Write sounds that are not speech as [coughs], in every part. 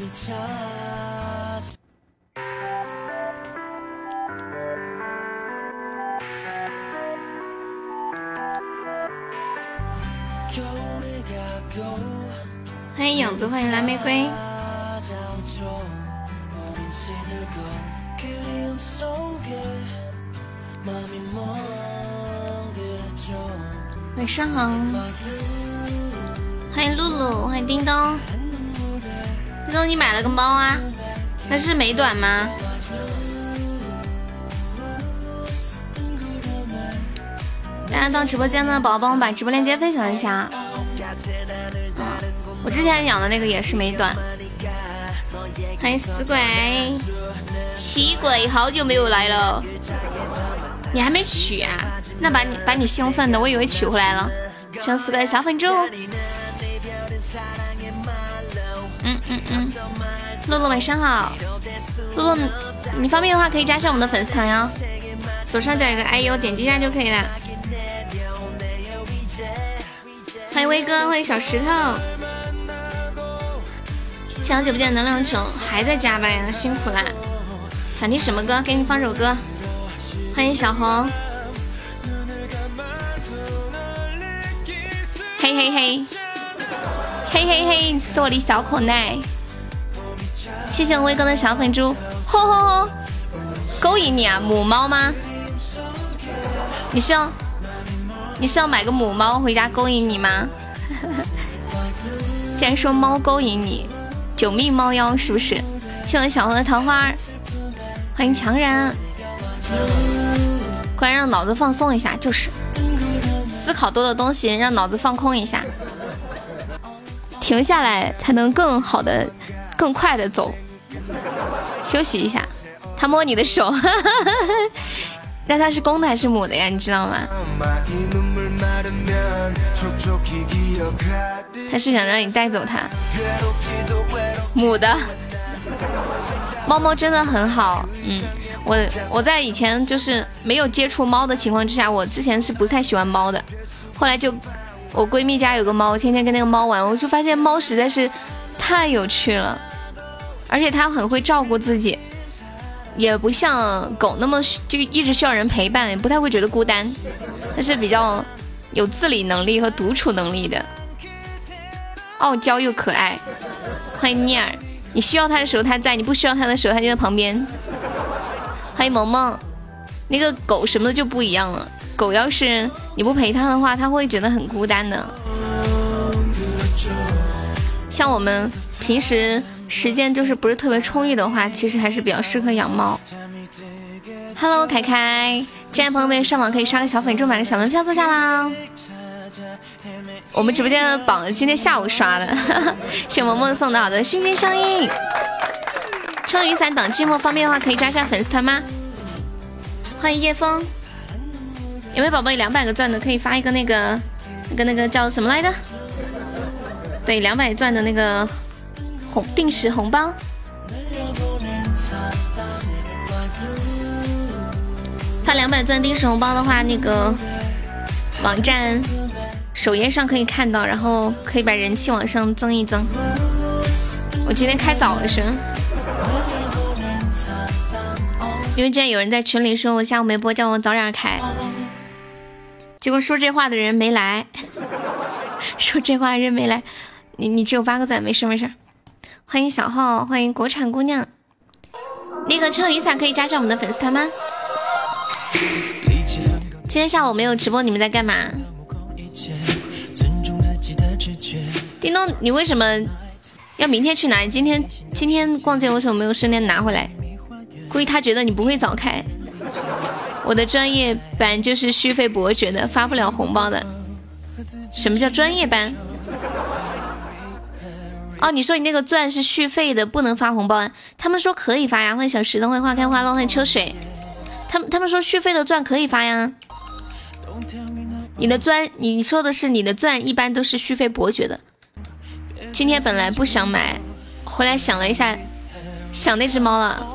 欢迎影子，欢迎蓝玫瑰。晚上好，欢迎露露，欢迎叮咚。叮咚，你买了个猫啊？那是美短吗？大家到直播间的宝宝，帮我把直播链接分享一下。我之前养的那个也是美短。欢迎死鬼，西鬼，好久没有来了。你还没取啊？那把你把你兴奋的，我以为取回来了。生死鬼小粉猪。嗯。露露晚上好，露露，你方便的话可以加上我们的粉丝团哟，左上角有个 I U，点击一下就可以了。欢迎威哥，欢迎小石头，好久不见，能量球还在加班呀，辛苦啦！想听什么歌？给你放首歌。欢迎小红，嘿嘿嘿，嘿嘿嘿，你是我的小可爱。谢谢威哥的小粉猪，吼吼吼，勾引你啊，母猫吗？你是要？你是要买个母猫回家勾引你吗？[laughs] 竟然说猫勾引你，九命猫妖是不是？谢谢小红的桃花，欢迎强人，快让脑子放松一下，就是思考多的东西，让脑子放空一下，停下来才能更好的、更快的走。休息一下，他摸你的手。[laughs] 那它是公的还是母的呀？你知道吗？他是想让你带走它，母的。猫猫真的很好，嗯，我我在以前就是没有接触猫的情况之下，我之前是不太喜欢猫的。后来就我闺蜜家有个猫，天天跟那个猫玩，我就发现猫实在是太有趣了，而且它很会照顾自己。也不像狗那么就一直需要人陪伴，也不太会觉得孤单。它是比较有自理能力和独处能力的，傲娇又可爱。欢迎念儿，你需要它的时候它在，你不需要它的时候它就在旁边。欢迎萌萌，那个狗什么的就不一样了。狗要是你不陪它的话，它会觉得很孤单的。像我们平时。时间就是不是特别充裕的话，其实还是比较适合养猫。Hello，凯凯，进来朋友们上网可以刷个小粉猪，买个小门票坐下啦。我们直播间的榜今天下午刷的，[laughs] 谢萌萌送的，好的，心心相印。撑雨伞挡寂寞，方便的话可以加一下粉丝团吗？欢迎叶枫，有没有宝宝有两百个钻的可以发一个那个那个那个叫什么来着？对，两百钻的那个。红定时红包，发两百钻定时红包的话，那个网站首页上可以看到，然后可以把人气往上增一增。我今天开早了是，因为之前有人在群里说我下午没播，叫我早点开，结果说这话的人没来，[laughs] 说这话的人没来，你你只有八个赞，没事没事。欢迎小号，欢迎国产姑娘。那个撑雨伞可以加上我们的粉丝团吗？今天下午没有直播，你们在干嘛？叮咚，你为什么要明天去拿？今天今天逛街为什么没有顺便拿回来？估计他觉得你不会早开。我的专业班就是续费伯爵的，发不了红包的。什么叫专业班？哦，你说你那个钻是续费的，不能发红包。他们说可以发呀，欢迎小石头，欢迎花开花落，欢迎秋水。他们他们说续费的钻可以发呀。你的钻，你说的是你的钻，一般都是续费伯爵的。今天本来不想买，回来想了一下，想那只猫了。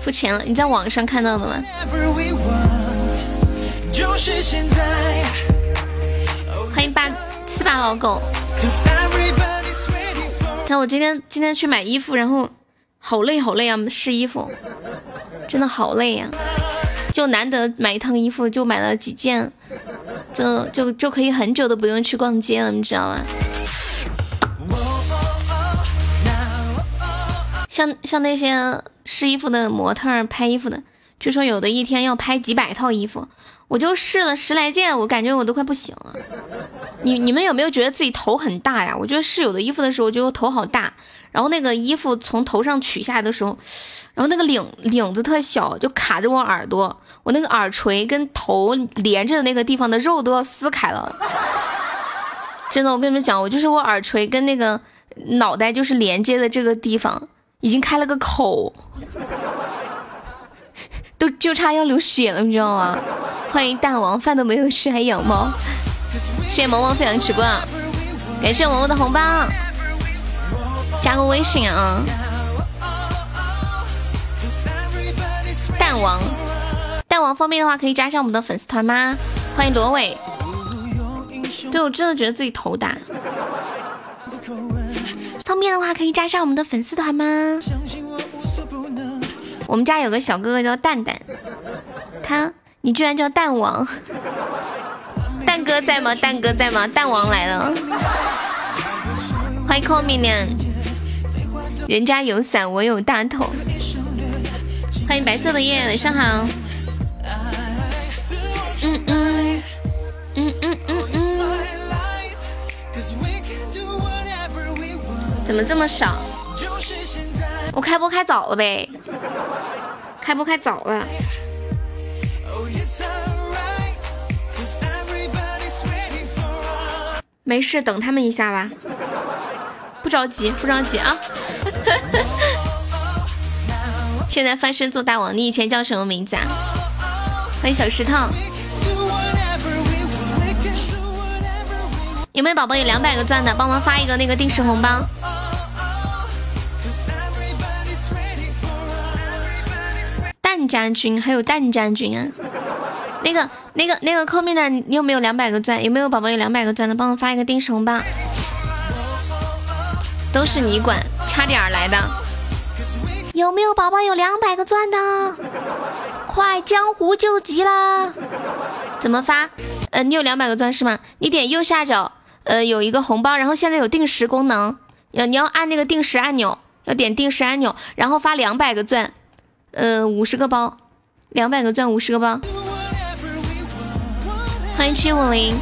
付钱了，你在网上看到的吗？就是现在迎八七八老狗。看我今天今天去买衣服，然后好累好累啊，试衣服真的好累呀。就难得买一趟衣服，就买了几件，就就就可以很久都不用去逛街了，你知道吗？像像那些试衣服的模特拍衣服的，据说有的一天要拍几百套衣服，我就试了十来件，我感觉我都快不行了。你你们有没有觉得自己头很大呀？我觉得室友的衣服的时候，我觉得头好大，然后那个衣服从头上取下来的时候。然后那个领领子特小，就卡着我耳朵，我那个耳垂跟头连着的那个地方的肉都要撕开了。真的，我跟你们讲，我就是我耳垂跟那个脑袋就是连接的这个地方已经开了个口，都就差要流血了，你知道吗？欢迎大王，饭都没有吃还养猫，谢谢萌萌分享直播，感谢萌萌的红包，加个微信啊。蛋王，蛋王方便的话可以加上我们的粉丝团吗？欢迎罗伟。对我真的觉得自己头大。方便的话可以加上我们的粉丝团吗？我们家有个小哥哥叫蛋蛋，他，你居然叫蛋王？蛋哥在吗？蛋哥在吗？蛋王来了。欢迎 call me 人家有伞，我有大头。欢迎白色的夜，晚上好。嗯嗯嗯嗯嗯嗯。怎么这么少？我开播开早了呗，开播开早了。没事，等他们一下吧。不着急，不着急啊。[laughs] 现在翻身做大王，你以前叫什么名字啊？欢迎小石头。有没有宝宝有两百个钻的，帮忙发一个那个定时红包。蛋将军还有蛋将军啊，那个那个那个扣面的，你有没有两百个钻？有没有宝宝有两百个钻的，帮我发一个定时红包。都是你管，差点来的。有没有宝宝有两百个钻的？快，江湖救急啦！怎么发？呃，你有两百个钻是吗？你点右下角，呃，有一个红包，然后现在有定时功能，要你要按那个定时按钮，要点定时按钮，然后发两百个钻，呃，五十个包，两百个钻五十个包。欢迎七五零，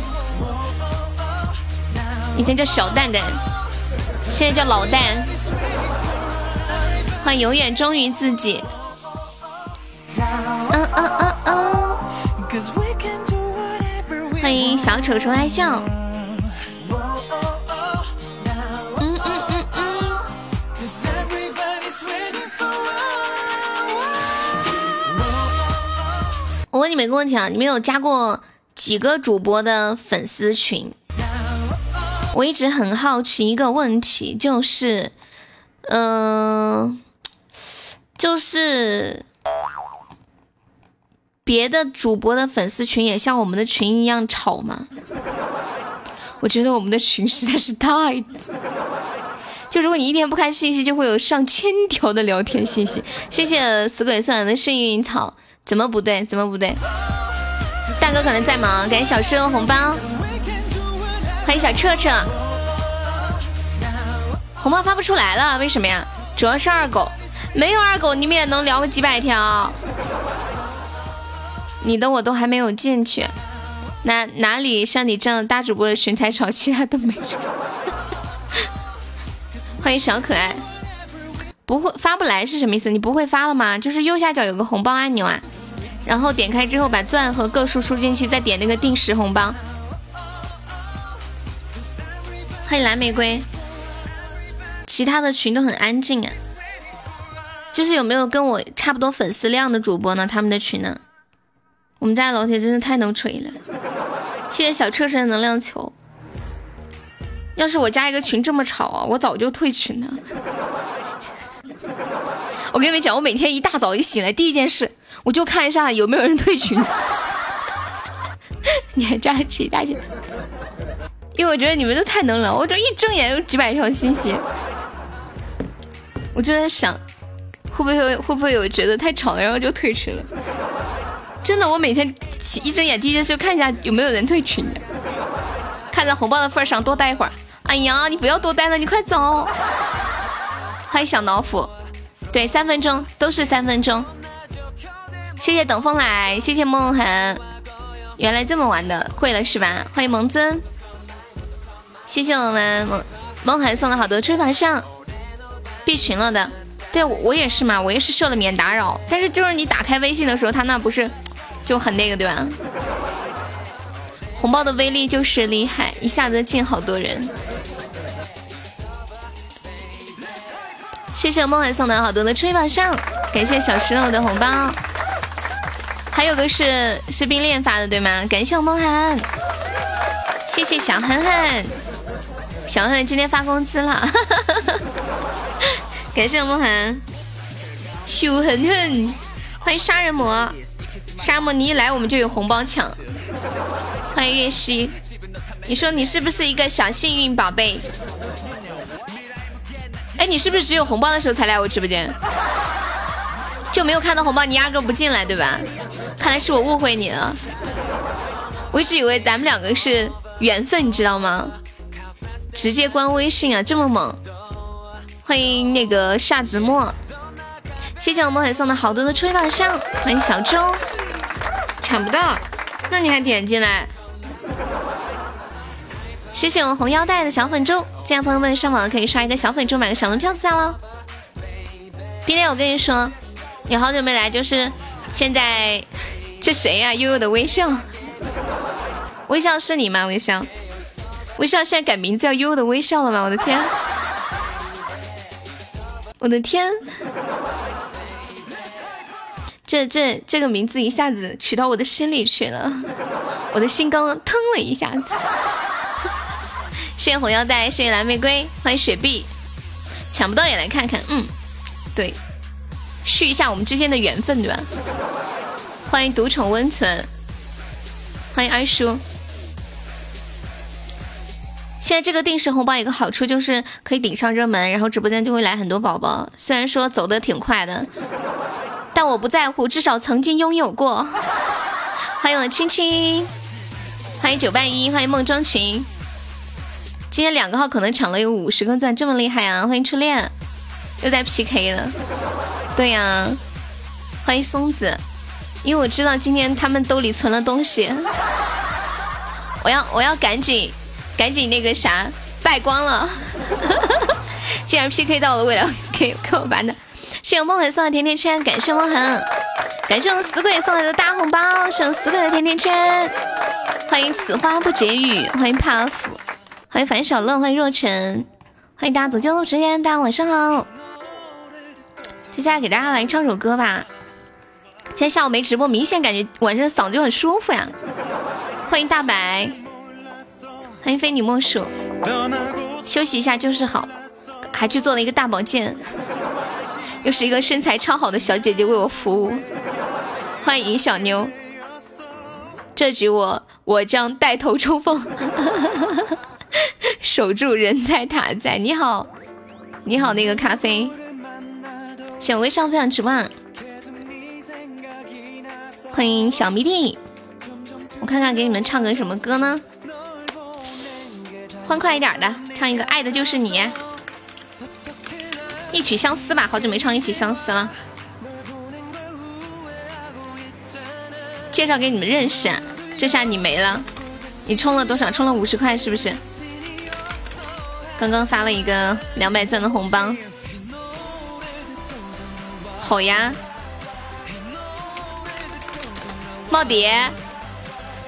以前叫小蛋蛋，现在叫老蛋。欢迎永远忠于自己。嗯嗯嗯嗯。欢迎小丑丑爱笑。问你们一个问题啊，你们有加过几个主播的粉丝群？我一直很好奇一个问题，就是，嗯。就是别的主播的粉丝群也像我们的群一样吵吗？我觉得我们的群实在是太……就如果你一天不看信息，就会有上千条的聊天信息。谢谢死鬼送来的幸运草，怎么不对？怎么不对？大哥可能在忙，感谢小车的红包，欢迎小彻彻，红包发不出来了，为什么呀？主要是二狗。没有二狗，你们也能聊个几百条。你的我都还没有进去，哪哪里像你这样的大主播的群才吵，其他都没人。欢迎小可爱，不会发不来是什么意思？你不会发了吗？就是右下角有个红包按钮啊，然后点开之后把钻和个数输进去，再点那个定时红包。欢迎蓝玫瑰，其他的群都很安静啊。就是有没有跟我差不多粉丝量的主播呢？他们的群呢？我们家老铁真是太能吹了！谢谢小车神能量球。要是我加一个群这么吵啊，我早就退群了。我跟你们讲，我每天一大早一醒来，第一件事我就看一下有没有人退群。[laughs] 你还加其他群？因为我觉得你们都太能了，我这一睁眼有几百条信息，我就在想，会不会会不会有觉得太吵了，然后就退群了？真的，我每天一睁眼第一件事看一下有没有人退群的，看在红包的份上多待一会儿。哎呀，你不要多待了，你快走。欢迎小老虎，对，三分钟都是三分钟。谢谢等风来，谢谢梦涵，原来这么玩的，会了是吧？欢迎萌尊，谢谢我们梦梦涵送了好多吹法上，闭群了的。对我我也是嘛，我也是设了免打扰，但是就是你打开微信的时候，他那不是就很那个对吧？红包的威力就是厉害，一下子进好多人。谢谢梦涵送的好多的吹法上，感谢小石头的红包，还有个是是冰恋发的对吗？感谢我梦涵，谢谢小狠狠，小狠狠今天发工资了，[laughs] 感谢我梦涵，秀狠狠，欢迎杀人魔，沙漠你一来我们就有红包抢，欢迎月溪，你说你是不是一个小幸运宝贝？哎，你是不是只有红包的时候才来我直播间？就没有看到红包，你压根不进来，对吧？看来是我误会你了。我一直以为咱们两个是缘分，你知道吗？直接关微信啊，这么猛！欢迎那个夏子墨，谢谢我们还送的好多的吹蜡像，欢迎小周，抢不到，那你还点进来？谢谢我红腰带的小粉猪，进来朋友们上网可以刷一个小粉猪，买个小门票下喽。冰烈，我跟你说，你好久没来，就是现在，[laughs] 这谁呀？悠悠的微笑，微笑是你吗？微笑，微笑现在改名字叫悠悠的微笑了吗？我的天，我的天，这这这个名字一下子取到我的心里去了，我的心刚刚腾了一下子。谢谢红腰带，谢谢蓝玫瑰，欢迎雪碧，抢不到也来看看，嗯，对，续一下我们之间的缘分，对吧？欢迎独宠温存，欢迎二叔。现在这个定时红包有个好处就是可以顶上热门，然后直播间就会来很多宝宝。虽然说走的挺快的，但我不在乎，至少曾经拥有过。欢迎我青青，欢迎九半一，欢迎梦中情。今天两个号可能抢了有五十个钻，这么厉害啊！欢迎初恋，又在 PK 了。对呀，欢迎松子，因为我知道今天他们兜里存了东西，我要我要赶紧赶紧那个啥败光了。[laughs] 既然 PK 到了，为了给给我玩的，谢谢梦痕送的甜甜圈，感谢梦痕，感谢我们死鬼送来的大红包，谢我死鬼的甜甜圈，欢迎此花不解语，欢迎帕尔夫。欢迎樊小乐，欢迎若晨，欢迎大家走进直播间，大家晚上好。接下来给大家来唱首歌吧。今天下午没直播，明显感觉晚上嗓子就很舒服呀。欢迎大白，欢迎非你莫属。休息一下就是好，还去做了一个大保健，又是一个身材超好的小姐姐为我服务。欢迎小妞，这局我我将带头冲锋。[laughs] 守住人在塔在，你好，你好，那个咖啡，请微笑分享直播，欢迎小迷弟，我看看给你们唱个什么歌呢？欢快一点的，唱一个《爱的就是你》，一曲相思吧，好久没唱一曲相思了，介绍给你们认识，这下你没了，你充了多少？充了五十块是不是？刚刚发了一个两百钻的红包，好呀！茂蝶，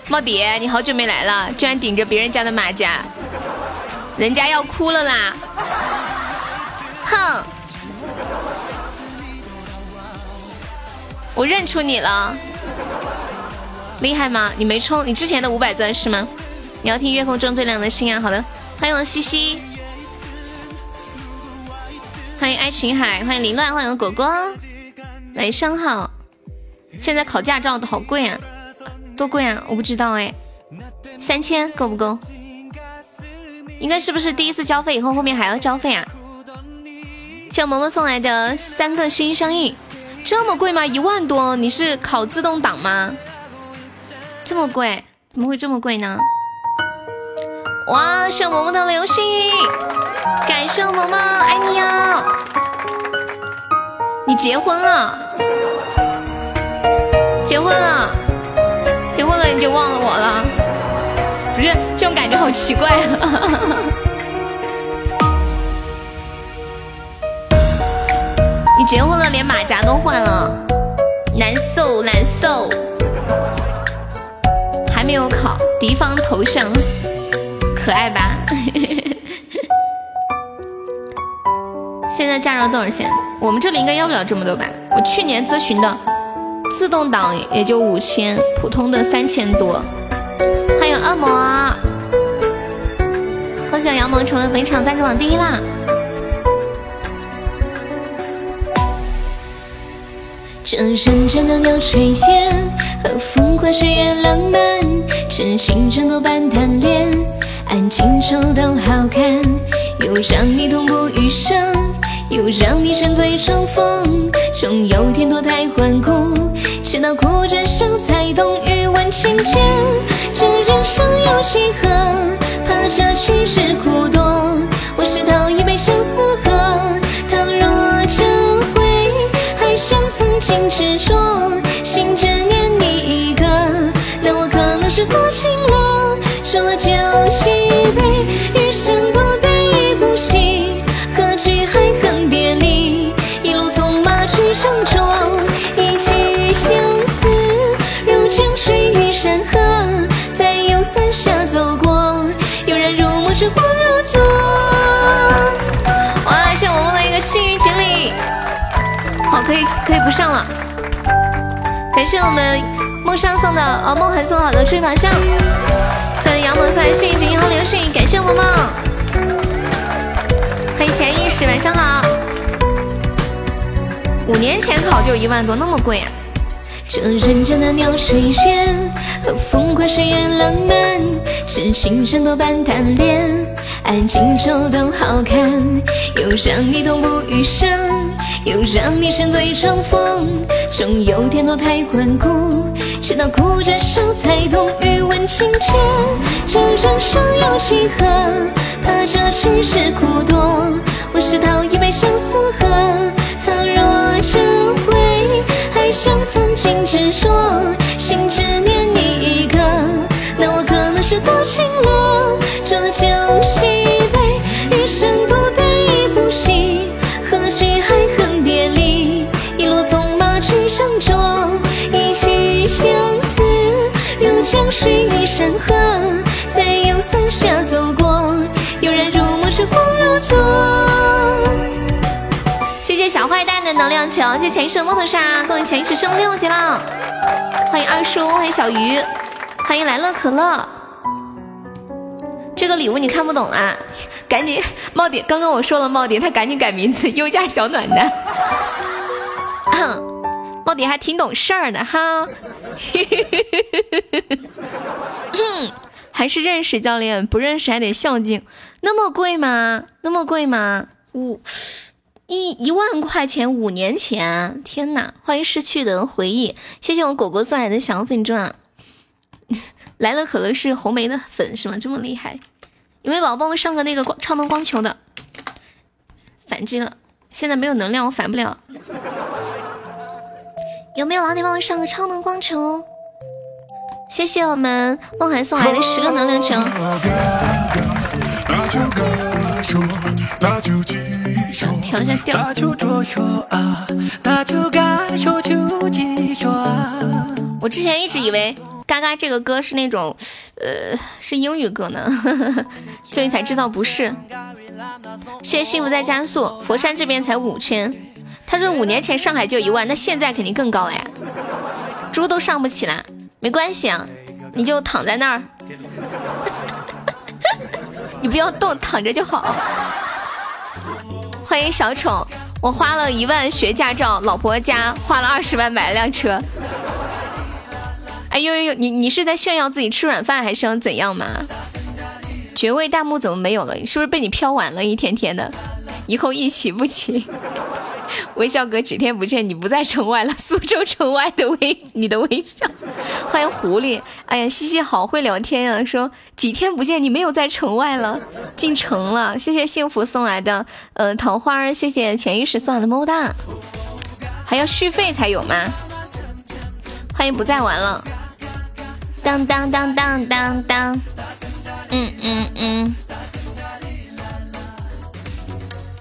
茂蝶，你好久没来了，居然顶着别人家的马甲，人家要哭了啦！哼，我认出你了，厉害吗？你没充，你之前的五百钻是吗？你要听月空中最亮的星啊！好的，欢迎西西。欢迎爱琴海，欢迎凌乱，欢迎果果，晚上好。现在考驾照的好贵啊，多贵啊？我不知道哎，三千够不够？应该是不是第一次交费以后，后面还要交费啊？谢萌萌送来的三个心相印，这么贵吗？一万多？你是考自动挡吗？这么贵？怎么会这么贵呢？哇，谢萌萌的流星雨，感谢萌萌，爱你呀！你结婚了？结婚了？结婚了你就忘了我了？不是，这种感觉好奇怪啊！[laughs] 你结婚了，连马甲都换了，难受难受。还没有考，敌方头像。可爱吧？现在驾照多少钱？我们这里应该要不了这么多吧？我去年咨询的自动挡也就五千，普通的三千多。欢迎恶魔，恭喜杨萌成为本场赞助榜第一啦！这认真的流水线和风花雪月浪漫，真情真多般贪恋。安静丑都好看，又让你痛不欲生，又让你沉醉装疯，终有天脱胎换骨，直到哭着笑才懂欲问情切。这人生有几何？怕这去世不上了，感谢我们梦上送的哦梦涵送好的吹法上，欢迎杨萌送来幸运锦和流星，感谢萌萌，欢迎潜意识晚上好，五年前考就一万多，那么贵啊！这人间的鸟水仙和风花雪月浪漫，痴情真多半贪恋，爱情丑都好看，又让你痛不欲生。又让你沉醉装疯，总有天多太顽固，直到哭着笑才懂欲问情切。这人生有几何？怕这去世苦多。我是讨一杯相思喝，倘若这回还像曾经执着，心只念你一个，那我可能是多情了。谢谢前世的木头沙，恭喜前世升六级了。欢迎二叔，欢迎小鱼，欢迎来乐可乐。这个礼物你看不懂啊？赶紧帽顶，刚刚我说了帽顶，他赶紧改名字，优家小暖男。帽顶还挺懂事儿的哈。[laughs] 还是认识教练，不认识还得孝敬。那么贵吗？那么贵吗？五一一万块钱，五年前，天哪！欢迎失去的回忆，谢谢我果果送来的小粉钻。[laughs] 来了可乐是红梅的粉是吗？这么厉害？有没有宝宝帮我上个那个光超能光球的？反击了，现在没有能量，我反不了。有没有老铁帮我上个超能光球？谢谢我们梦涵送来的十个能量球。我之前一直以为“嘎嘎”这个歌是那种，呃，是英语歌呢，最近才知道不是。谢谢幸福在加速，佛山这边才五千。他说五年前上海就一万，那现在肯定更高了呀，猪都上不起来。没关系啊，你就躺在那儿，你不要动，躺着就好。欢迎小丑，我花了一万学驾照，老婆家花了二十万买了辆车。哎呦呦，你你是在炫耀自己吃软饭还是想怎样吗？爵位弹幕怎么没有了？是不是被你飘完了？一天天的，以后一起不起。[laughs] 微笑哥几天不见，你不在城外了，苏州城外的微 [laughs] 你的微笑。欢迎狐狸，哎呀，西西好会聊天呀，说几天不见，你没有在城外了，进城了。谢谢幸福送来的呃桃花，谢谢潜意识送来的么么哒。还要续费才有吗？欢迎不再玩了。当当当当当当。嗯嗯嗯，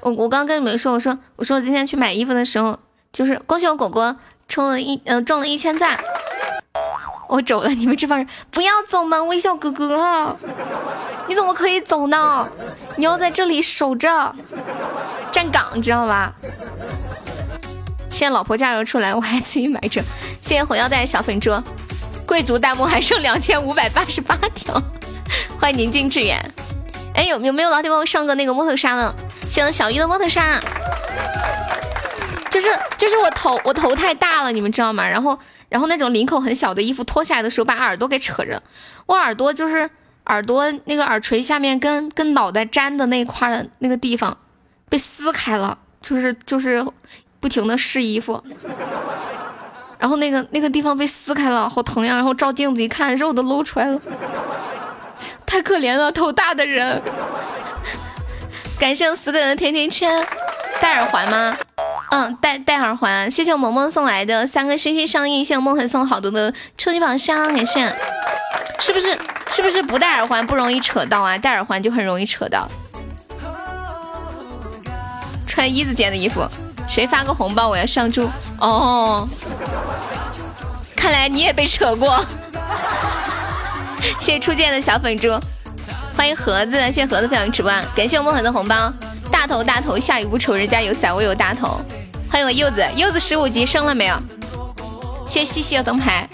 我我刚跟你们说，我说我说我今天去买衣服的时候，就是恭喜我果果充了一呃中了一千赞，我走了，你们这帮人不要走嘛，微笑哥哥，你怎么可以走呢？你要在这里守着站岗，知道吧？现在老婆嫁着出来，我还自己买着。谢谢火腰带小粉猪，贵族弹幕还剩两千五百八十八条。欢迎宁静致远，哎，有有没有老铁帮我上个那个摸头杀呢？谢小鱼的摸头杀，就是就是我头我头太大了，你们知道吗？然后然后那种领口很小的衣服脱下来的时候，把耳朵给扯着，我耳朵就是耳朵那个耳垂下面跟跟脑袋粘的那块的那个地方被撕开了，就是就是不停的试衣服，然后那个那个地方被撕开了，好疼呀！然后照镜子一看，肉都露出来了。[laughs] 太可怜了，头大的人。感谢我四个人的甜甜圈，戴耳环吗？嗯，戴戴耳环。谢谢萌萌送来的三个星星上映，谢谢梦痕送好多的超级宝箱，感谢。是不是是不是不戴耳环不容易扯到啊？戴耳环就很容易扯到。穿一字肩的衣服，谁发个红包我要上猪。哦，看来你也被扯过。谢谢初见的小粉猪，欢迎盒子，谢谢盒子分享直播，感谢我梦恒的红包，大头大头，下雨不愁，人家有伞，我有大头。欢迎我柚子，柚子十五级升了没有？谢谢西西的灯牌。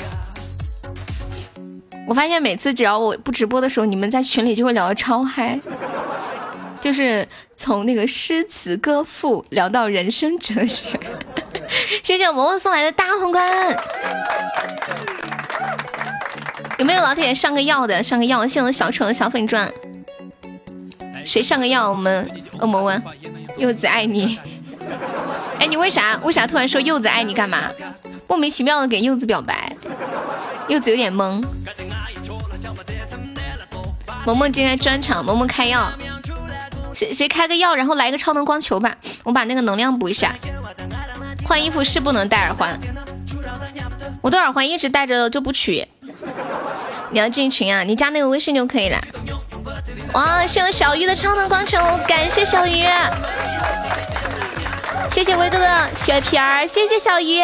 我发现每次只要我不直播的时候，你们在群里就会聊的超嗨，就是从那个诗词歌赋聊到人生哲学。谢谢我萌萌送来的大皇冠。有没有老铁上个药的？上个药，谢谢小丑的小粉钻。谁上个药？我们恶魔问。柚子爱你。哎，你为啥为啥突然说柚子爱你干嘛？莫名其妙的给柚子表白，柚子有点懵。萌萌今天专场，萌萌开药。谁谁开个药，然后来个超能光球吧，我把那个能量补一下。换衣服是不能戴耳环，我的耳环一直戴着就不取。你要进群啊？你加那个微信就可以了。哇，谢谢小鱼的超能光球，感谢小鱼，谢谢威哥的雪皮儿，谢谢小鱼。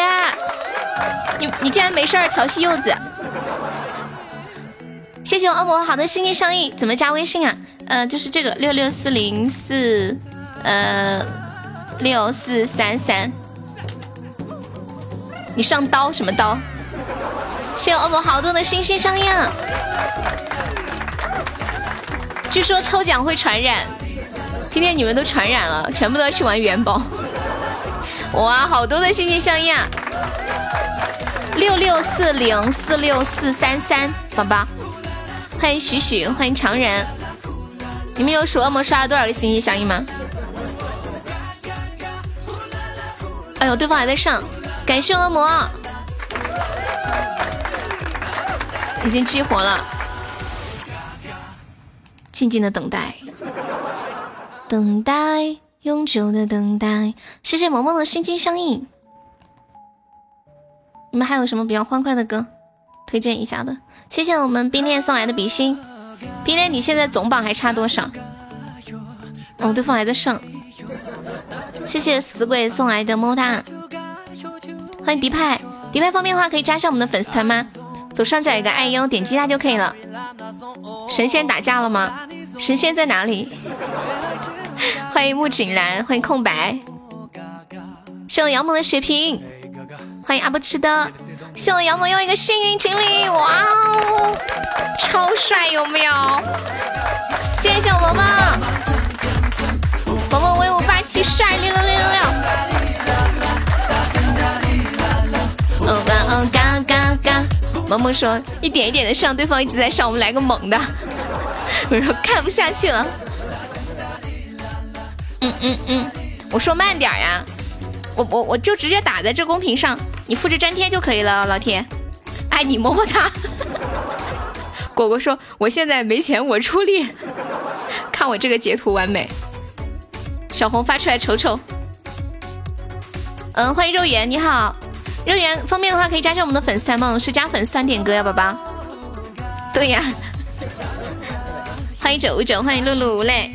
你你竟然没事儿调戏柚子？谢谢我恶魔好的心心相印，怎么加微信啊？呃，就是这个六六四零四呃六四三三。你上刀什么刀？谢恶魔好多的星星上映，据说抽奖会传染，今天你们都传染了，全部都要去玩元宝。哇，好多的星星上映，六六四零四六四三三，宝宝，欢迎许许，欢迎强人，你们有数恶魔刷了多少个星星相印吗？哎呦，对方还在上，感谢恶魔。已经激活了，静静的等待，等待，永久的等待。谢谢萌萌的心心相印。你们还有什么比较欢快的歌推荐一下的？谢谢我们冰恋送来的比心。冰恋，你现在总榜还差多少？哦，对方还在上。谢谢死鬼送来的么么哒。欢迎迪派，迪派方便的话可以加上我们的粉丝团吗？左上角有个爱优，点击它就可以了。神仙打架了吗？神仙在哪里？[laughs] 欢迎木槿兰，欢迎空白。谢我杨萌的血瓶，欢迎阿不吃的。谢我杨萌又一个幸运锦鲤，哇哦，超帅有没有？谢谢我萌萌，萌萌威武霸气帅六六六六六。萌萌说：“一点一点的上，对方一直在上，我们来个猛的。[laughs] ”我说看不下去了。嗯嗯嗯，我说慢点呀，我我我就直接打在这公屏上，你复制粘贴就可以了，老铁。爱你么么哒。[laughs] 果果说我现在没钱，我出力。看我这个截图完美。小红发出来瞅瞅。嗯，欢迎肉圆，你好，肉圆，方便的话可以加下我们的粉丝团吗？是加粉丝团点歌呀，宝宝。对呀。欢迎九五九，欢迎露露无泪。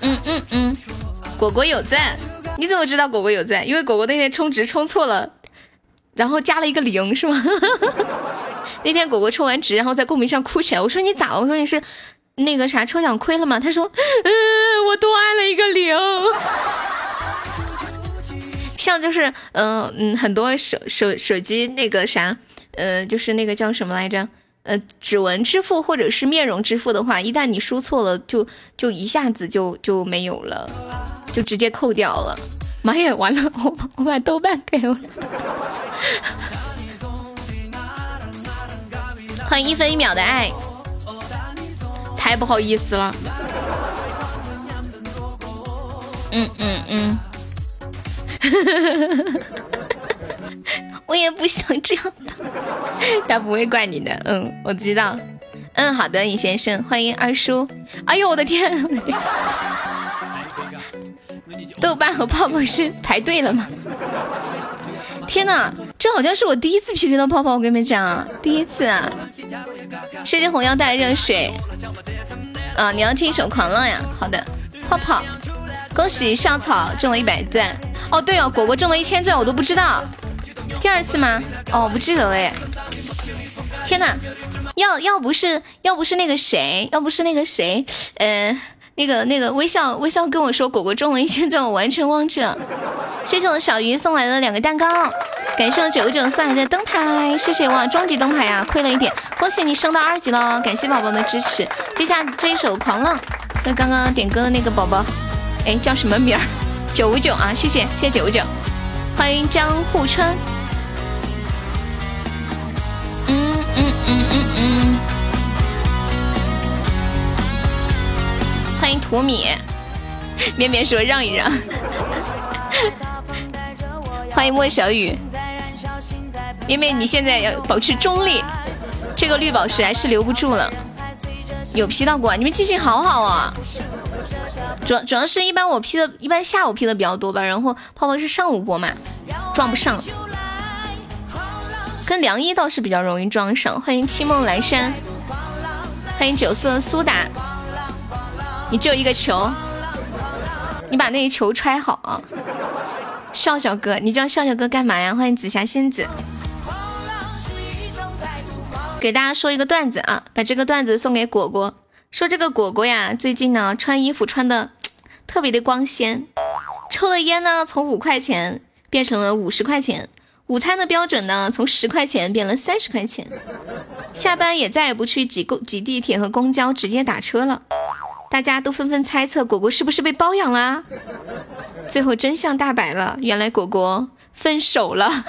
嗯嗯嗯，果果有赞，你怎么知道果果有赞？因为果果那天充值充错了，然后加了一个零，是吗？[laughs] 那天果果充完值，然后在公屏上哭起来。我说你咋了？我说你是那个啥抽奖亏了吗？他说，嗯，我多按了一个零。像就是，嗯嗯，很多手手手机那个啥，呃，就是那个叫什么来着？呃，指纹支付或者是面容支付的话，一旦你输错了，就就一下子就就没有了，就直接扣掉了。妈呀，完了，[laughs] 我我把豆瓣给了。[laughs] 欢迎一分一秒的爱，太不好意思了。嗯嗯嗯。[laughs] 我也不想这样的，他不会怪你的。嗯，我知道。嗯，好的，尹先生，欢迎二叔。哎呦，我的天！[laughs] 豆瓣和泡泡是排队了吗？天哪，这好像是我第一次 PK 到泡泡，我跟你们讲，第一次啊！谢谢红腰带热水。啊，你要听一首《狂浪》呀？好的，泡泡，恭喜校草中了一百钻。哦，对哦，果果中了一千钻，我都不知道。第二次吗？哦，不记得了耶。天哪，要要不是要不是那个谁，要不是那个谁，呃，那个那个微笑微笑跟我说果果中了一千钻，我完全忘记了。谢谢我小鱼送来的两个蛋糕，感谢我九九送来的灯牌，谢谢哇，终极灯牌啊，亏了一点，恭喜你升到二级了，感谢宝宝的支持。接下这一首狂浪，那刚刚点歌的那个宝宝，哎，叫什么名儿？九五九啊，谢谢谢谢九五九，欢迎江户川。嗯嗯嗯嗯嗯，欢迎土米，绵绵说让一让。欢迎莫小雨，绵绵你现在要保持中立，这个绿宝石还是留不住了。有 P 到过，你们记性好好啊。主要主要是一般我 P 的，一般下午 P 的比较多吧，然后泡泡是上午播嘛，撞不上。跟凉一倒是比较容易撞上。欢迎清梦阑珊，欢迎九色苏打。你只有一个球，你把那个球揣好啊。笑笑哥，你叫笑笑哥干嘛呀？欢迎紫霞仙子。给大家说一个段子啊，把这个段子送给果果。说这个果果呀，最近呢穿衣服穿的 [tsk] 特别的光鲜，抽的烟呢从五块钱变成了五十块钱。午餐的标准呢，从十块钱变了三十块钱，下班也再也不去挤公挤地铁和公交，直接打车了。大家都纷纷猜测果果是不是被包养啦？最后真相大白了，原来果果分手了。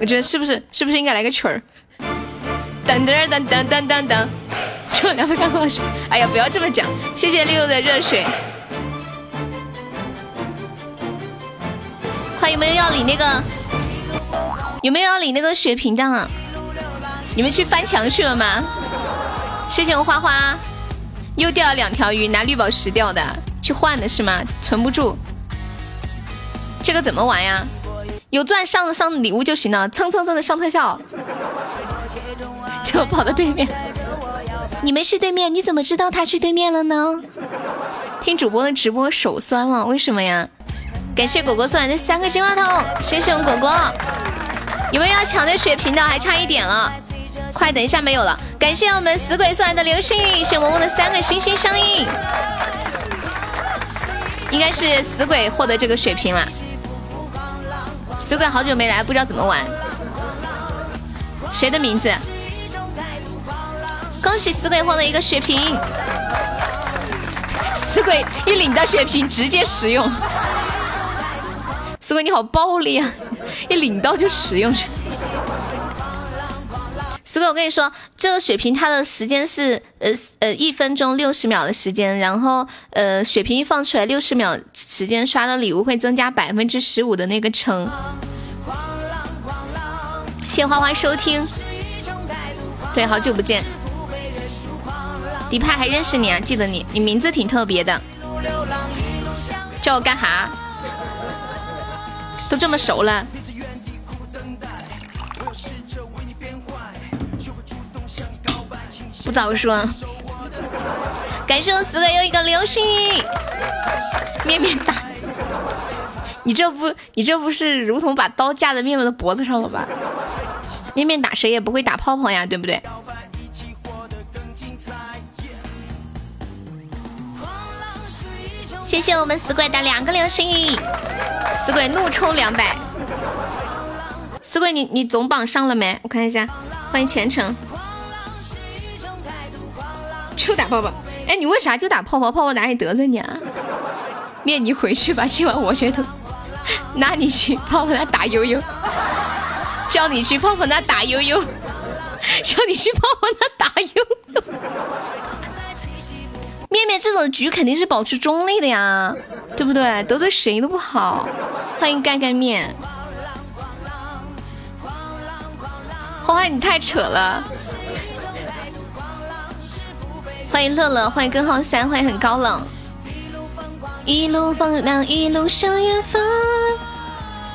我觉得是不是是不是应该来个曲儿？噔噔噔噔噔噔噔，这两位刚老师，哎呀，不要这么讲，谢谢六六的热水。快有没有要领那个？有没有要领那个血瓶的啊？你们去翻墙去了吗？谢谢我花花，又钓了两条鱼，拿绿宝石钓的，去换的是吗？存不住，这个怎么玩呀？有钻上上礼物就行了，蹭蹭蹭的上特效，[laughs] 就跑到对面。你没去对面，你怎么知道他去对面了呢？听主播的直播手酸了，为什么呀？感谢果果送来的三个金话筒，谢谢我们果果。有没有要抢的血瓶的？还差一点了，快等一下没有了。感谢我们死鬼送来的流星雨，谢萌萌的三个星星上映。应该是死鬼获得这个血瓶了。死鬼好久没来，不知道怎么玩。谁的名字？恭喜死鬼获得一个血瓶。死鬼一领到血瓶，直接使用。死鬼你好暴力啊！一领到就使用去。四四哥，我跟你说，这个血瓶它的时间是呃呃一分钟六十秒的时间，然后呃血瓶一放出来六十秒时间刷的礼物会增加百分之十五的那个成。谢花花收听，对，好久不见，迪派还认识你啊？记得你，你名字挺特别的，叫我干哈？都这么熟了。不早说，感谢我四哥又一个流星，面面打，你这不你这不是如同把刀架在面面的脖子上了吧？面面打谁也不会打泡泡呀，对不对？谢谢我们死鬼的两个流星，死鬼怒充两百，死鬼你你总榜上了没？我看一下，欢迎前程。就打泡泡，哎，你为啥就打泡泡？泡泡哪里得罪你啊？面你回去吧，今晚我觉得拉你去泡泡那打悠悠，叫你去泡泡那打悠悠，叫你去泡泡那打悠悠。面面这种局肯定是保持中立的呀，对不对？得罪谁都不好。欢迎干干面，花花你太扯了。欢迎乐乐，欢迎根号三，欢迎很高冷。一路风凉，一路向远方。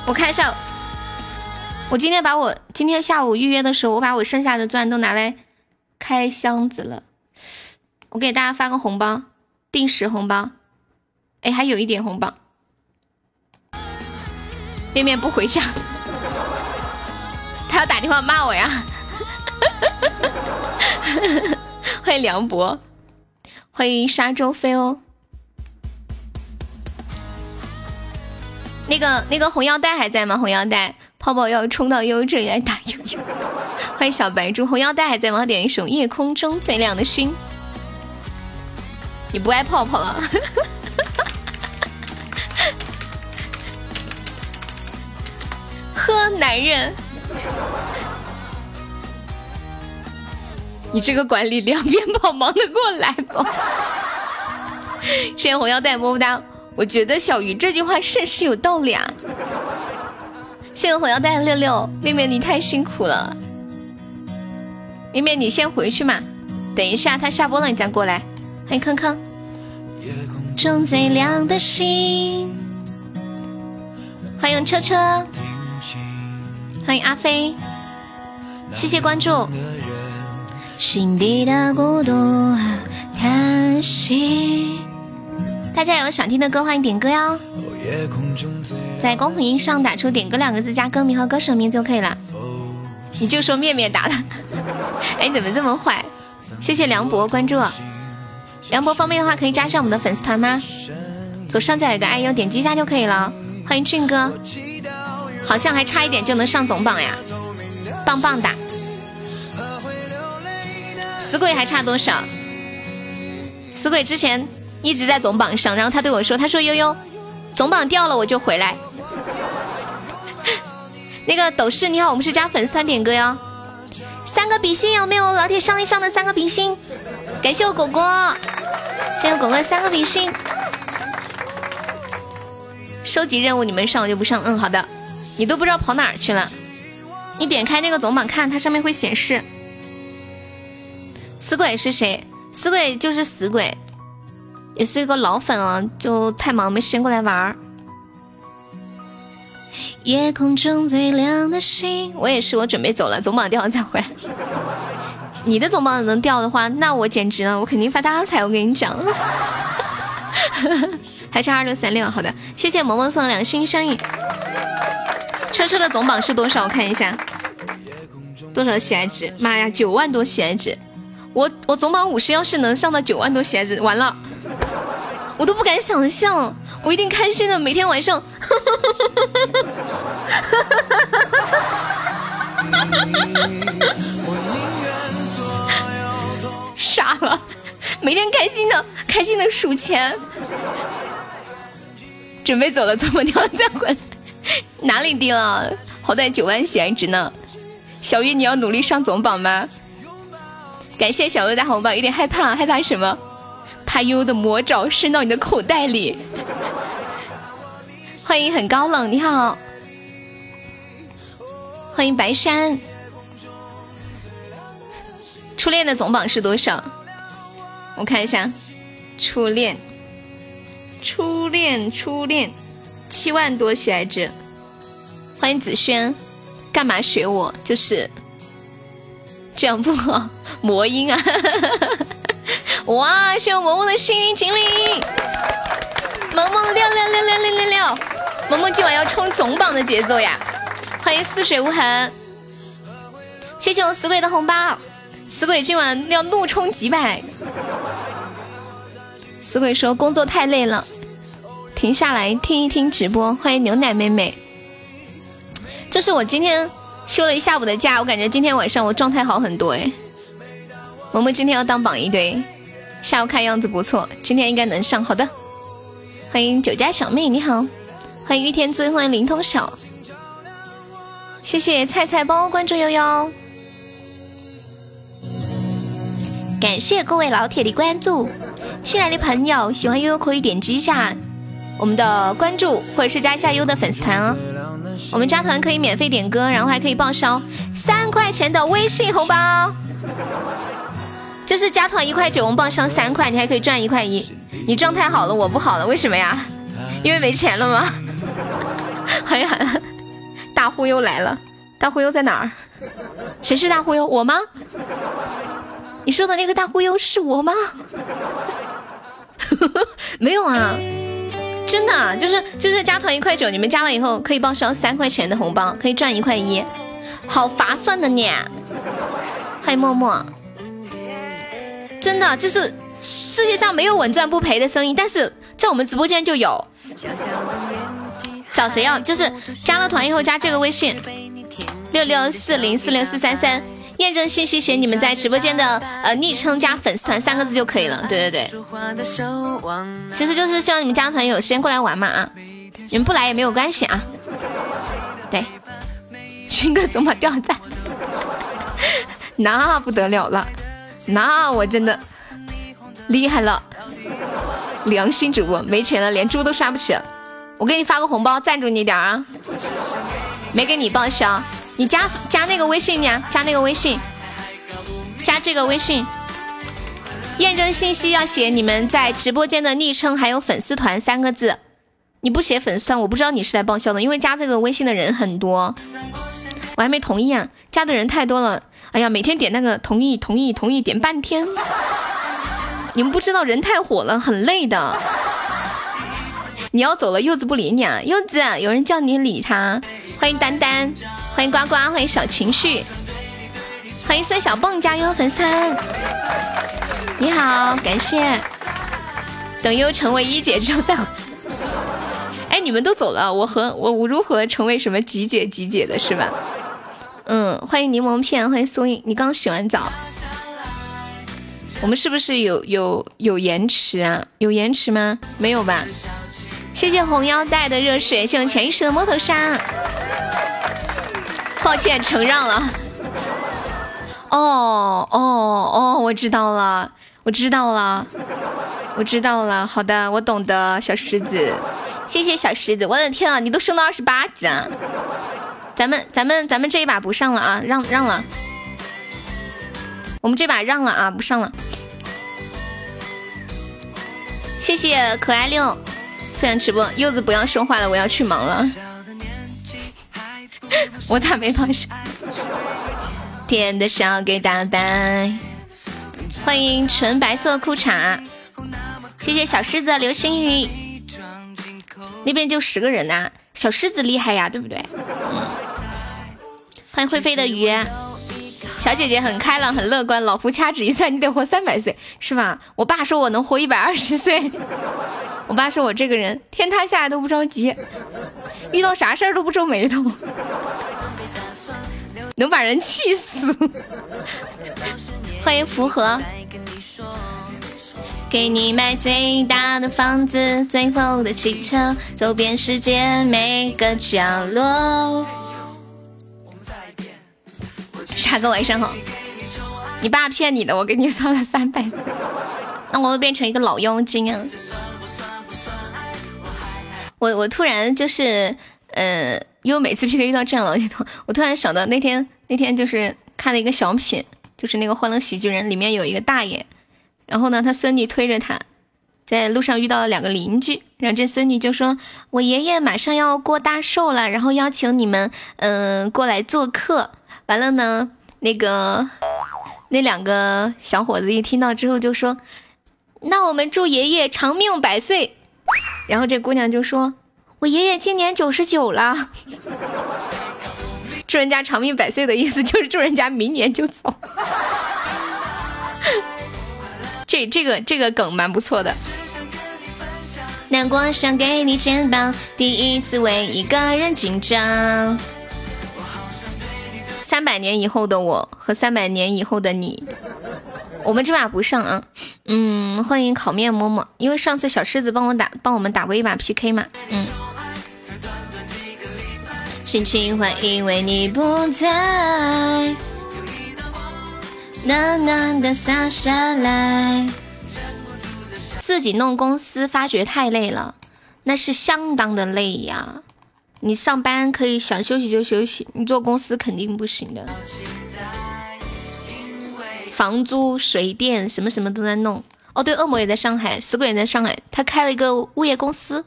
我看一下，我今天把我今天下午预约的时候，我把我剩下的钻都拿来开箱子了。我给大家发个红包，定时红包。哎，还有一点红包。面面不回家，[laughs] 他要打电话骂我呀。[laughs] 欢迎梁博，欢迎沙洲飞哦。那个那个红腰带还在吗？红腰带，泡泡要冲到悠悠这里来打悠悠。欢迎小白猪，红腰带还在吗？点一首《夜空中最亮的星》。你不爱泡泡了？[laughs] 呵，男人。你这个管理两边跑忙得过来不？谢谢红腰带么么哒！我觉得小鱼这句话甚是有道理啊！谢谢红腰带六六，妹妹你太辛苦了。妹妹你先回去嘛，等一下他下播了你再过来。欢迎康康。夜空中最亮的星。欢迎车车。欢迎阿飞。谢谢关注。心底的孤独和叹息。大家有想听的歌，欢迎点歌哟。在公屏上打出“点歌”两个字，加歌名和歌手名就可以了。你就说面面打的。[laughs] 哎，怎么这么坏？谢谢梁博关注。梁博方便的话，可以加上我们的粉丝团吗？左上角有个 IU，点击一下就可以了。欢迎俊哥，好像还差一点就能上总榜呀，棒棒哒！死鬼还差多少？死鬼之前一直在总榜上，然后他对我说：“他说悠悠，总榜掉了我就回来。” [laughs] 那个斗士你好，我们是加粉丝团点歌哟。三个比心有没有？老铁上一上的三个比心，感谢我果果，谢谢果果三个比心。收集任务你们上我就不上，嗯好的。你都不知道跑哪去了，你点开那个总榜看，它上面会显示。死鬼是谁？死鬼就是死鬼，也是一个老粉了，就太忙没时间过来玩儿。夜空中最亮的星，我也是，我准备走了，总榜掉了再回来。你的总榜能掉的话，那我简直了，我肯定发大财。我跟你讲，还差二六三六，好的，谢谢萌萌送的两个心声音。车车的总榜是多少？我看一下，多少喜爱值？妈呀，九万多喜爱值！我我总榜五十，要是能上到九万多鞋子，完了，我都不敢想象，我一定开心的每天晚上，傻了，每天开心的开心的数钱，准备走了，怎么掉再回来？哪里低了？好歹九万喜爱值呢，小月你要努力上总榜吗？感谢小优的红包，有点害怕，害怕什么？怕悠悠的魔爪伸到你的口袋里。欢迎很高冷，你好。欢迎白山。初恋的总榜是多少？我看一下，初恋，初恋，初恋，七万多喜爱值。欢迎子轩，干嘛学我？就是这样不好，魔音啊！[laughs] 哇，谢我萌萌的幸运锦鲤，萌萌六六六六六六六，萌萌今晚要冲总榜的节奏呀！欢迎似水无痕，谢谢我死鬼的红包。死鬼今晚要怒冲几百。死鬼说工作太累了，停下来听一听直播。欢迎牛奶妹妹，就是我今天休了一下午的假，我感觉今天晚上我状态好很多哎。萌萌今天要当榜一对，下午看样子不错，今天应该能上。好的，欢迎酒家小妹，你好，欢迎玉天尊，欢迎灵通小，谢谢菜菜包关注悠悠。感谢各位老铁的关注，新来的朋友喜欢悠悠可以点击一下我们的关注，或者是加一下悠悠的粉丝团哦。我们加团可以免费点歌，然后还可以报销三块钱的微信红包，就是加团一块九，我们报销三块，你还可以赚一块一。你状态好了，我不好了，为什么呀？因为没钱了吗？[laughs] 欢迎大忽悠来了，大忽悠在哪儿？谁是大忽悠？我吗？你说的那个大忽悠是我吗？[laughs] 没有啊，真的就是就是加团一块九，你们加了以后可以报销三块钱的红包，可以赚一块一，好划算的呢。欢迎默默，真的就是世界上没有稳赚不赔的生意，但是在我们直播间就有。找谁要？就是加了团以后加这个微信六六四零四六四三三。验证信息写你们在直播间的呃昵称加粉丝团三个字就可以了。对对对，其实就是希望你们加团有时间过来玩嘛啊，你们不来也没有关系啊。对，军哥总把掉赞，[laughs] 那不得了了，那我真的厉害了，良心主播没钱了连猪都刷不起，我给你发个红包赞助你点啊，没给你报销。你加加那个微信呀，加那个微信，加这个微信，验证信息要写你们在直播间的昵称还有粉丝团三个字。你不写粉丝团，我不知道你是来报销的，因为加这个微信的人很多，我还没同意啊，加的人太多了。哎呀，每天点那个同意同意同意点半天，你们不知道人太火了，很累的。你要走了，柚子不理你啊，柚子，有人叫你理他。欢迎丹丹。欢迎呱呱，欢迎小情绪，欢迎孙小蹦加入粉丝。你好，感谢。等优成为一姐之后再。哎，你们都走了，我和我我如何成为什么几姐几姐的是吧？嗯，欢迎柠檬片，欢迎苏印，你刚洗完澡。我们是不是有有有延迟啊？有延迟吗？没有吧？谢谢红腰带的热水，谢谢潜意识的摸头杀。抱歉，承让了。哦哦哦，我知道了，我知道了，我知道了。好的，我懂得，小狮子，谢谢小狮子。我的天啊，你都升到二十八级了。咱们咱们咱们这一把不上了啊，让让了。我们这把让了啊，不上了。谢谢可爱六分享直播，柚子不要说话了，我要去忙了。[laughs] 我咋没放下？甜的笑给打败。欢迎纯白色裤衩，谢谢小狮子流星雨。那边就十个人呐，小狮子厉害呀，对不对？嗯。欢迎会飞的鱼，小姐姐很开朗很乐观。老夫掐指一算，你得活三百岁，是吧？我爸说我能活一百二十岁。我爸说我这个人天塌下来都不着急，遇到啥事儿都不皱眉头，[laughs] 能把人气死。欢迎符合，给你买最大的房子，最后的汽车，走遍世界每个角落。傻哥晚上好，你爸骗你的，我给你算了三百，[laughs] 那我会变成一个老妖精啊！我我突然就是，呃，因为每次 PK 遇到这样的，我突然想到那天那天就是看了一个小品，就是那个《欢乐喜剧人》里面有一个大爷，然后呢，他孙女推着他在路上遇到了两个邻居，然后这孙女就说：“我爷爷马上要过大寿了，然后邀请你们，嗯，过来做客。”完了呢，那个那两个小伙子一听到之后就说：“那我们祝爷爷长命百岁。”然后这姑娘就说：“我爷爷今年九十九了，[laughs] 祝人家长命百岁的意思就是祝人家明年就走。[laughs] ”这这个这个梗蛮不错的。难过想给你肩膀，第一次为一个人紧张。三百年以后的我和三百年以后的你，我们这把不上啊。嗯，欢迎烤面馍馍，因为上次小狮子帮我打，帮我们打过一把 PK 嘛。嗯。心情坏因为你不在，暖暖的洒下来。自己弄公司，发觉太累了，那是相当的累呀。你上班可以想休息就休息，你做公司肯定不行的。房租、水电什么什么都在弄。哦，对，恶魔也在上海，死鬼也在上海，他开了一个物业公司。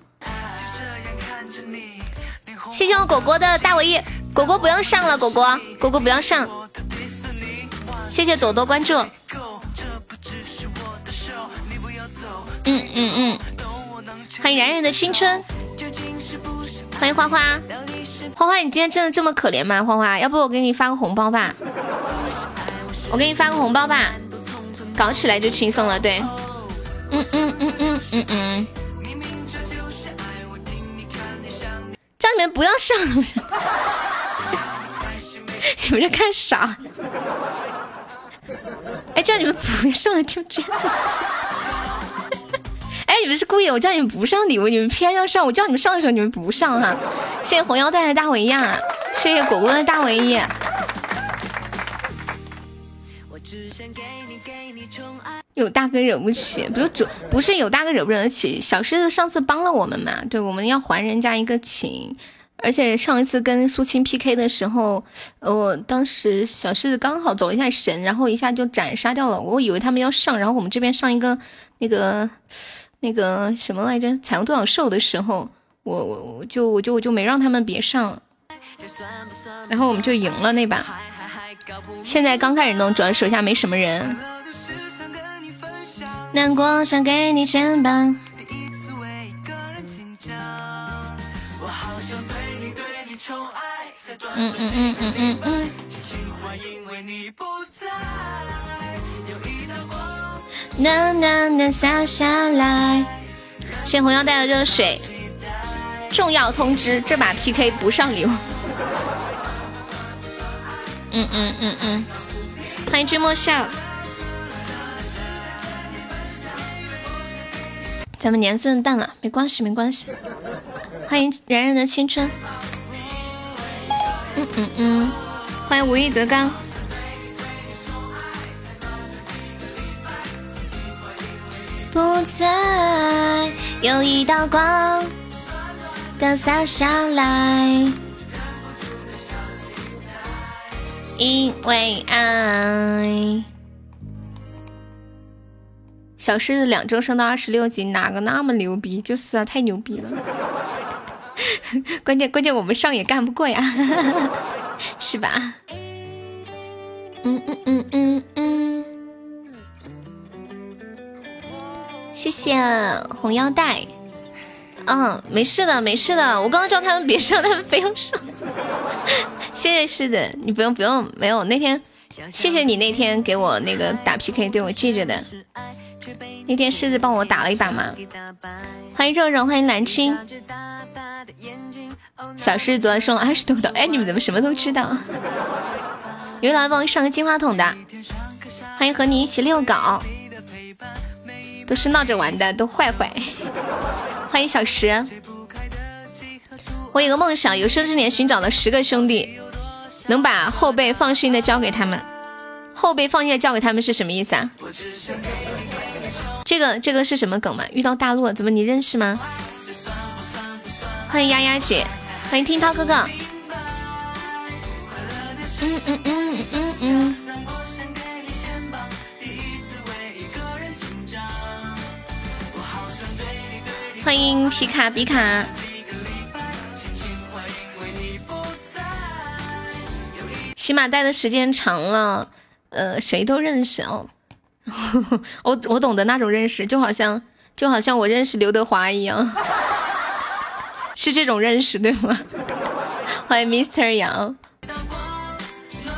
谢谢我果果的大尾翼，果果不用上了，果果，果果不要上。谢谢朵朵关注。嗯嗯嗯，欢迎燃燃的青春。欢迎花花，花花，你今天真的这么可怜吗？花花，要不我给你发个红包吧？我给你发个红包吧，搞起来就轻松了。对，嗯嗯嗯嗯嗯嗯，叫你们不要上，[laughs] 你们在看啥？哎，叫你们不要上，就这样。哎，你们是故意？我叫你们不上礼物，你们偏要上。我叫你们上的时候，你们不上哈。谢谢红腰带的大尾亚，谢谢果果的大尾翼。有大哥惹不起，不是主，不是有大哥惹不惹得起。小狮子上次帮了我们嘛？对，我们要还人家一个情。而且上一次跟苏青 PK 的时候，我当时小狮子刚好走了一下神，然后一下就斩杀掉了。我以为他们要上，然后我们这边上一个那个。那个什么来着？彩虹独角兽的时候，我我我就我就我就没让他们别上，然后我们就赢了那把。现在刚开始弄，主要手下没什么人。难过想给你肩膀。嗯嗯嗯嗯嗯嗯。暖暖的洒下来，谢红腰带的热水。重要通知：这把 PK 不上礼物。嗯嗯嗯嗯，欢迎君莫笑。咱们年岁淡了，没关系没关系。欢迎冉冉的青春。嗯嗯嗯，欢迎无欲则刚。不在，有一道光的洒下来，因为爱。小狮子两周升到二十六级，哪个那么牛逼？就是啊，太牛逼了！关 [laughs] 键关键，我们上也干不过呀，[laughs] 是吧？嗯嗯嗯嗯嗯。谢谢红腰带，嗯，没事的，没事的。我刚刚叫他们别上，他们非要上。[laughs] 谢谢狮子，你不用不用，没有那天，谢谢你那天给我那个打 PK，对我记着的。那天狮子帮我打了一把嘛。欢迎肉肉，欢迎蓝青。小狮子昨晚送了二十多刀，哎，你们怎么什么都知道？[laughs] 有来帮我上个金话筒的。欢迎和你一起遛狗。都是闹着玩的，都坏坏。欢迎小石。我有个梦想，有生之年寻找了十个兄弟，能把后背放心的交给他们。后背放心的交给他们是什么意思啊？这个这个是什么梗嘛？遇到大陆怎么你认识吗？欢迎丫丫姐，欢迎听涛哥哥。嗯嗯嗯嗯嗯。欢迎皮卡比卡。起码待的时间长了，呃，谁都认识哦。[laughs] 我我懂得那种认识，就好像就好像我认识刘德华一样，[laughs] 是这种认识对吗？欢迎 Mr 杨，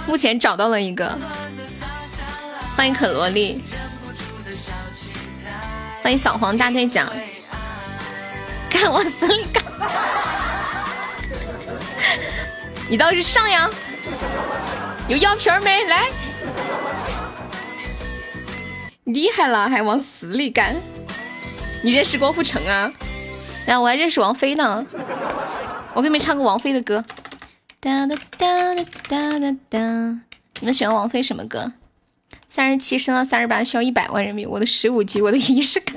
目前找到了一个。欢迎可萝莉，欢迎小黄大队长，看我死里干！你倒是上呀！有药瓶没？来，厉害了，还往死里干！你认识郭富城啊？来，我还认识王菲呢。我给你们唱个王菲的歌。哒哒哒哒哒哒哒。你们喜欢王菲什么歌？三十七升到三十八需要一百万人民币。我的十五级，我的仪式感，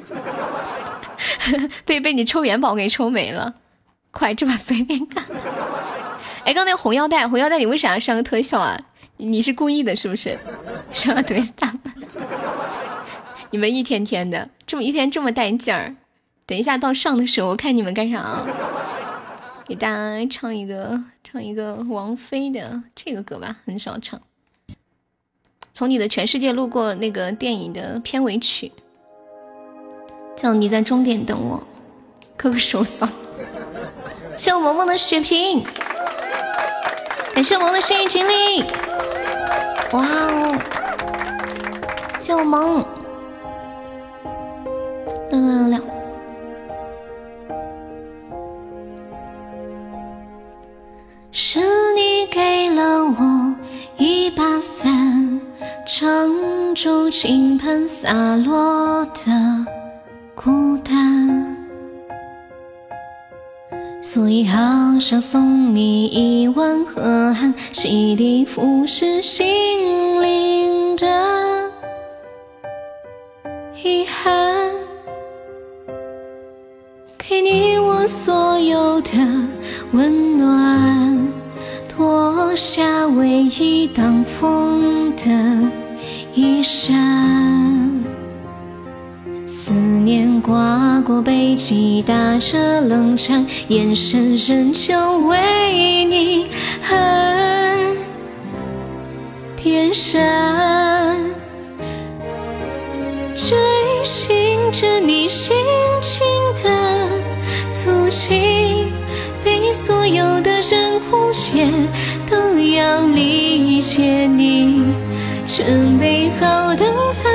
[laughs] 被被你抽元宝给抽没了。快，这把随便干。哎，刚那个红腰带，红腰带，你为啥要上个特效啊？你是故意的，是不是？上特别大。[laughs] 你们一天天的，这么一天这么带劲儿。等一下到上的时候，我看你们干啥啊？给大家唱一个，唱一个王菲的这个歌吧，很少唱。从你的全世界路过那个电影的片尾曲，叫你在终点等我，哥哥手酸。谢我萌萌的血瓶。感谢我萌的幸运锦鲤，哇哦！谢我萌，六六六。是你给了我一把伞，撑住倾盆洒落的孤单。所以好想送你一碗河汉，洗涤腐蚀心灵的遗憾，给你我所有的温暖，脱下唯一挡风的衣衫。思念刮过背脊，打着冷颤，眼神仍旧为你而点闪，追寻着你心情的足迹，被所有的人误解，都要理解你，准备好等擦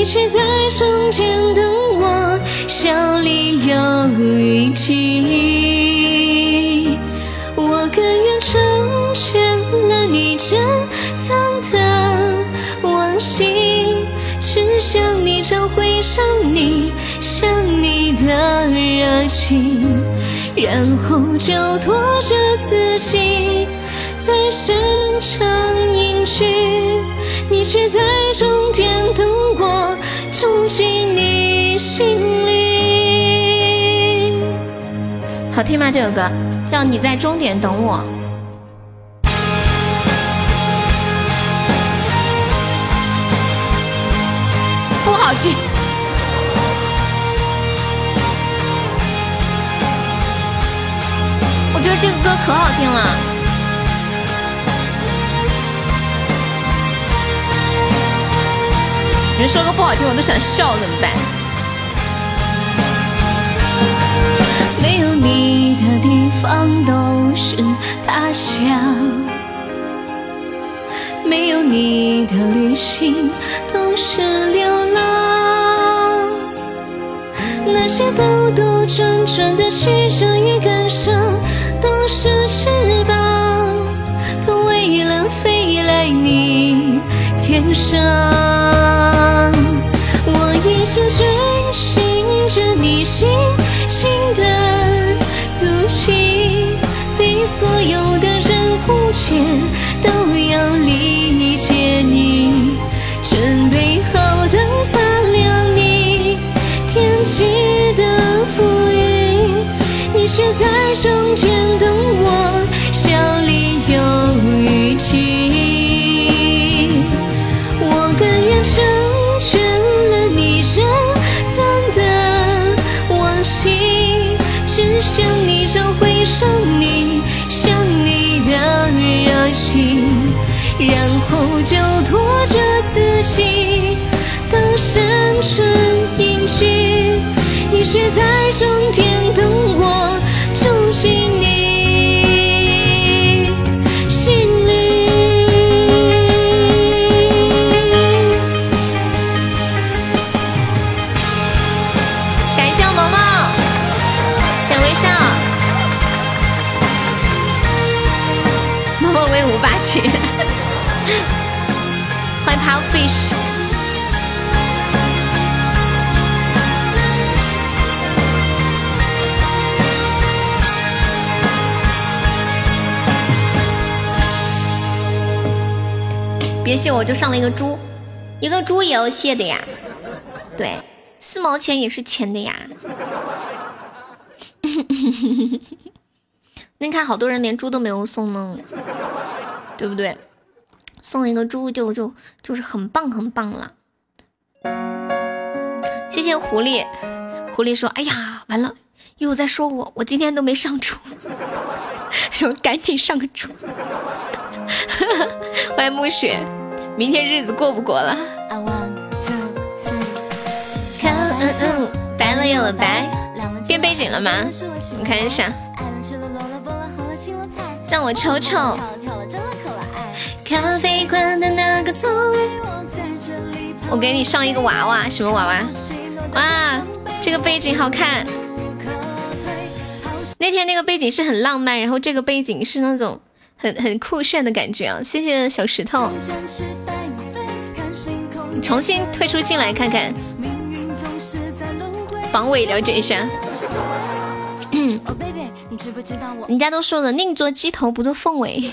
你却在终点等我，笑里有雨季。我甘愿成全了你珍藏的往昔，只想你找回想你想你的热情，然后就拖着自己。在深长隐居，你却在终点等好听吗？这首歌叫《你在终点等我》，不好听。我觉得这个歌可好听了。你说个不好听，我都想笑，怎么办？方都是他乡，没有你的旅行都是流浪。那些兜兜转转的曲折与感伤，都是翅膀，都为了飞来你天上。就上了一个猪，一个猪也要谢的呀。对，四毛钱也是钱的呀。[laughs] 那看好多人连猪都没有送呢，对不对？送一个猪就就就是很棒很棒了。谢谢狐狸，狐狸说：“哎呀，完了，又在说我，我今天都没上猪，[laughs] 说赶紧上个猪。”欢迎暮雪。明天日子过不过了？嗯嗯，白了又了白，变背景了吗？你看一下，让我瞅瞅。咖啡馆的那个座位，我给你上一个娃娃，什么娃娃？哇，这个背景好看。那天那个背景是很浪漫，然后这个背景是那种。很很酷炫的感觉啊！谢谢小石头，重新退出进来看看，榜尾了解一下。[coughs] 人家都说了，宁做鸡头不做凤尾。[laughs]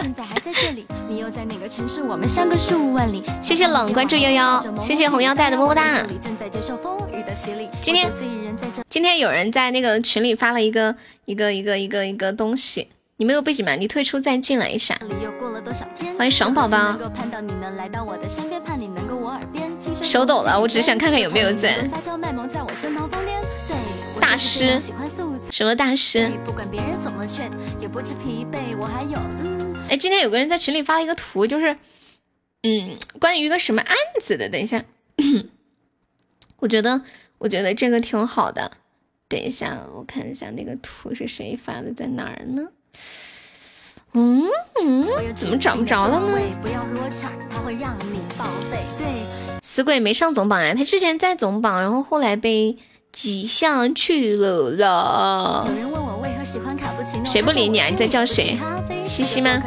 现在还在这里，你又在哪个城市？我们相隔数万里谢谢冷关注悠悠，谢谢红腰带的么么哒。今天今天有人在那个群里发了一个一个一个一个一个东西。你没有背景吗？你退出再进来一下。欢迎爽宝宝。手抖了，我只是想看看有没有钻。大师？什么大师？哎，今天有个人在群里发了一个图，就是，嗯，关于一个什么案子的。等一下，[clears throat] 我觉得，我觉得这个挺好的。等一下，我看一下那个图是谁发的，在哪儿呢？嗯嗯，怎么找不着了呢？死鬼没上总榜啊，他之前在总榜，然后后来被挤下去了啦。谁不理你啊？你在叫谁？西西吗？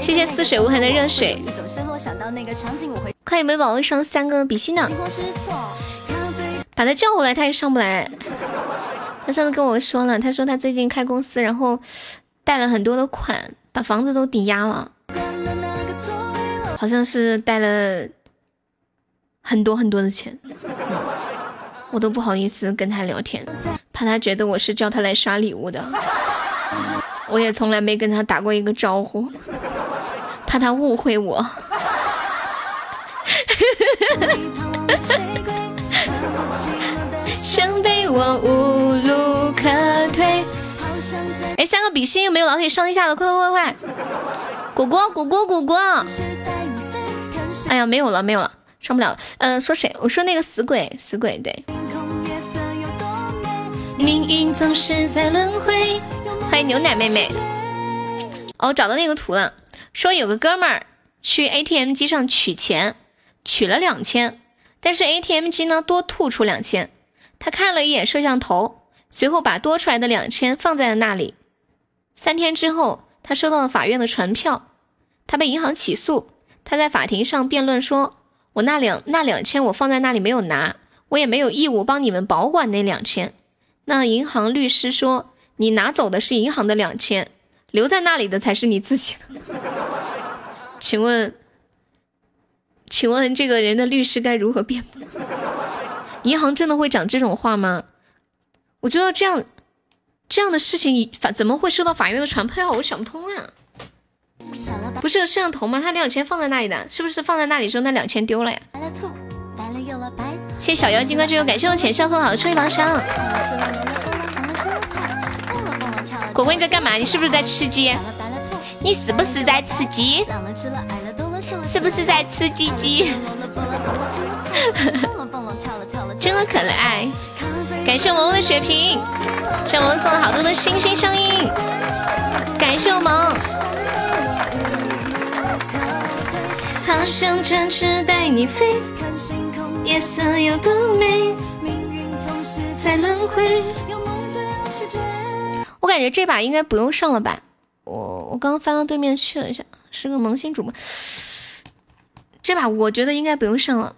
谢谢似水无痕的热水。快有没有宝宝上三个比心呢？把他叫过来，他也上不来。他上次跟我说了，他说他最近开公司，然后贷了很多的款。把房子都抵押了，好像是贷了很多很多的钱，我都不好意思跟他聊天，怕他觉得我是叫他来刷礼物的。我也从来没跟他打过一个招呼，怕他误会我。[laughs] 想被我无路可退。哎，三个比心有没有老铁上一下的？快快快快！果果果果果果！哎呀，没有了没有了，上不了。嗯，说谁？我说那个死鬼死鬼对。命运总是在轮回。欢迎牛奶妹妹。哦，找到那个图了。说有个哥们儿去 ATM 机上取钱，取了两千，但是 ATM 机呢多吐出两千。他看了一眼摄像头。随后把多出来的两千放在了那里。三天之后，他收到了法院的传票，他被银行起诉。他在法庭上辩论说：“我那两那两千我放在那里没有拿，我也没有义务帮你们保管那两千。”那银行律师说：“你拿走的是银行的两千，留在那里的才是你自己的。”请问，请问这个人的律师该如何辩驳？[laughs] 银行真的会讲这种话吗？我觉得这样，这样的事情法怎么会受到法院的传票？我想不通啊！不是有摄像头吗？他两千放在那里的，是不是放在那里时候那两千丢了呀？谢谢小妖精关注，感谢我浅笑送好的初一榜上。果果你在干嘛？你是不是在吃鸡？你是不是在吃鸡？是不是在吃鸡鸡？真的可爱。感谢萌萌的血瓶，谢萌萌送了好多的星星声音，感谢我萌。好想展翅带你飞，夜色有多美，在轮回。我感觉这把应该不用上了吧？我我刚刚翻到对面去了一下，是个萌新主播。这把我觉得应该不用上了，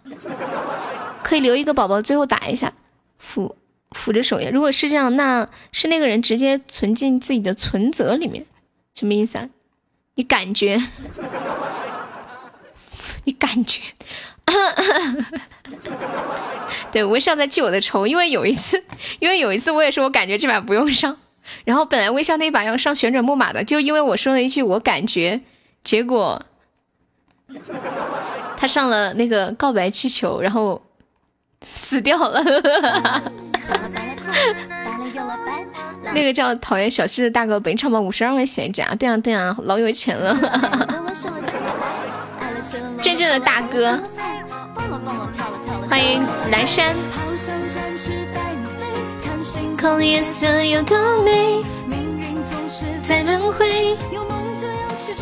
可以留一个宝宝最后打一下，辅扶着守夜。如果是这样，那是那个人直接存进自己的存折里面，什么意思啊？你感觉？[laughs] 你感觉？[laughs] 对，微笑在记我的仇，因为有一次，因为有一次我也是我感觉这把不用上。然后本来微笑那一把要上旋转木马的，就因为我说了一句我感觉，结果他上了那个告白气球，然后死掉了。那个叫讨厌小旭的大哥本场榜五十二万闲渣，对啊对啊，老有钱了。真正的大哥，欢迎南山。空夜色有多美，在轮回。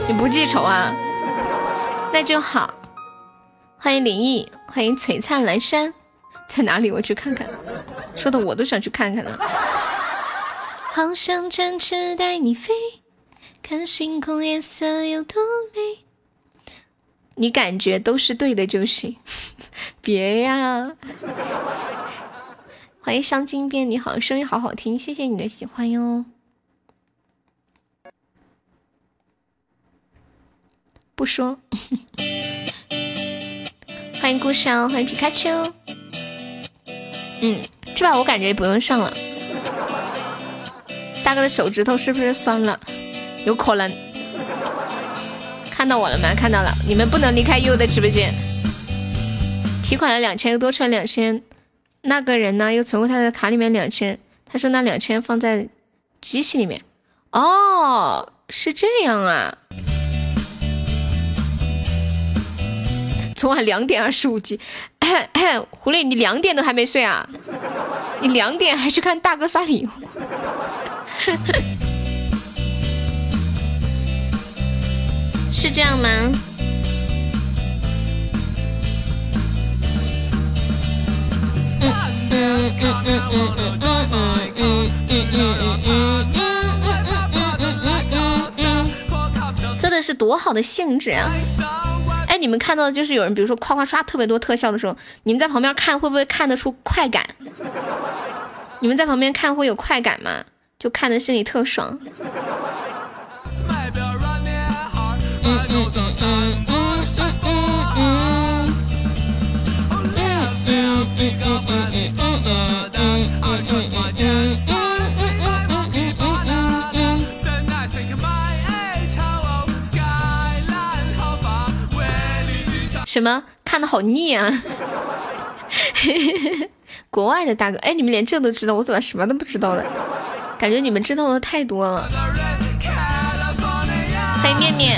你不记仇啊？那就好。欢迎林毅，欢迎璀璨阑珊，在哪里？我去看看。说的我都想去看看了。好想展翅带你飞，看星空夜色有多美。你感觉都是对的就行，[laughs] 别呀。欢迎香金边，你好，声音好好听，谢谢你的喜欢哟。不说。[laughs] 欢迎顾少，欢迎皮卡丘。嗯，这把我感觉不用上了。大哥的手指头是不是酸了？有可能。看到我了吗？看到了。你们不能离开优的直播间。提款了两千，又多出来两千。那个人呢？又存过他的卡里面两千，他说那两千放在机器里面。哦，是这样啊。昨晚两点二十五 [coughs] 狐狸，你两点都还没睡啊？你两点还去看大哥刷礼物？[laughs] 是这样吗？真的是多好的兴致啊！哎，你们看到就是有人，比如说夸夸刷特别多特效的时候，你们在旁边看会不会看得出快感？你们在旁边看会有快感吗？就看的心里特爽。什么看的好腻啊！[laughs] 国外的大哥，哎，你们连这都知道，我怎么什么都不知道的？感觉你们知道的太多了。欢迎面面，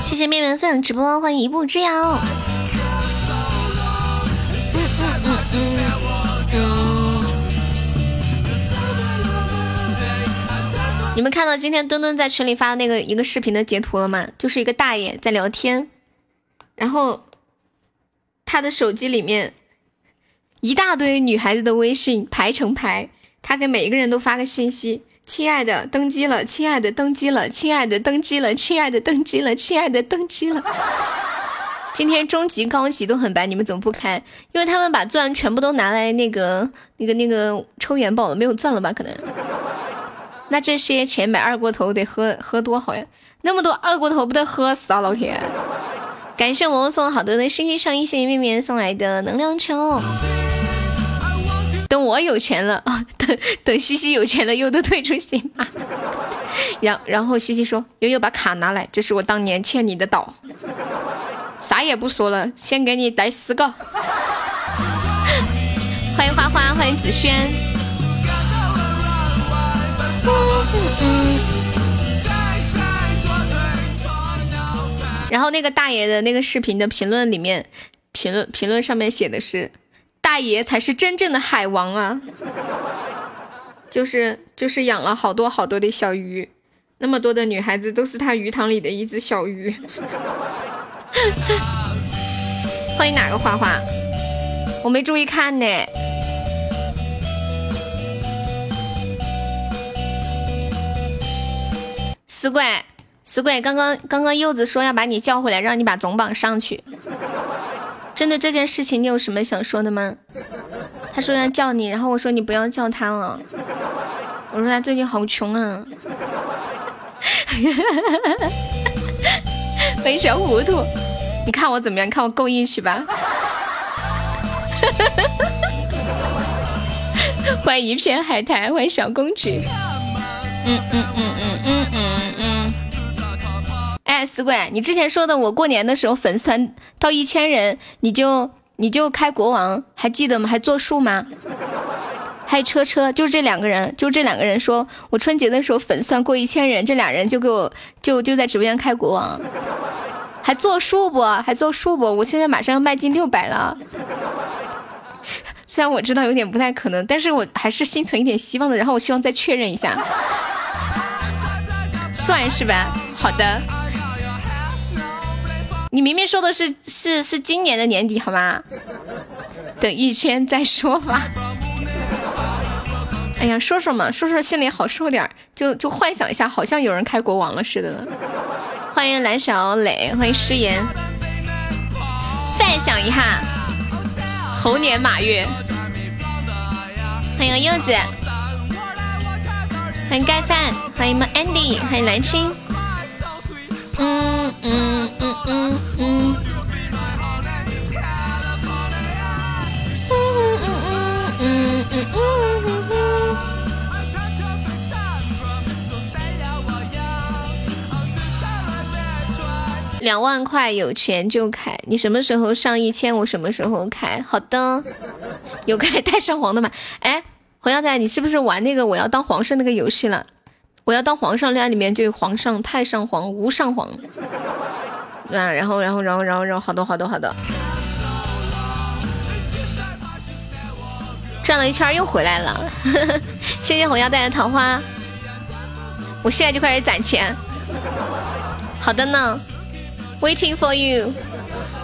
谢谢面面分享直播，欢迎一步之遥。你们看到今天墩墩在群里发的那个一个视频的截图了吗？就是一个大爷在聊天，然后他的手机里面一大堆女孩子的微信排成排，他给每一个人都发个信息：“亲爱的，登机了，亲爱的，登机了，亲爱的，登机了，亲爱的，登机了，亲爱的，登机了。”今天中级、高级都很白，你们怎么不开？因为他们把钻全部都拿来那个、那个、那个抽元宝了，没有钻了吧？可能。那这些钱买二锅头得喝喝多好呀！那么多二锅头不得喝死啊！老铁，感谢萌萌送好多的星星上一谢谢面面送来的能量球。等我有钱了啊！[laughs] 等等西西有钱了，又都退出行吗。[laughs] 然然后西西说：“悠悠把卡拿来，这是我当年欠你的岛。”啥也不说了，先给你带十个。[laughs] 欢迎花花，欢迎紫萱。然后那个大爷的那个视频的评论里面，评论评论上面写的是，大爷才是真正的海王啊，[laughs] 就是就是养了好多好多的小鱼，那么多的女孩子都是他鱼塘里的一只小鱼。[laughs] 欢迎哪个花花？我没注意看呢。死鬼，死鬼！刚刚刚刚柚子说要把你叫回来，让你把总榜上去。真的这件事情，你有什么想说的吗？他说要叫你，然后我说你不要叫他了。我说他最近好穷啊。[laughs] 欢迎小糊涂，你看我怎么样？看我够义气吧？[laughs] 欢迎一片海苔，欢迎小公主。嗯嗯嗯嗯嗯嗯。死鬼，你之前说的，我过年的时候粉丝团到一千人，你就你就开国王，还记得吗？还作数吗？还有车车，就这两个人，就这两个人说我春节的时候粉丝团过一千人，这俩人就给我就就在直播间开国王，还作数不？还作数不？我现在马上要迈进六百了。[laughs] 虽然我知道有点不太可能，但是我还是心存一点希望的。然后我希望再确认一下，算是吧。好的，你明明说的是是是今年的年底，好吗？等一千再说吧。[laughs] 哎呀，说说嘛，说说心里好受点，就就幻想一下，好像有人开国王了似的。欢迎蓝小磊，欢迎诗言。再想一下。猴年马月，欢迎柚子，欢迎盖饭，欢迎我们 Andy，欢迎蓝青。嗯嗯嗯嗯嗯。嗯嗯嗯嗯嗯嗯嗯。两万块有钱就开，你什么时候上一千，我什么时候开。好的，有开带上黄的吗？哎，黄腰仔，你是不是玩那个我要当皇上那个游戏了？我要当皇上，那里面就有皇上、太上皇、无上皇。啊，然后，然后，然后，然后，然后，好多，好多，好多。转了一圈又回来了，[laughs] 谢谢红腰带的桃花。我现在就开始攒钱。好的呢。Waiting for you,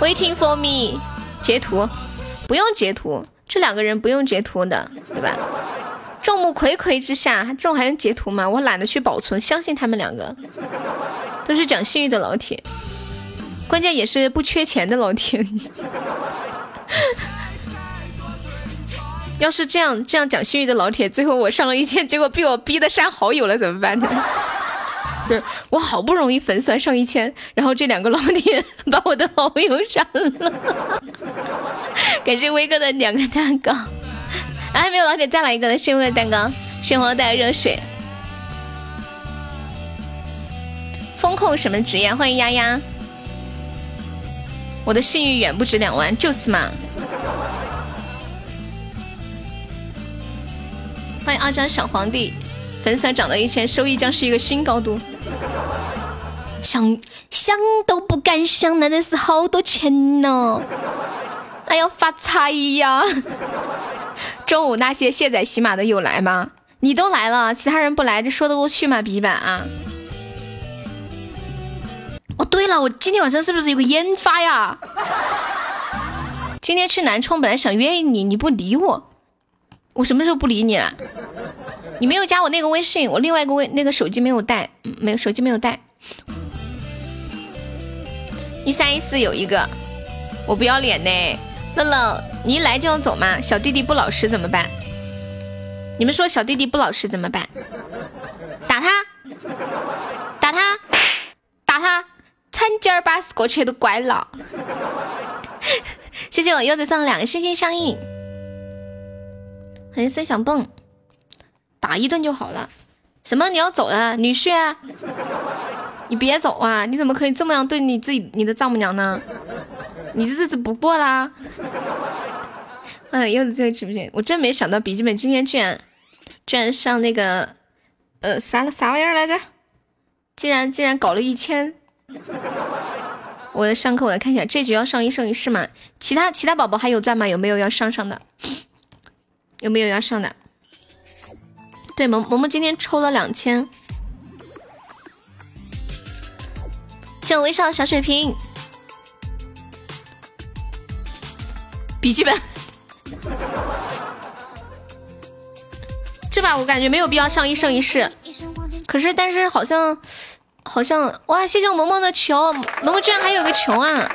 waiting for me。截图，不用截图，这两个人不用截图的，对吧？众目睽睽之下，这种还用截图吗？我懒得去保存，相信他们两个都是讲信誉的老铁，关键也是不缺钱的老铁。[laughs] 要是这样这样讲信誉的老铁，最后我上了一千，结果被我逼的删好友了，怎么办呢？对我好不容易粉丝上一千，然后这两个老铁 [laughs] 把我的好友删了。感谢威哥的两个蛋糕，啊，还没有老铁再来一个的，谢威的蛋糕，谢黄带热水。风控什么职业？欢迎丫丫。我的信誉远不止两万，就是嘛。欢迎阿张小皇帝。粉丝涨到一千，收益将是一个新高度。想想都不敢想，那真是好多钱呢！还要发财呀！[laughs] 中午那些卸载喜马的有来吗？你都来了，其他人不来，这说得过去吗？笔记本啊！哦，对了，我今天晚上是不是有个烟发呀？[laughs] 今天去南充，本来想约你，你不理我，我什么时候不理你了？你没有加我那个微信，我另外一个微那个手机没有带，没有手机没有带。一三一四有一个，我不要脸呢。乐乐，你一来就要走吗？小弟弟不老实怎么办？你们说小弟弟不老实怎么办？打他，打他，打他，餐巾儿把过去都乖了。[laughs] 谢谢我柚子送了两个星星上映，欢迎孙小蹦。打一顿就好了。什么？你要走了，女婿？你别走啊！你怎么可以这么样对你自己你的丈母娘呢？你这日子不过啦！嗯，柚子这个直播间，我真没想到笔记本今天居然居然上那个呃，啥了啥玩意儿来着？竟然竟然搞了一千！我在上课，我来看一下，这局要上一生一世吗？其他其他宝宝还有钻吗？有没有要上上的？有没有要上的？对，萌萌萌今天抽了两千。谢我微笑小水瓶。笔记本。这把我感觉没有必要上一生一世。可是，但是好像，好像哇！谢谢我萌萌的球，萌萌居然还有个球啊！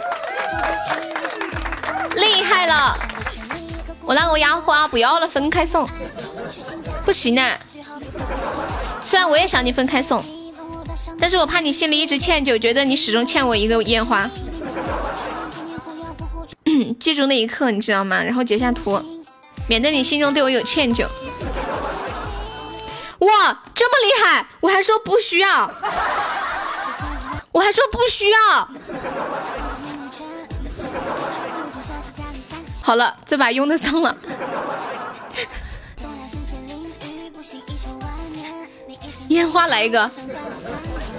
厉害了！我那个压花不要了，分开送。不行啊！虽然我也想你分开送，但是我怕你心里一直歉疚，觉得你始终欠我一个烟花。[clears throat] 记住那一刻，你知道吗？然后截下图，免得你心中对我有歉疚。哇，这么厉害！我还说不需要，我还说不需要。好了，这把用得上了。烟花来一个，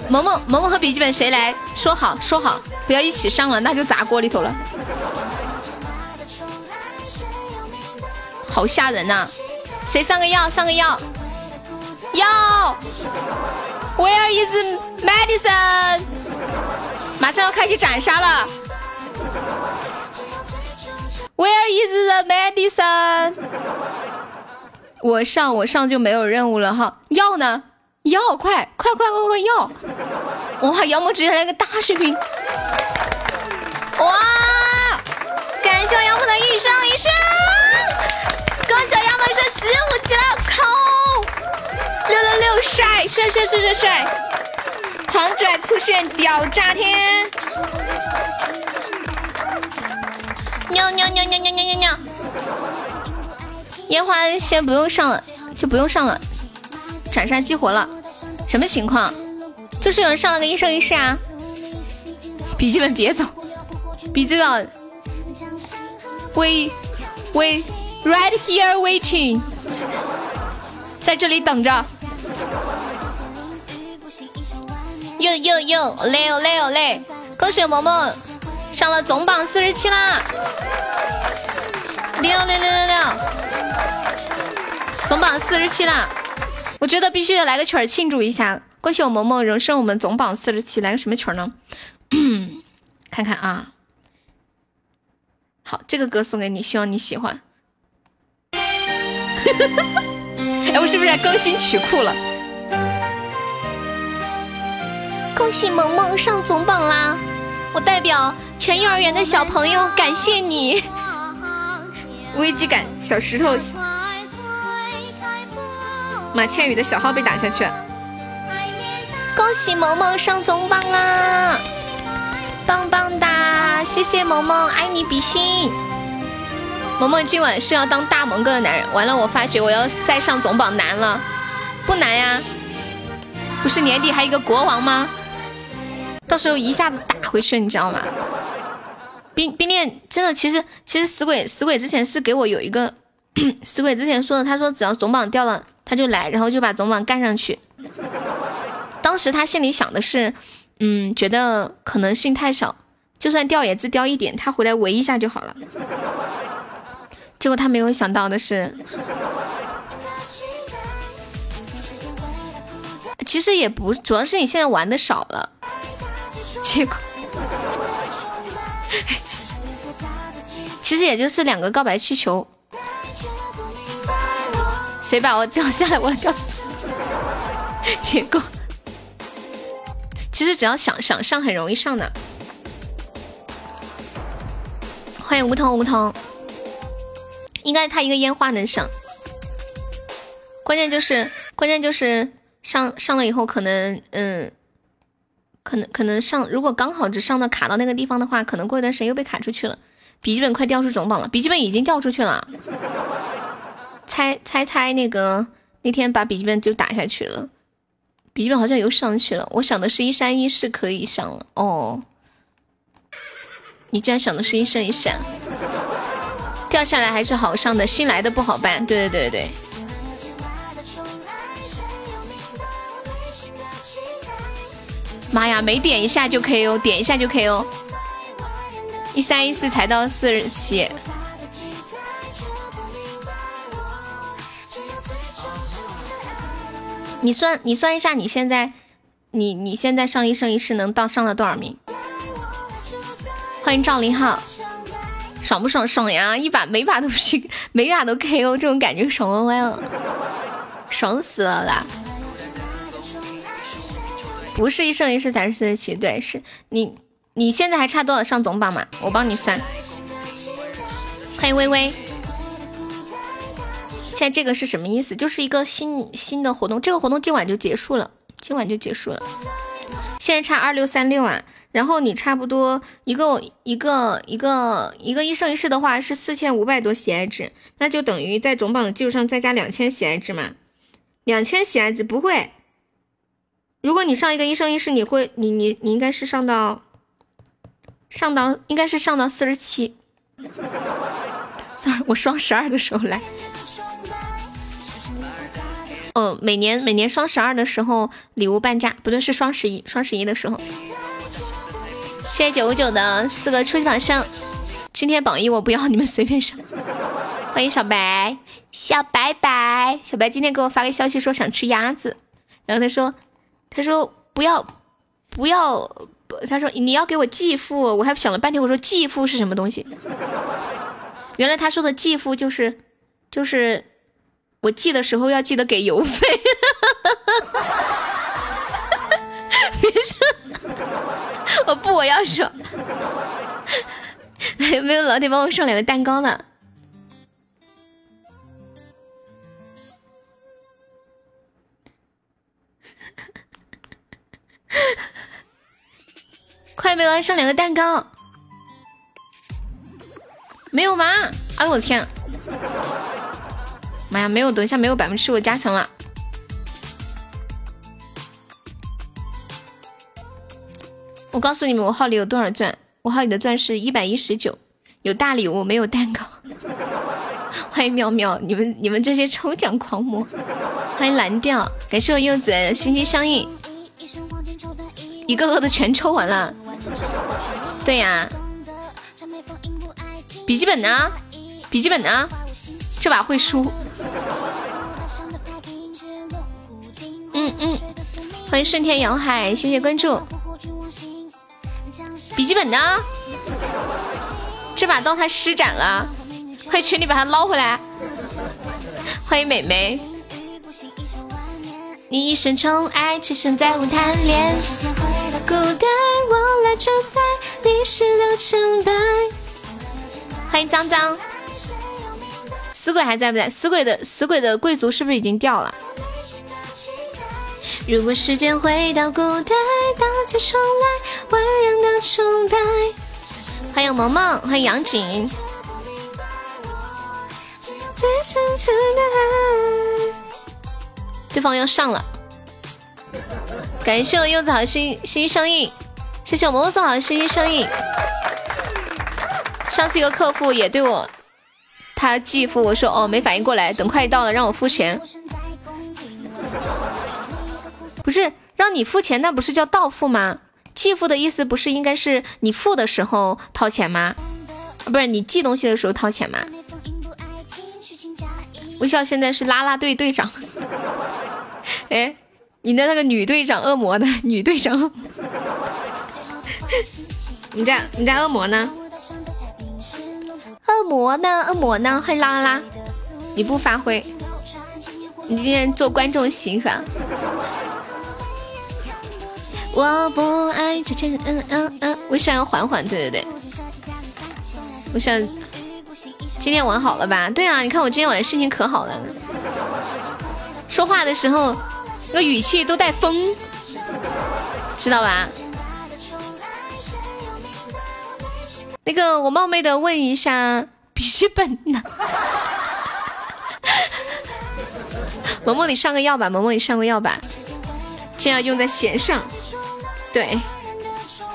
萌萌萌萌和笔记本谁来说好说好，不要一起上了，那就砸锅里头了。好吓人呐！谁上个药？上个药。药，Where is medicine？马上要开启斩杀了。Where is the medicine？我上我上就没有任务了哈。药呢？药，快快快快快药！哇，妖魔直接来个大视频！哇，感谢妖魔的一生一世，十五级了，靠！六六六，帅帅帅帅帅帅，狂拽酷炫屌炸天！喵喵喵喵喵喵喵喵！烟花先不用上了，就不用上了。斩杀激活了，什么情况？就是有人上了个一生一世啊！笔记本别走，笔记本，we we right here waiting，在这里等着。哟哟哟，累哦累哦累！恭喜萌萌上了总榜四十七啦！六六六六六，总榜四十七啦！我觉得必须得来个曲儿庆祝一下。恭喜我萌萌荣升我们总榜四十七，来个什么曲儿呢？[clears throat] 看看啊，好，这个歌送给你，希望你喜欢。[laughs] 哎，我是不是更新曲库了？恭喜萌萌上总榜啦！我代表全幼儿园的小朋友感谢你。危机感，小石头。马倩雨的小号被打下去。恭喜萌萌上总榜啦！棒棒哒！谢谢萌萌，爱你比心。萌萌今晚是要当大萌哥的男人。完了，我发觉我要再上总榜难了。不难呀，不是年底还有一个国王吗？到时候一下子打回去，你知道吗？冰冰恋真的，其实其实死鬼死鬼之前是给我有一个 [coughs] 死鬼之前说的，他说只要总榜掉了他就来，然后就把总榜干上去。当时他心里想的是，嗯，觉得可能性太少，就算掉也只掉一点，他回来围一下就好了。结果他没有想到的是，其实也不主要是你现在玩的少了。结果，其实也就是两个告白气球。谁把我掉下来，我掉死。结果，其实只要想想上，很容易上的。欢迎梧桐梧桐，应该他一个烟花能上。关键就是，关键就是上上了以后，可能嗯。可能可能上，如果刚好只上到卡到那个地方的话，可能过一段时间又被卡出去了。笔记本快掉出总榜了，笔记本已经掉出去了。猜猜猜，那个那天把笔记本就打下去了，笔记本好像又上去了。我想的是一山一世可以上了哦，你居然想的是一生一世，掉下来还是好上的，新来的不好办。对对对对对。妈呀，没点一下就 KO，点一下就 KO。一三一四才到四十七。你算你算一下，你现在你你现在上一生一世能到上了多少名？欢迎赵林浩，爽不爽？爽呀！一把每把都是每把都 KO，这种感觉爽歪歪了，爽死了啦！不是一生一世才是四十七，对，是你你现在还差多少上总榜嘛？我帮你算。欢迎微微。现在这个是什么意思？就是一个新新的活动，这个活动今晚就结束了，今晚就结束了。现在差二六三六啊，然后你差不多一个一个一个一个一生一世的话是四千五百多喜爱值，那就等于在总榜的基础上再加两千喜爱值嘛？两千喜爱值不会，如果你上一个一生一世，你会你你你应该是上到上到应该是上到四十七。sorry，我双十二的时候来。哦，每年每年双十二的时候礼物半价，不对，是双十一，双十一的时候。谢谢九五九的四个初级榜上，今天榜一我不要，你们随便上。[laughs] 欢迎小白，小白白，小白今天给我发个消息说想吃鸭子，然后他说，他说不要不要，他说你要给我继付，我还想了半天，我说继付是什么东西？[laughs] 原来他说的继付就是就是。我寄的时候要记得给邮费，别说，我 [laughs] 不，我要说，有 [laughs] 没有老铁帮我上两个蛋糕呢？[laughs] 快没有上两个蛋糕？没有吗？哎呦我天！妈呀，没有，等一下没有百分之十五加成了。我告诉你们，我号里有多少钻？我号里的钻是一百一十九，有大礼物，没有蛋糕。[laughs] 欢迎喵喵，你们你们这些抽奖狂魔。欢迎蓝调，感谢我柚子心心相印，一个个的全抽完了。对呀，笔记本呢？笔记本呢？这把会输。嗯嗯，欢迎顺天摇海，谢谢关注。笔记本呢？这把刀他施展了，快群里把他捞回来。欢迎美眉。你一生宠爱，只剩再无贪恋。古代我来主宰历史的成败。欢迎张张。死鬼还在不在？死鬼的死鬼的贵族是不是已经掉了？如果时间回到古代，大家重来，万人的崇拜。欢迎萌萌，欢迎杨景。对方要上了，感谢我柚子好心心上印，谢谢我萌萌送好心心上印。上次一个客户也对我。他继付，我说哦，没反应过来，等快到了让我付钱，不是让你付钱，那不是叫到付吗？继付的意思不是应该是你付的时候掏钱吗？不是你寄东西的时候掏钱吗？微笑现在是啦啦队队长，[laughs] 哎，你的那个女队长恶魔的 [laughs] 女队长，[laughs] 你家你家恶魔呢？恶魔呢？恶魔呢？欢迎啦啦啦！你不发挥，你今天做观众席是吧？我不爱这情，嗯嗯嗯，我想要缓缓，对对对，我想今天玩好了吧？对啊，你看我今天晚上心情可好了，说话的时候那个语气都带风，知道吧？那个，我冒昧的问一下，笔记本呢？[laughs] 萌萌，你上个药吧，萌萌，你上个药吧，这样用在弦上。对，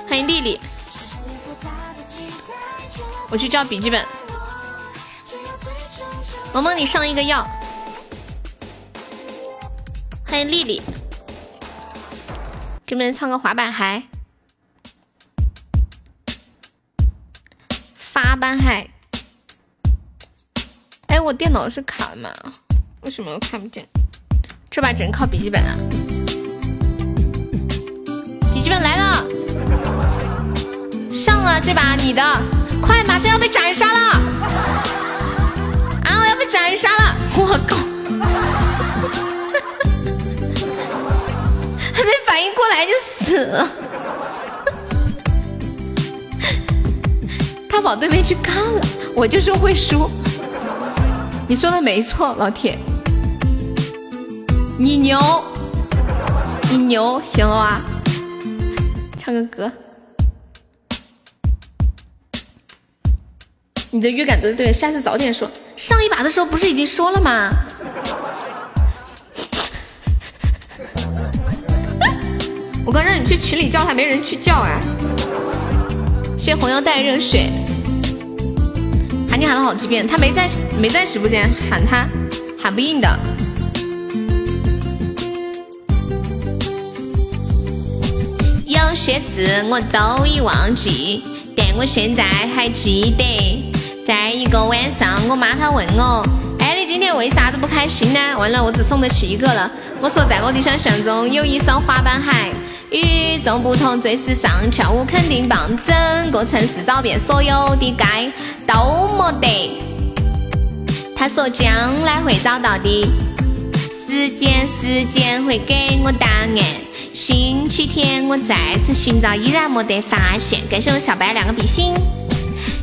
欢迎丽丽，我去叫笔记本。萌萌，你上一个药。欢迎丽丽，给你们唱个滑板嗨，发班嗨。哎，我电脑是卡了吗？为什么我看不见？这把只能靠笔记本啊。记本来了，上啊！这把你的，快，马上要被斩杀了！啊，我要被斩杀了！我靠！还没反应过来就死了。他跑对面去看了，我就说会输。你说的没错，老铁，你牛，你牛，行了吧？唱个歌。你的预感都对，下次早点说。上一把的时候不是已经说了吗？[laughs] 我刚让你去群里叫他，没人去叫啊！谢谢红腰带热水，喊你喊了好几遍，他没在没在直播间，喊他喊不应的。有些事我都已忘记，但我现在还记得。在一个晚上，我妈她问我，哎，你今天为啥子不开心呢？完了，我只送得起一个了。我说，在我的想象中有一双滑板鞋。与众不同，最时尚，跳舞肯定棒，整个城市找遍所有的街都没得。他说将来会找到的，时间时间会给我答案。星期天我再次寻找，依然没得发现。感谢我小白两个比心。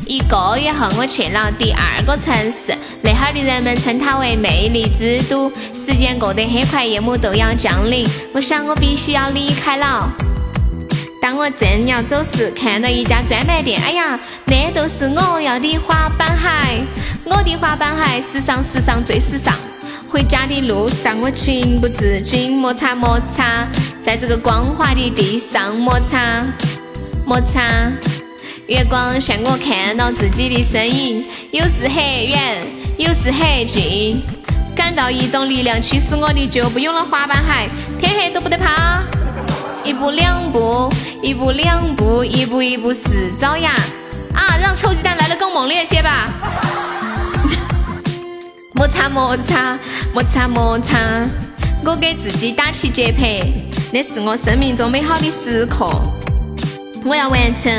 一个月后我去了第二个城市，那哈儿的人们称它为魅力之都。时间过得很快，夜幕都要降临，我想我必须要离开了。当我正要走时，看到一家专卖店，哎呀，那都是我要的滑板鞋，我的滑板鞋时尚时尚最时尚。回家的路上我情不自禁摩擦摩擦，在这个光滑的地上摩擦摩擦。月光像我看到自己的身影，有时很远，有时很近，感到一种力量驱使我的脚步，有了滑板鞋，天黑都不得怕。一步两步，一步两步，一步一步是爪牙。啊，让臭鸡蛋来的更猛烈些吧！摩擦摩擦摩擦摩擦，我给自己打起节拍，那是我生命中美好的时刻。我要完成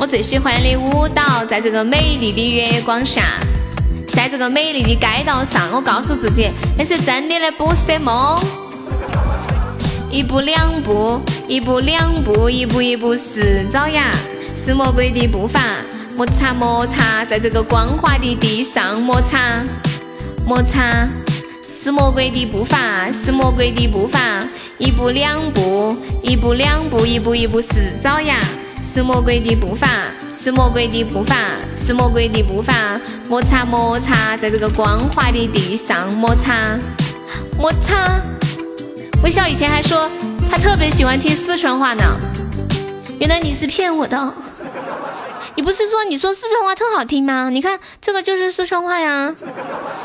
我最喜欢的舞蹈，在这个美丽的月光下，在这个美丽的街道上，我告诉自己，那是真的，那不是的梦。一步两步，一步两步，一步一步是爪牙，是魔鬼的步伐，摩擦摩擦，在这个光滑的地上摩擦摩擦，是魔鬼的步伐，是魔鬼的步伐，一步两步，一步两步，一步一步是爪牙。是魔鬼的步伐，是魔鬼的步伐，是魔鬼的步伐，摩擦摩擦，在这个光滑的地上摩擦摩擦。微笑以前还说他特别喜欢听四川话呢，原来你是骗我的。你不是说你说四川话特好听吗？你看这个就是四川话呀。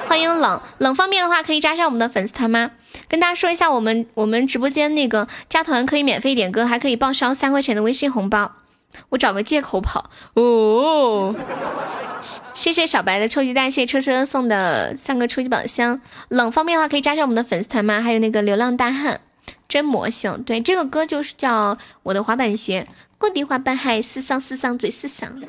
欢迎冷冷方便的话可以加上我们的粉丝团吗？跟大家说一下，我们我们直播间那个加团可以免费点歌，还可以报销三块钱的微信红包。我找个借口跑哦！谢谢小白的臭鸡蛋，谢谢车车送的三个初级宝箱。冷方便的话可以加上我们的粉丝团吗？还有那个流浪大汉，真魔性。对，这个歌就是叫我的滑板鞋，我的滑板鞋时尚时尚最时尚。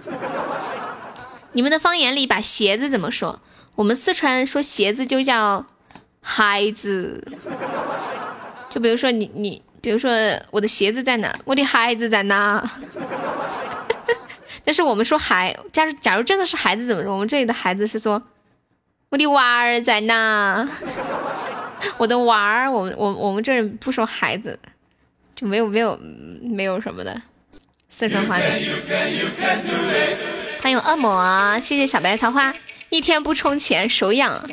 你们的方言里把鞋子怎么说？我们四川说鞋子就叫孩子。就比如说你你。比如说我的鞋子在哪？我的孩子在哪？[laughs] 但是我们说孩，假如假如真的是孩子怎么说？我们这里的孩子是说我的娃儿在哪？我的娃儿，我们我我们这儿不说孩子，就没有没有没有什么的四川话的。欢迎恶魔，谢谢小白桃花，一天不充钱手痒。[laughs]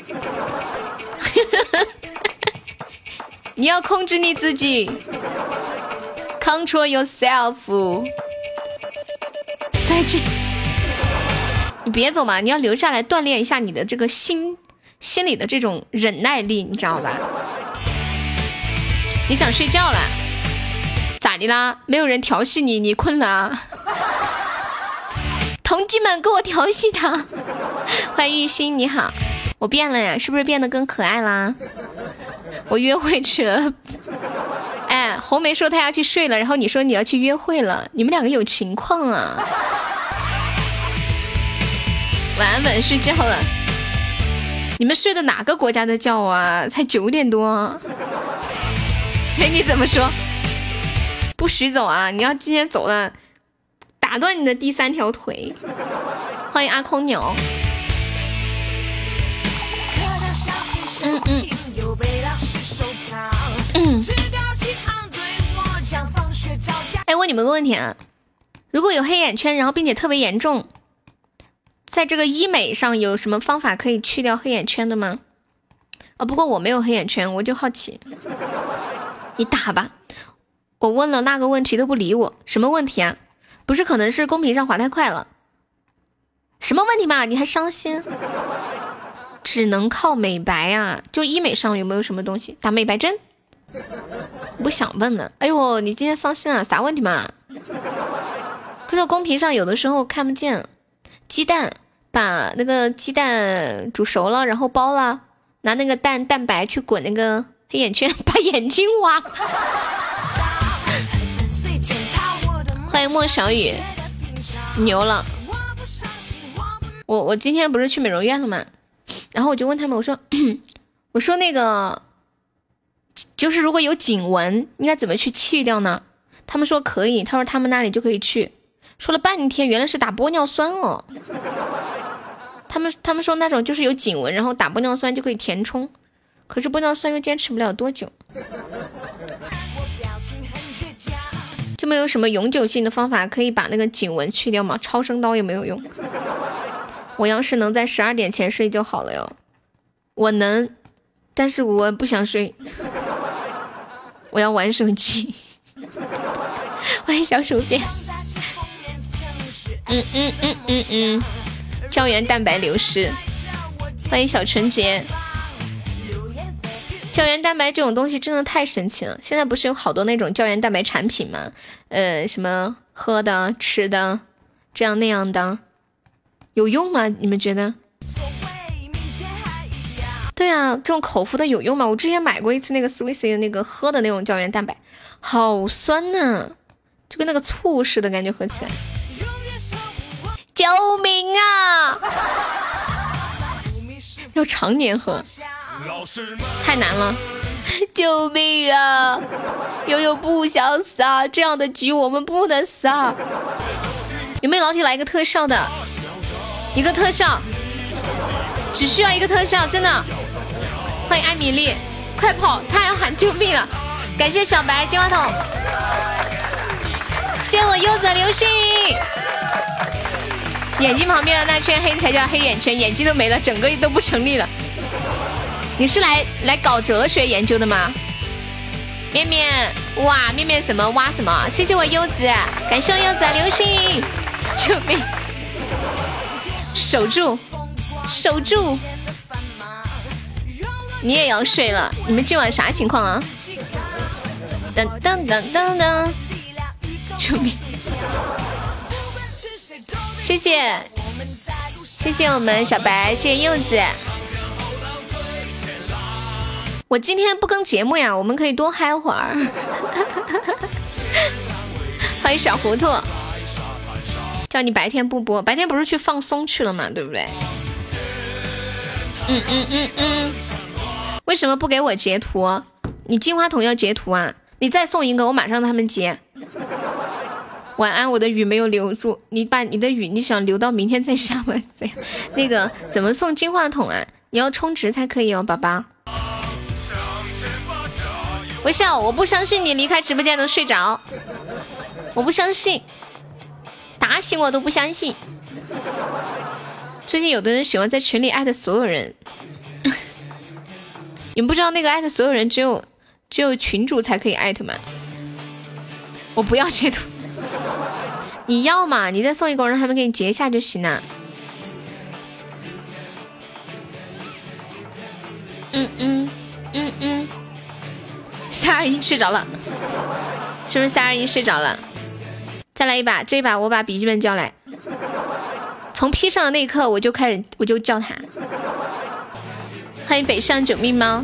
你要控制你自己，control yourself。再见，你别走嘛，你要留下来锻炼一下你的这个心心里的这种忍耐力，你知道吧？你想睡觉了？咋的啦？没有人调戏你，你困了啊？[laughs] 同志们，给我调戏他！[laughs] 欢迎玉心，你好，我变了呀，是不是变得更可爱啦？我约会去了。[laughs] 哎，红梅说她要去睡了，然后你说你要去约会了，你们两个有情况啊？晚安，晚睡觉了。你们睡的哪个国家的觉啊？才九点多。随你怎么说，不许走啊！你要今天走了，打断你的第三条腿。欢迎阿空鸟。嗯嗯。嗯。哎，问你们个问题啊，如果有黑眼圈，然后并且特别严重，在这个医美上有什么方法可以去掉黑眼圈的吗？啊，不过我没有黑眼圈，我就好奇。你打吧，我问了那个问题都不理我，什么问题啊？不是，可能是公屏上滑太快了。什么问题嘛？你还伤心？只能靠美白啊？就医美上有没有什么东西？打美白针？不想问了。哎呦，你今天伤心了？啥问题嘛？可是公屏上有的时候看不见。鸡蛋，把那个鸡蛋煮熟了，然后剥了，拿那个蛋蛋白去滚那个。黑眼圈，[laughs] 把眼睛挖。迎莫小雨，牛了。我我今天不是去美容院了吗？然后我就问他们，我说 [clears throat] 我说那个就是如果有颈纹，应该怎么去去掉呢？他们说可以，他说他们那里就可以去。说了半天，原来是打玻尿酸哦。[laughs] 他们他们说那种就是有颈纹，然后打玻尿酸就可以填充。可是玻尿酸又坚持不了多久，就没有什么永久性的方法可以把那个颈纹去掉吗？超声刀也没有用。我要是能在十二点前睡就好了哟。我能，但是我不想睡，我要玩手机。[laughs] 欢迎小薯片。嗯嗯嗯嗯嗯，胶原蛋白流失。欢迎小纯洁。胶原蛋白这种东西真的太神奇了，现在不是有好多那种胶原蛋白产品吗？呃，什么喝的、吃的，这样那样的，有用吗？你们觉得？对啊，这种口服的有用吗？我之前买过一次那个 Swiss 的那个喝的那种胶原蛋白，好酸呐，就跟那个醋似的感觉，喝起来。[laughs] 救命啊！要常年喝。太难了，[laughs] 救命啊！悠悠不想死啊！这样的局我们不能死啊！有没有老铁来一个特效的？一个特效，只需要一个特效，真的。欢迎艾米丽，快跑！他要喊救命了！感谢小白金话筒，谢我柚子流星。眼睛旁边的那圈黑才叫黑眼圈，眼睛都没了，整个都不成立了。你是来来搞哲学研究的吗？面面，哇，面面什么挖什么？谢谢我柚子，感谢我柚子流星，救命！守住，守住！你也要睡了？你们今晚啥情况啊？噔噔噔噔噔！救命！谢谢，谢谢我们小白，谢谢柚子。我今天不更节目呀，我们可以多嗨会儿。[laughs] 欢迎小糊涂，叫你白天不播，白天不是去放松去了嘛，对不对？嗯嗯嗯嗯。为什么不给我截图？你金话筒要截图啊？你再送一个，我马上他们截。晚安，我的雨没有留住，你把你的雨，你想留到明天再下吗？[laughs] 那个怎么送金话筒啊？你要充值才可以哦，宝宝。微笑，我不相信你离开直播间能睡着，我不相信，打醒我都不相信。最近有的人喜欢在群里艾特所有人，[laughs] 你们不知道那个艾特所有人只有只有群主才可以艾特吗？我不要截图，你要嘛？你再送一个，让他们给你截一下就行了。嗯嗯嗯嗯。三二一，睡着了。是不是三二一睡着了？再来一把，这一把我把笔记本叫来。从 P 上的那一刻，我就开始，我就叫他。欢迎北上九命猫。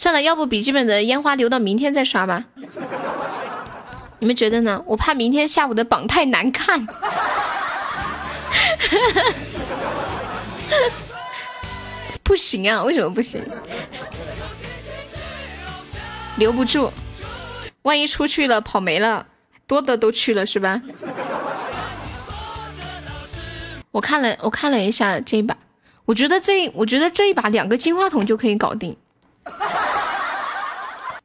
算了，要不笔记本的烟花留到明天再刷吧。你们觉得呢？我怕明天下午的榜太难看。[laughs] 不行啊，为什么不行？留不住，万一出去了跑没了，多的都去了是吧？我看了，我看了一下这一把，我觉得这，我觉得这一把两个金话筒就可以搞定。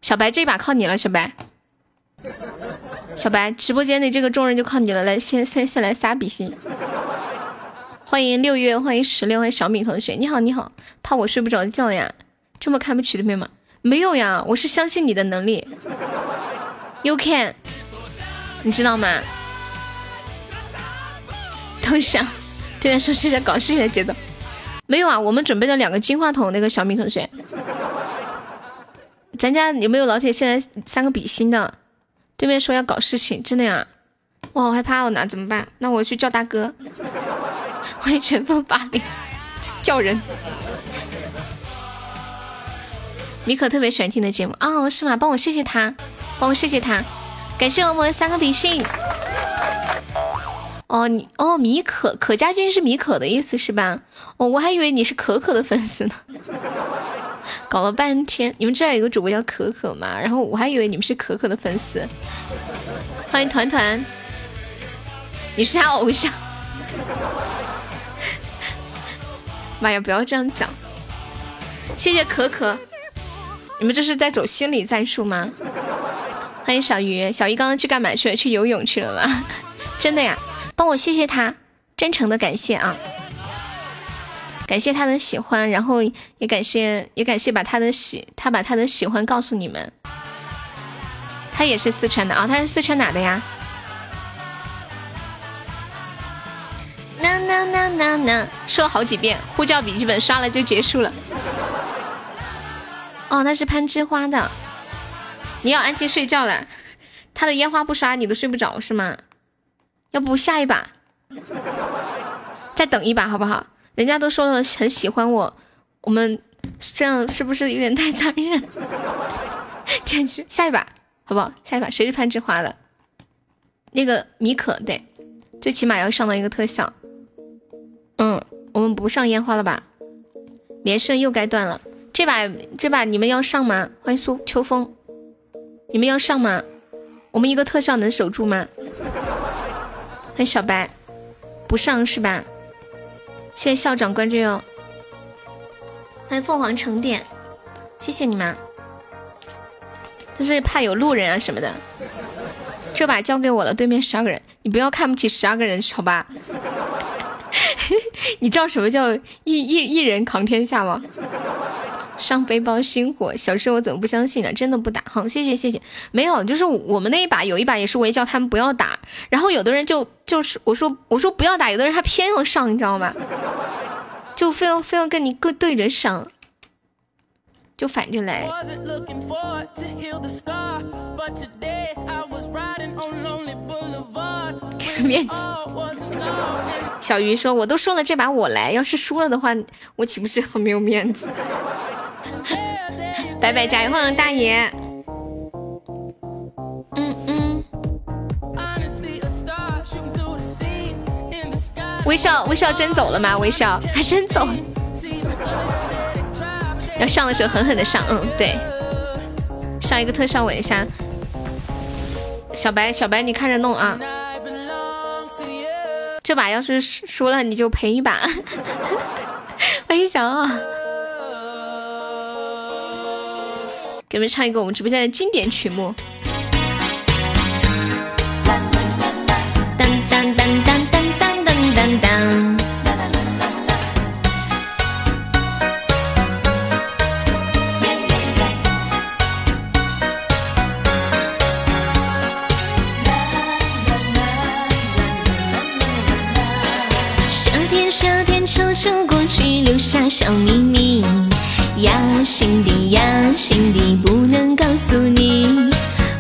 小白，这把靠你了，小白。小白，直播间的这个众人就靠你了，来，先先先来仨比心。欢迎六月，欢迎十六，欢迎小米同学，你好，你好，怕我睡不着觉呀？这么看不起对面吗？没有呀，我是相信你的能力。You can，你知道吗？偷想，对面说是在搞事情的节奏。没有啊，我们准备了两个金话筒，那个小米同学。咱家有没有老铁？现在三个比心的，对面说要搞事情，真的呀？我好害怕哦，那怎么办？那我去叫大哥。欢迎乘风八零，叫人。米可特别喜欢听的节目啊，是吗？帮我谢谢他，帮我谢谢他，感谢我们三个比心。哦，你哦，米可可家军是米可的意思是吧？哦，我还以为你是可可的粉丝呢。搞了半天，你们知道有个主播叫可可吗？然后我还以为你们是可可的粉丝。欢迎团团，你是他偶像。妈呀，不要这样讲。谢谢可可。你们这是在走心理战术吗？欢迎小鱼，小鱼刚刚去干嘛去了？去游泳去了吗？真的呀，帮我谢谢他，真诚的感谢啊！感谢他的喜欢，然后也感谢也感谢把他的喜他把他的喜欢告诉你们。他也是四川的啊，他是四川哪的呀？呐呐呐呐呐，说好几遍，呼叫笔记本刷了就结束了。哦，那是攀枝花的，你要安心睡觉了。他的烟花不刷你都睡不着是吗？要不下一把，再等一把好不好？人家都说了很喜欢我，我们这样是不是有点太残忍？[laughs] 天去，下一把好不好？下一把谁是攀枝花的？那个米可对，最起码要上到一个特效。嗯，我们不上烟花了吧？连胜又该断了。这把这把你们要上吗？欢迎苏秋风，你们要上吗？我们一个特效能守住吗？欢迎小白，不上是吧？谢谢校长关注哟。欢迎凤凰成点，谢谢你们。但是怕有路人啊什么的，这把交给我了。对面十二个人，你不要看不起十二个人好吧？[laughs] 你知道什么叫一一一人扛天下吗？上背包星火，小时候我怎么不相信呢？真的不打，好，谢谢谢谢。没有，就是我们那一把有一把也是我也叫他们不要打，然后有的人就就是我说我说不要打，有的人他偏要上，你知道吗？就非要非要跟你对对着上，就反着来。[laughs] 面子。小鱼说：“我都说了这把我来，要是输了的话，我岂不是很没有面子？”拜拜，加油，欢迎大爷。嗯嗯。微笑，微笑真走了吗？微笑，他真走。要上的时候狠狠的上，嗯，对。上一个特效稳一下。小白，小白，你看着弄啊。这把要是输了，你就赔一把。欢迎小奥。给你们唱一个我们直播间的经典曲目。当当当当当当当当当。夏天夏天悄悄过去，留下小秘密。压心底，压心底，不能告诉你。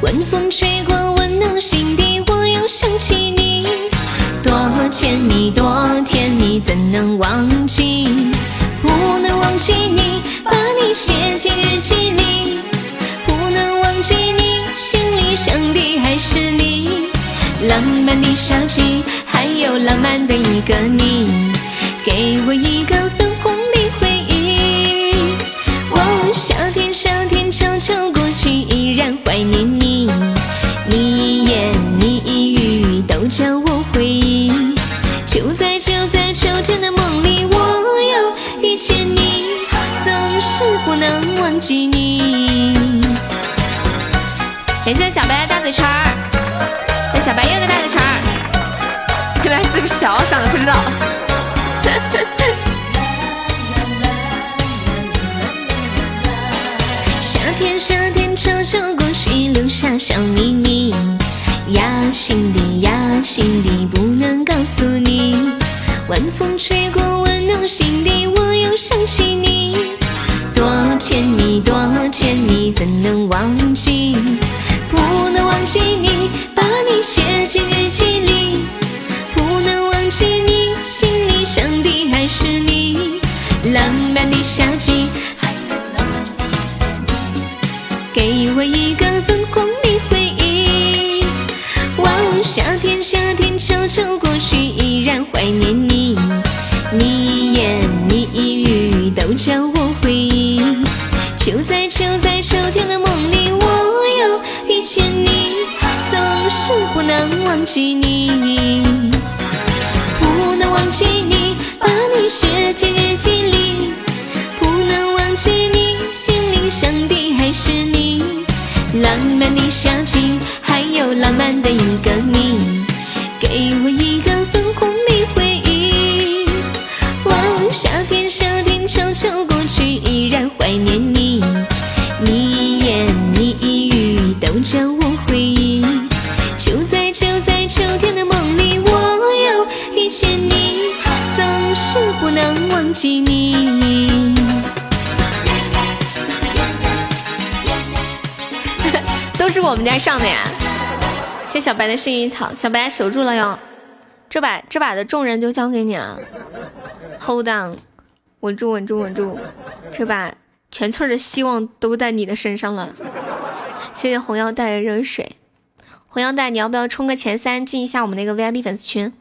晚风吹过，温暖心底，我又想起你。多甜蜜，多甜蜜，怎能忘记？不能忘记你，把你写进日记里。不能忘记你，心里想的还是你。浪漫的夏季，还有浪漫的一个你。草，小白守住了哟。这把这把的重任就交给你了，Hold on，稳住稳住稳住，这把全村的希望都在你的身上了。谢谢红腰带的热水，红腰带，你要不要冲个前三进一下我们那个 VIP 粉丝群？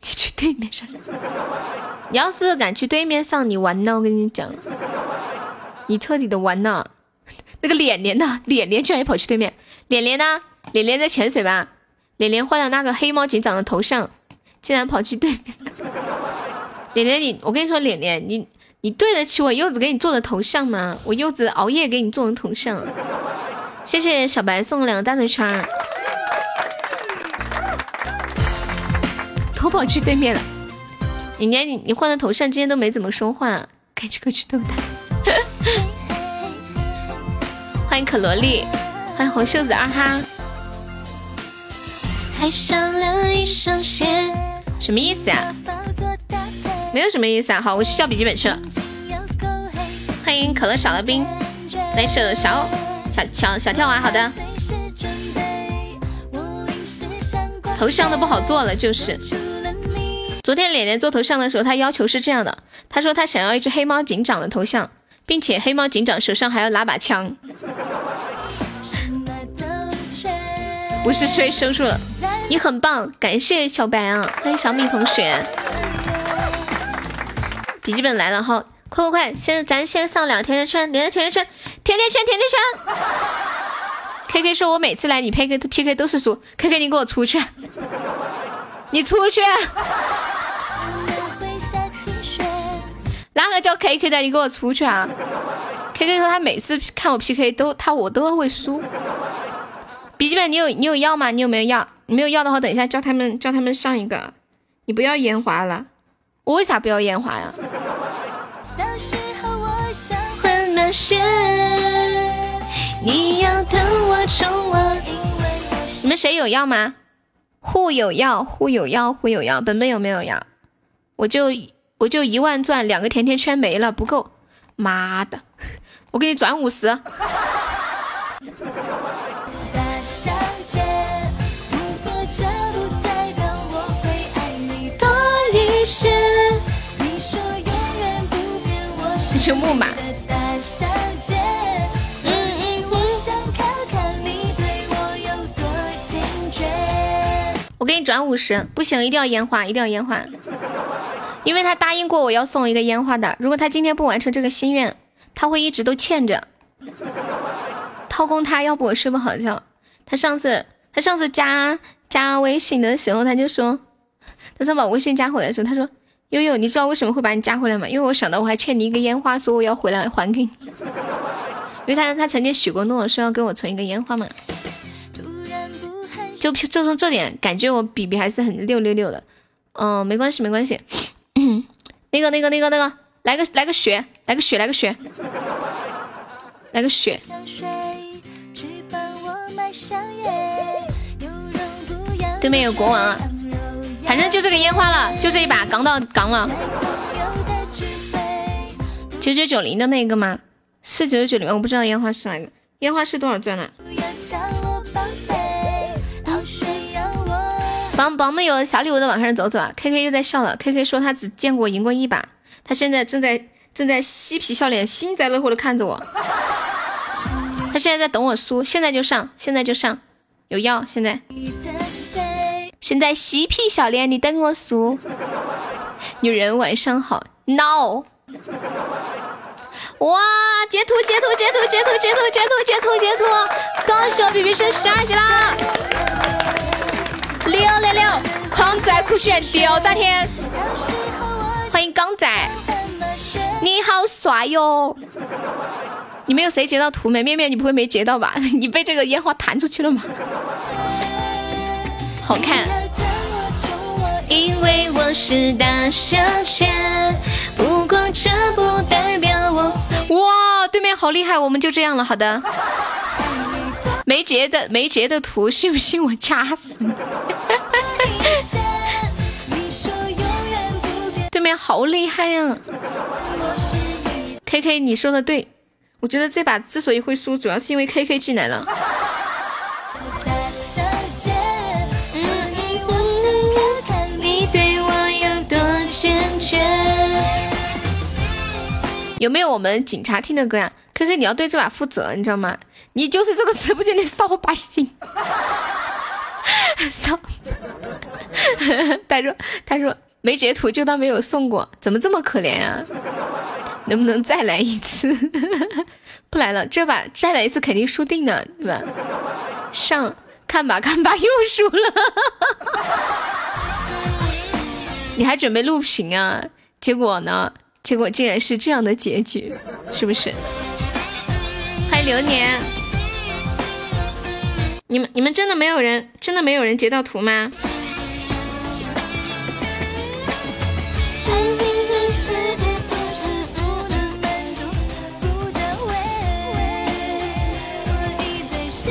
你去对面上。你要是敢去对面上，你完了！我跟你讲，你彻底的完了。那个脸脸呢？脸脸居然也跑去对面。脸脸呢？脸脸在潜水吧？脸脸换了那个黑猫警长的头像，竟然跑去对面。[laughs] 脸脸，你我跟你说，脸脸，你你对得起我柚子给你做的头像吗？我柚子熬夜给你做的头像。谢谢小白送两个大嘴圈，都跑去对面了。你连你你换了头像，今天都没怎么说话，赶紧过去逗他。[laughs] 欢迎可萝莉，欢迎红袖子二哈。还上了一双鞋，什么意思啊？没有什么意思啊。好，我去叫笔记本去了。欢迎可乐少了冰，来首小小小小跳娃，好的。头像都不好做了，就是。昨天脸脸做头像的时候，他要求是这样的，他说他想要一只黑猫警长的头像，并且黑猫警长手上还要拿把枪。不是吹收住了，你很棒，感谢小白啊，欢迎小米同学。笔记本来了哈，快快快，现在咱先上两甜甜圈，两个甜甜圈，甜甜圈，甜甜圈。K K 说，我每次来你 P K P K 都是输，K K 你给我出去，你出去。哪个叫 K K 的？你给我出去啊！K K 说他每次看我 P K 都他我都会输。笔记本你有你有要吗？你有没有要？你没有要的话，等一下叫他们叫他们上一个。你不要烟花了，我为啥不要烟花呀？你们谁有要吗？互有要，互有要，互有要。本本有没有要？我就。我就一万钻，两个甜甜圈没了，不够。妈的，我给你转五十。就木马。我给你转五十，不行，一定要烟花，一定要烟花，因为他答应过我要送一个烟花的。如果他今天不完成这个心愿，他会一直都欠着。掏空他，要不我睡不好觉。他上次他上次加加微信的时候，他就说，他说把微信加回来的时候，他说悠悠，你知道为什么会把你加回来吗？因为我想到我还欠你一个烟花，所以我要回来还给你。[laughs] 因为他他曾经许过诺，说要给我存一个烟花嘛。就就从这点，感觉我比比还是很六六六的。嗯，没关系没关系。[coughs] 那个那个那个那个，来个来个雪，来个雪来个雪，来个雪。对面有国王啊，反正就这个烟花了，就这一把，刚到刚了。九九九零的那个吗？是九九九零吗，我不知道烟花是哪个。烟花是多少钻呢？帮帮我们有小礼物的往上走走啊！K K 又在笑了，K K 说他只见过赢过一把，他现在正在正在嬉皮笑脸、幸灾乐祸的看着我。他现在在等我输，现在就上，现在就上，有药现在。现在嬉皮笑脸，你等我输。女人晚上好，no。哇，截图截图截图截图截图截图截图截图，恭喜我 B B 升十二级啦！六六六，狂拽酷炫屌炸天！欢迎刚仔，你好帅哟！你们有谁截到图没？面面，你不会没截到吧？[laughs] 你被这个烟花弹出去了吗？好看。因为我是大小姐，不过这不代表我。哇，对面好厉害，我们就这样了。好的，没截的没截的图，信不信我掐死你？[laughs] 对面好厉害呀！K K，你说的对，我觉得这把之所以会输，主要是因为 K K 进来了。有没有我们警察听的歌呀？K K，你要对这把负责，你知道吗？你就是这个直播间的扫把星。[laughs] 扫。[laughs] 他说：“他说没截图就当没有送过，怎么这么可怜呀？能不能再来一次？[laughs] 不来了，这把再来一次肯定输定了，对吧？上看吧看吧，又输了。你还准备录屏啊？结果呢？”结果竟然是这样的结局，是不是？欢迎流年，你们你们真的没有人，真的没有人截到图吗？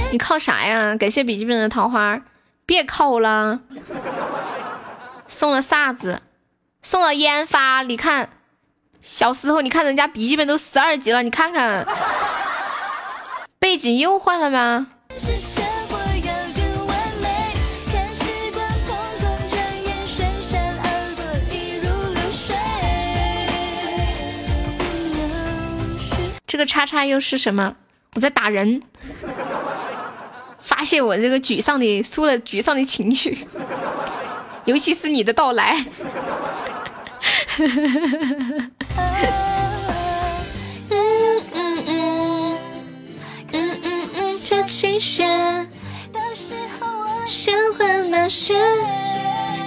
你靠啥呀？感谢笔记本的桃花，别靠了，送了啥子？送了烟花，你看。小时候，你看人家笔记本都十二级了，你看看，背景又换了吗？这个叉叉又是什么？我在打人，发泄我这个沮丧的输了沮丧的情绪，尤其是你的到来。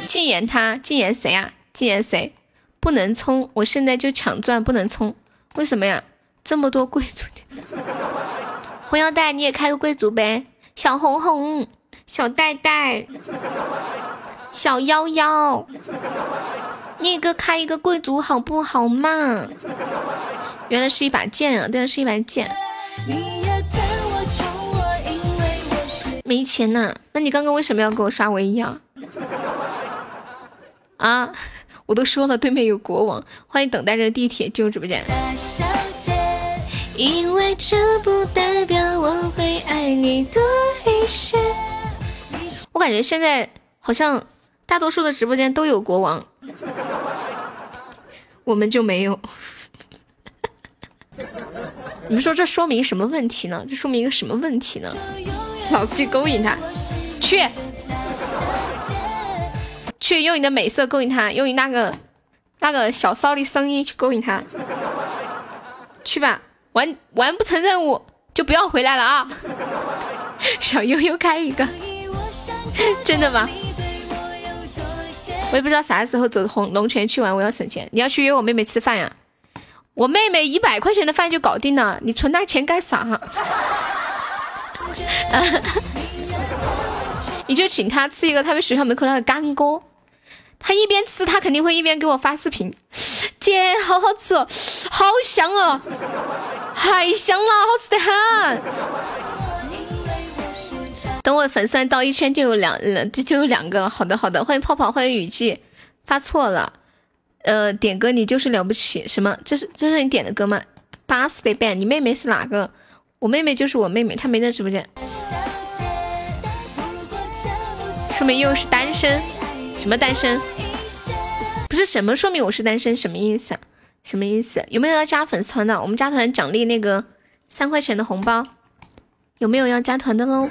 禁言他，禁言谁啊？禁言谁？不能充，我现在就抢钻，不能充，为什么呀？这么多贵族的，红腰带你也开个贵族呗，小红红，小戴戴，小夭夭。你一个开一个贵族好不好嘛？原来是一把剑啊！对，是一把剑。没钱呐？那你刚刚为什么要给我刷唯一啊？啊！我都说了，对面有国王，欢迎等待着地铁进入直播间。因为这不代表我会爱你多一些。我感觉现在好像大多数的直播间都有国王。我们就没有，你们说这说明什么问题呢？这说明一个什么问题呢？老子去勾引他，去。去用你的美色勾引他，用你那个那个小骚的声音去勾引他，去吧，完完不成任务就不要回来了啊！[laughs] 小悠悠开一个，[laughs] 真的吗？我也不知道啥时候走红龙泉去玩，我要省钱。你要去约我妹妹吃饭呀？我妹妹一百块钱的饭就搞定了，你存那钱干啥？[laughs] 你就请她吃一个他们学校门口那个干锅，她一边吃，她肯定会一边给我发视频。姐，好好吃哦，好香哦，太香了，好吃的很。等我粉丝到一千就有两，两就有两个。好的，好的，欢迎泡泡，欢迎雨季，发错了。呃，点歌你就是了不起，什么？这是这是你点的歌吗？巴斯的 band，你妹妹是哪个？我妹妹就是我妹妹，她没在直播间。说明又是单身？什么单身？不是什么说明我是单身？什么意思？啊什么意思？有没有要加粉丝团的？我们加团奖励那个三块钱的红包，有没有要加团的喽？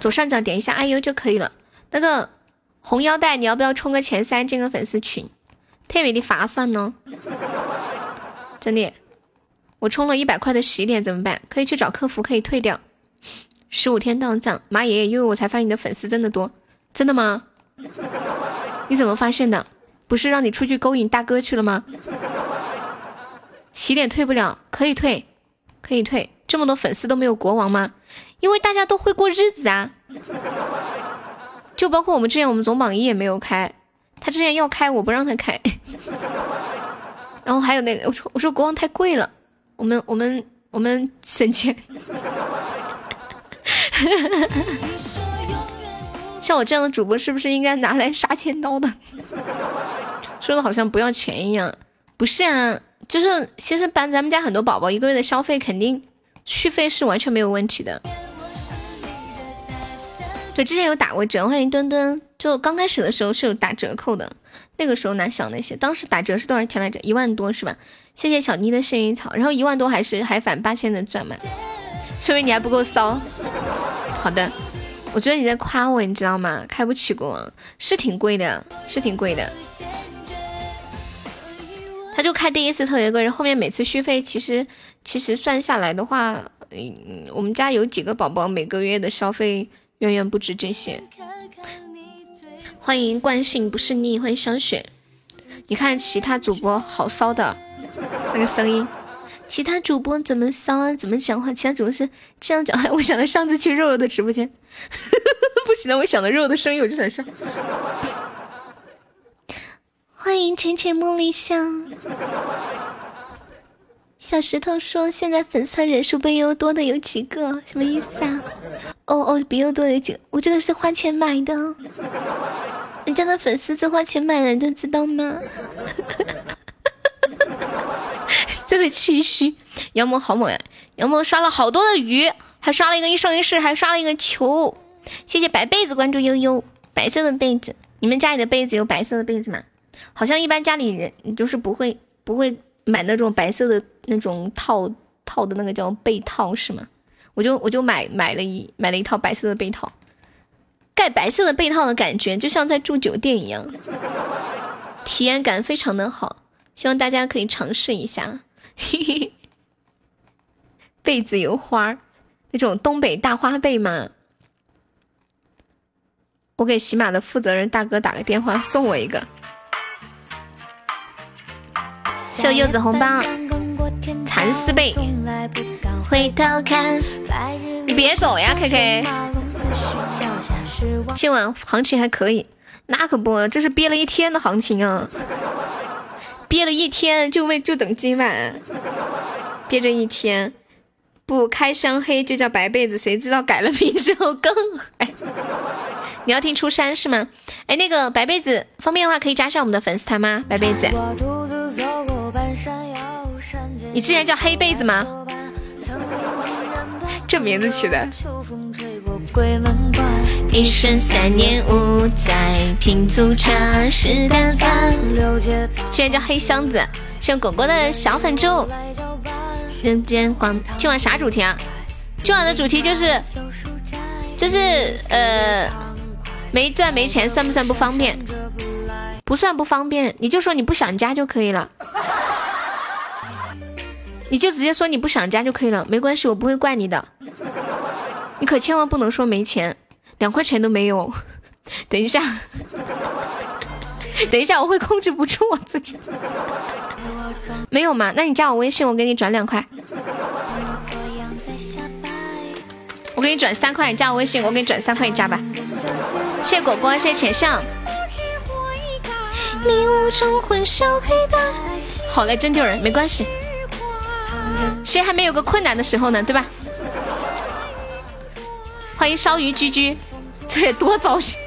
左上角点一下阿优就可以了。那个红腰带，你要不要冲个前三进个粉丝群？特别的划算呢，真的。我充了一百块的洗脸怎么办？可以去找客服，可以退掉。十五天到账，妈爷爷，因为我才发现你的粉丝真的多，真的吗？你怎么发现的？不是让你出去勾引大哥去了吗？洗脸退不了，可以退，可以退。这么多粉丝都没有国王吗？因为大家都会过日子啊。就包括我们之前，我们总榜一也没有开。他之前要开，我不让他开。[laughs] 然后还有那个，我说我说国王太贵了，我们我们我们省钱。[laughs] 像我这样的主播，是不是应该拿来杀千刀的？[laughs] 说的好像不要钱一样。不是啊，就是其实帮咱们家很多宝宝一个月的消费，肯定续费是完全没有问题的。对，之前有打过折，欢迎墩墩。就刚开始的时候是有打折扣的，那个时候哪想那些？当时打折是多少钱来着？一万多是吧？谢谢小妮的幸运草，然后一万多还是还返八千的钻嘛？说明你还不够骚。好的，我觉得你在夸我，你知道吗？开不起国王是挺贵的，是挺贵的。他就开第一次特别贵，然后面每次续费其实其实算下来的话，嗯，我们家有几个宝宝每个月的消费远远不止这些。欢迎惯性不是你，欢迎香雪。你看其他主播好骚的那个声音，其他主播怎么骚啊？怎么讲话？其他主播是这样讲话。我想到上次去肉肉的直播间，[laughs] 不行了，我想到肉肉的声音我就想笑。欢迎浅浅梦里香。小石头说：“现在粉丝人数比优多的有几个？什么意思啊？哦哦，比优多有几个？我这个是花钱买的。”人家的粉丝是花钱买来的，知道吗？[laughs] 这个气虚，妖魔好猛呀！妖魔刷了好多的鱼，还刷了一个一生一世，还刷了一个球。谢谢白被子关注悠悠，白色的被子，你们家里的被子有白色的被子吗？好像一般家里人就是不会不会买那种白色的那种套套的那个叫被套是吗？我就我就买买了一买了一套白色的被套。盖白色的被套的感觉，就像在住酒店一样，体验感非常的好，希望大家可以尝试一下。[laughs] 嘿嘿被子有花那种东北大花被吗？我给喜马的负责人大哥打个电话，送我一个。谢柚子红包，蚕丝被。回头看，你别走呀，K K。今晚行情还可以，那可不，这是憋了一天的行情啊！憋了一天就为就等今晚，憋着一天，不开箱黑就叫白被子，谁知道改了名之后更哎！你要听出山是吗？哎，那个白被子方便的话可以加上我们的粉丝团吗？白被子，你之前叫黑被子吗？这名字起的。一生三年五载，品粗茶是淡饭。现在叫黑箱子，是狗狗的小粉猪。人间黄，今晚啥主题啊？今晚的主题就是，就是呃，没赚没钱算不算不方便？不算不方便，你就说你不想家就可以了。你就直接说你不想加就可以了，没关系，我不会怪你的。你可千万不能说没钱，两块钱都没有。等一下，[laughs] 等一下，我会控制不住我自己。没有吗？那你加我微信，我给你转两块。我给你转三块，你加我微信，我给你转三块，你加吧。谢谢果果，谢谢浅笑。好嘞，真丢人，没关系。谁还没有个困难的时候呢？对吧？欢迎烧鱼居居，这也多糟心，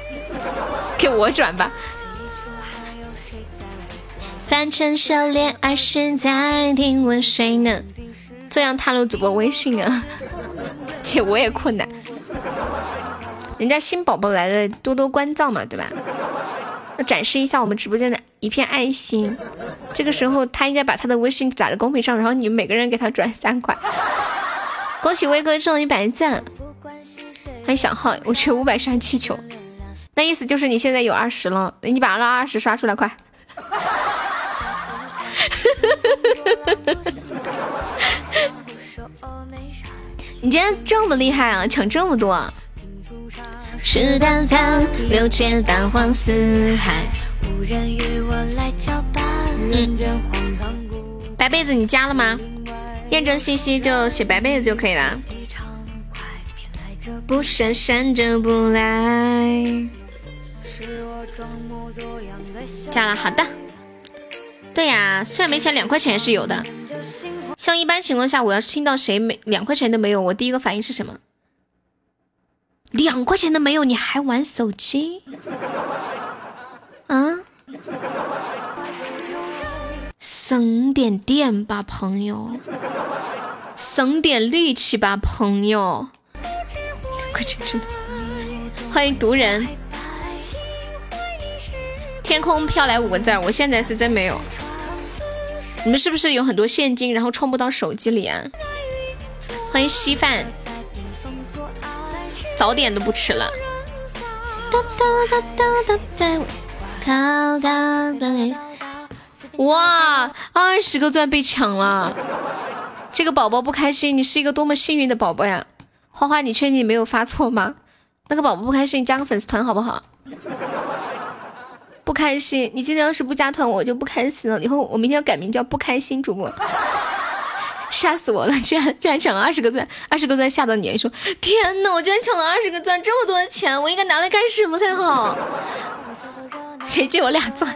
给我转吧。凡尘笑脸，儿时在听问谁呢？这样踏入主播微信啊？[laughs] 姐，我也困难。人家新宝宝来了，多多关照嘛，对吧？要展示一下我们直播间的一片爱心。这个时候，他应该把他的微信打在公屏上，然后你们每个人给他转三块。恭喜威哥中一百赞！欢迎小号，我缺五百上气球。那意思就是你现在有二十了，你把那二十刷出来，快！[laughs] 你今天这么厉害啊，抢这么多！是但凡六千八荒四海，无人与我来交伴。嗯，白被子你加了吗？验证信息就写白被子就可以了。不闪闪着不来。加了，好的。对呀，虽然没钱，两块钱也是有的。像一般情况下，我要是听到谁没两块钱都没有，我第一个反应是什么？两块钱都没有，你还玩手机？啊？省点电吧，朋友。省点力气吧，朋友。快真真的，欢迎毒人。天空飘来五个字，我现在是真没有。你们是不是有很多现金，然后充不到手机里啊？欢迎稀饭，早点都不吃了。哇，二十个钻被抢了，这个宝宝不开心。你是一个多么幸运的宝宝呀！花花，你确定你没有发错吗？那个宝宝不开心，你加个粉丝团好不好？不开心，你今天要是不加团，我就不开心了。以后我明天要改名叫不开心主播，吓死我了！居然居然抢了二十个钻，二十个钻吓到你，你说天呐，我居然抢了二十个钻，这么多的钱，我应该拿来干什么才好？谁借我俩钻？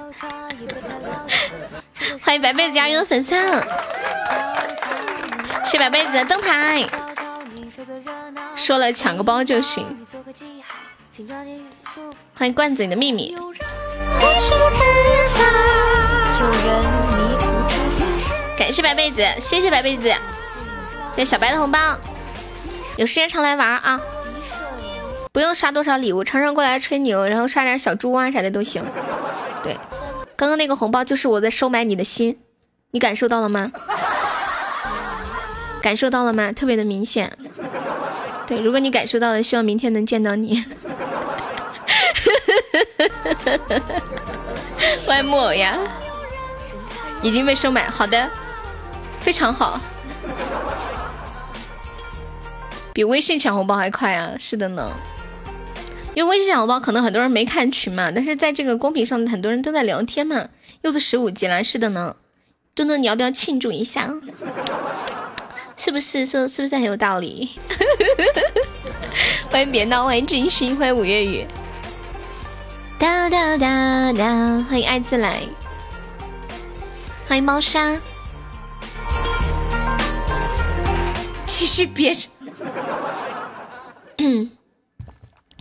欢迎白被子加入粉丝，谢白被子的灯牌。说了抢个包就行。欢迎罐子里的秘密。谢白被子，谢谢白被子，谢谢小白的红包。有时间常来玩啊，不用刷多少礼物，常常过来吹牛，然后刷点小猪啊啥的都行。对，刚刚那个红包就是我在收买你的心，你感受到了吗？感受到了吗？特别的明显。对，如果你感受到了，希望明天能见到你。欢迎木偶呀，已经被收买，好的，非常好，比微信抢红包还快啊！是的呢，因为微信抢红包可能很多人没看群嘛，但是在这个公屏上很多人都在聊天嘛。柚子十五级了，是的呢，墩墩你要不要庆祝一下？是不是说是不是很有道理？[laughs] 欢迎别闹，欢迎真心，欢迎五月雨，哒哒哒哒，欢迎爱自来，欢迎猫砂，继续憋着。[clears throat] 嗯，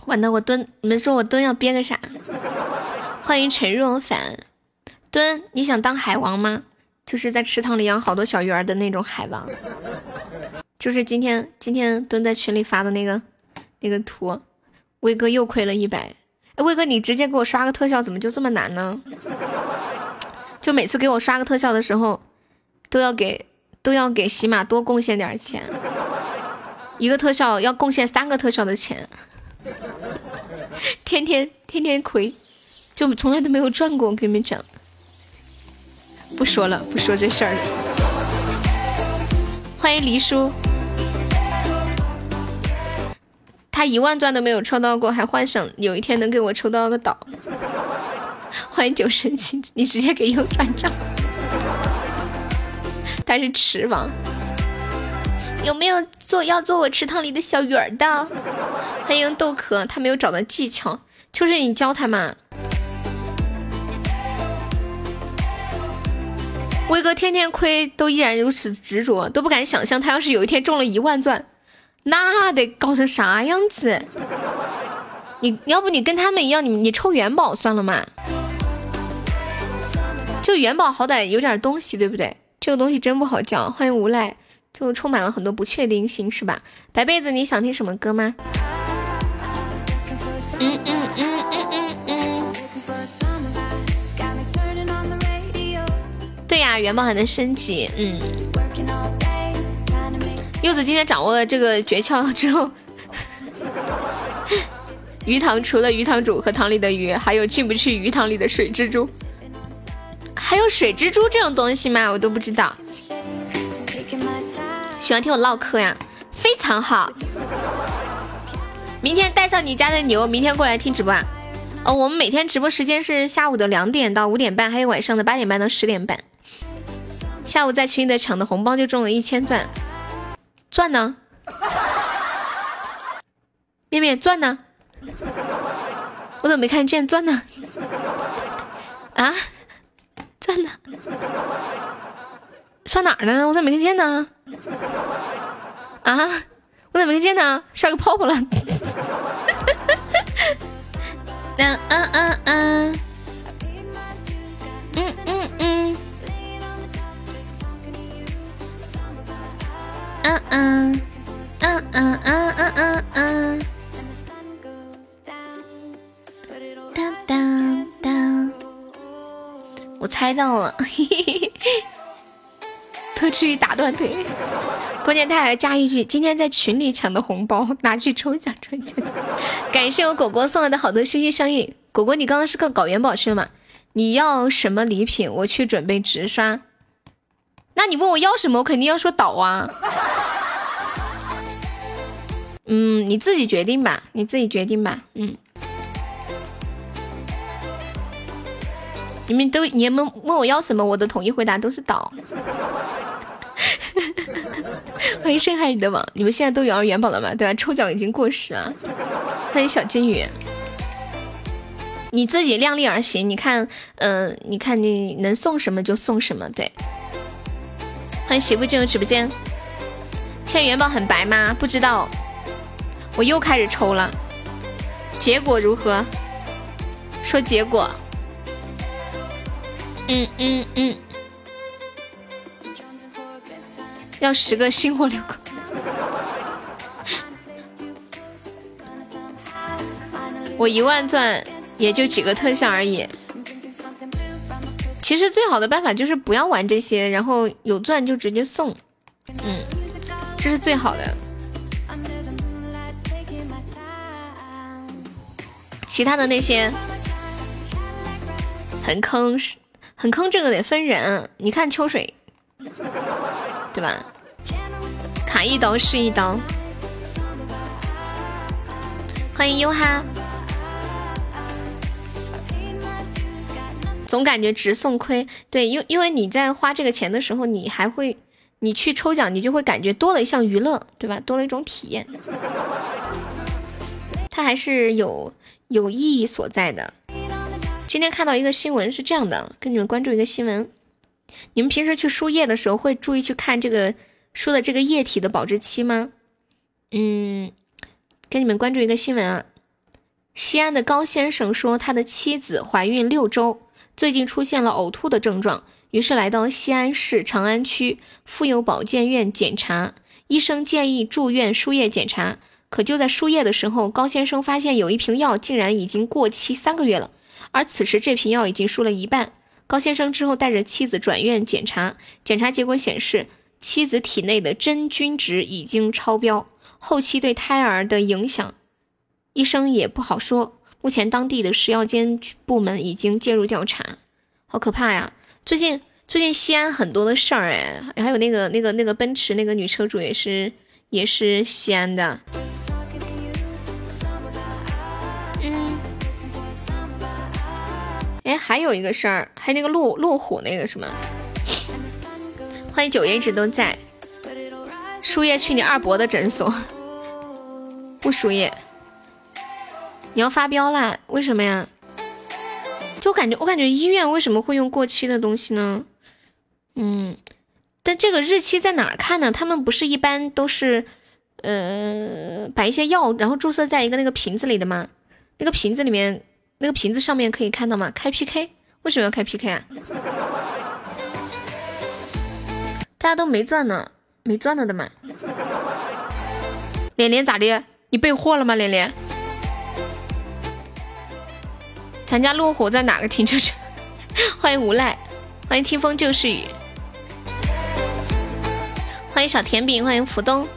完了，我蹲，你们说我蹲要憋个啥？欢迎陈若凡，蹲，你想当海王吗？就是在池塘里养好多小鱼儿的那种海王，就是今天今天蹲在群里发的那个那个图，威哥又亏了一百。哎，威哥你直接给我刷个特效，怎么就这么难呢？就每次给我刷个特效的时候，都要给都要给喜马多贡献点钱，一个特效要贡献三个特效的钱，天天天天亏，就从来都没有赚过。我跟你们讲，不说了，不说这事儿了。欢迎黎叔，他一万钻都没有抽到过，还幻想有一天能给我抽到个岛。欢迎九神青，你直接给右转账。他是池王，有没有做要做我池塘里的小鱼儿的？欢迎豆壳，他没有找到技巧，就是你教他嘛。威哥天天亏，都依然如此执着，都不敢想象他要是有一天中了一万钻，那得搞成啥样子？你要不你跟他们一样，你你抽元宝算了嘛？就元宝好歹有点东西，对不对？这个东西真不好叫。欢迎无赖，就充满了很多不确定性，是吧？白被子，你想听什么歌吗？嗯嗯嗯嗯嗯嗯。对呀，元宝还能升级。嗯。柚子今天掌握了这个诀窍之后，[laughs] 鱼塘除了鱼塘主和塘里的鱼，还有进不去鱼塘里的水蜘蛛。还有水蜘蛛这种东西吗？我都不知道。喜欢听我唠嗑呀，非常好。明天带上你家的牛，明天过来听直播啊。哦，我们每天直播时间是下午的两点到五点半，还有晚上的八点半到十点半。下午在群里的抢的红包就中了一千钻，钻呢？面面钻呢？我怎么没看见钻呢？啊？算了，刷哪儿呢？我咋没看见呢？啊，我咋没看见呢？刷个泡泡了。嗯嗯嗯嗯，嗯嗯嗯，嗯嗯嗯嗯嗯嗯嗯，当当当。我猜到了，嘿嘿嘿，偷吃鱼打断腿，关键他还加一句：今天在群里抢的红包拿去抽奖赚钱。[laughs] 感谢我果果送来的好多心心相印。果果，你刚刚是个搞元宝去了吗？你要什么礼品？我去准备直刷。那你问我要什么，我肯定要说倒啊。嗯，你自己决定吧，你自己决定吧。嗯。你们都你们问我要什么，我的统一回答都是岛。[laughs] 欢迎深海里的网，你们现在都有元宝了吗？对吧？抽奖已经过时了。欢迎小金鱼，你自己量力而行。你看，嗯，你看你能送什么就送什么。对。欢迎媳妇进入直播间。现在元宝很白吗？不知道。我又开始抽了，结果如何？说结果。嗯嗯嗯，要十个星火六个，[laughs] 我一万钻也就几个特效而已。其实最好的办法就是不要玩这些，然后有钻就直接送，嗯，这是最好的。其他的那些很坑是。很坑，这个得分人。你看秋水，对吧？卡一刀是一刀。欢迎优哈。总感觉直送亏，对，因因为你在花这个钱的时候，你还会，你去抽奖，你就会感觉多了一项娱乐，对吧？多了一种体验，它还是有有意义所在的。今天看到一个新闻是这样的，跟你们关注一个新闻。你们平时去输液的时候会注意去看这个输的这个液体的保质期吗？嗯，跟你们关注一个新闻啊。西安的高先生说，他的妻子怀孕六周，最近出现了呕吐的症状，于是来到西安市长安区妇幼保健院检查，医生建议住院输液检查。可就在输液的时候，高先生发现有一瓶药竟然已经过期三个月了。而此时这瓶药已经输了一半，高先生之后带着妻子转院检查，检查结果显示妻子体内的真菌值已经超标，后期对胎儿的影响，医生也不好说。目前当地的食药监部门已经介入调查，好可怕呀！最近最近西安很多的事儿哎，还有那个那个那个奔驰那个女车主也是也是西安的。哎，还有一个事儿，还有那个路路虎那个什么，欢迎九爷一直都在。输液去你二伯的诊所，不输液。你要发飙啦？为什么呀？就感觉我感觉医院为什么会用过期的东西呢？嗯，但这个日期在哪儿看呢？他们不是一般都是呃把一些药然后注射在一个那个瓶子里的吗？那个瓶子里面那个瓶子上面可以看到吗？开 PK 为什么要开 PK 啊？大家都没赚呢，没赚了的嘛。连连咋的？你备货了吗？连连？咱家路虎在哪个停车场？欢迎无赖，欢迎听风就是雨，欢迎小甜饼，欢迎福东，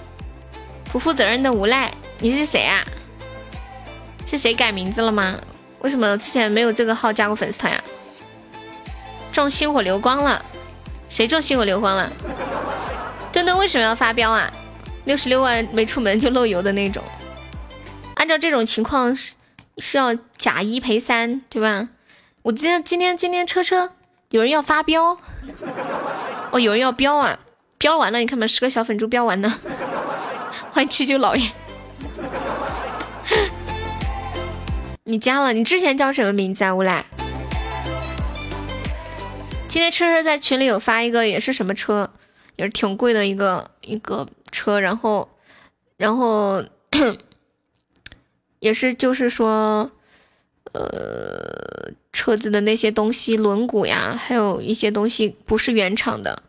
不负责任的无赖，你是谁啊？是谁改名字了吗？为什么之前没有这个号加过粉丝团呀？中星火流光了，谁中星火流光了？墩墩为什么要发飙啊？六十六万没出门就漏油的那种，按照这种情况是。是要假一赔三，对吧？我今天今天今天车车有人要发飙，哦，有人要飙啊！飙完了，你看嘛，十个小粉猪飙完了。欢迎七舅老爷，你加了？你之前叫什么名字啊？无赖。今天车车在群里有发一个，也是什么车，也是挺贵的一个一个车，然后然后。也是，就是说，呃，车子的那些东西，轮毂呀，还有一些东西不是原厂的，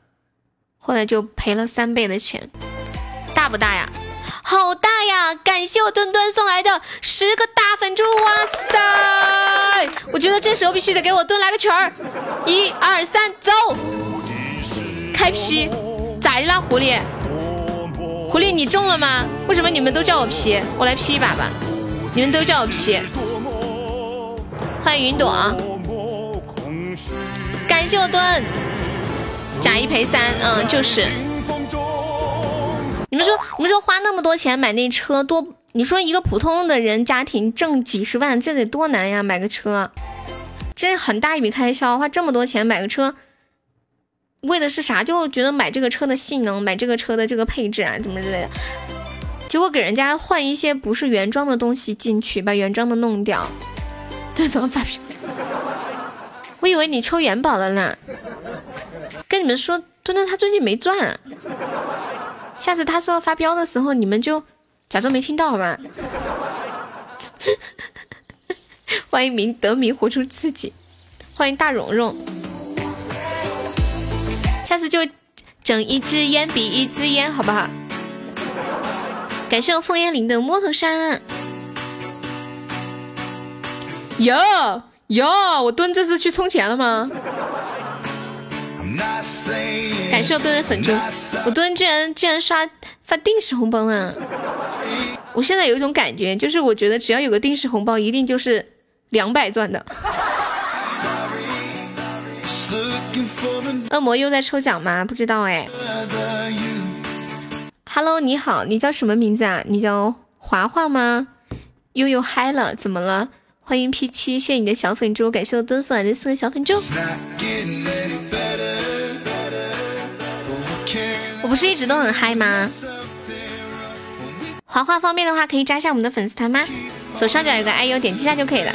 后来就赔了三倍的钱，大不大呀？好大呀！感谢我墩墩送来的十个大粉猪，哇塞！我觉得这时候必须得给我墩来个曲儿，一二三，走！开批，咋的啦，狐狸？狐狸你中了吗？为什么你们都叫我皮？我来 P 一把吧。你们都叫我皮，欢迎云朵，感谢我墩，假一赔三，嗯，就是。你们说，你们说花那么多钱买那车多？你说一个普通的人家庭挣几十万，这得多难呀？买个车，这很大一笔开销，花这么多钱买个车，为的是啥？就觉得买这个车的性能，买这个车的这个配置啊，什么之类的。结果给人家换一些不是原装的东西进去，把原装的弄掉，对，怎么发飙？[laughs] 我以为你抽元宝了呢。跟你们说，墩墩他最近没赚，下次他说发飙的时候，你们就假装没听到好吧？[laughs] 欢迎明得明活出自己，欢迎大蓉蓉，下次就整一支烟比一支烟，好不好？感谢我凤烟林的摩托山。哟哟，我蹲这是去充钱了吗？感谢我蹲的粉猪，我蹲居然居然刷发定时红包啊！我现在有一种感觉，就是我觉得只要有个定时红包，一定就是两百钻的。恶魔又在抽奖吗？不知道哎。Hello，你好，你叫什么名字啊？你叫华华吗？悠悠嗨了，怎么了？欢迎 P 七，谢谢你的小粉猪，感谢我蹲送来的四个小粉猪。不是一直都很嗨吗？华华方便的话，可以加一下我们的粉丝团吗？左上角有个 IU，点击一下就可以了。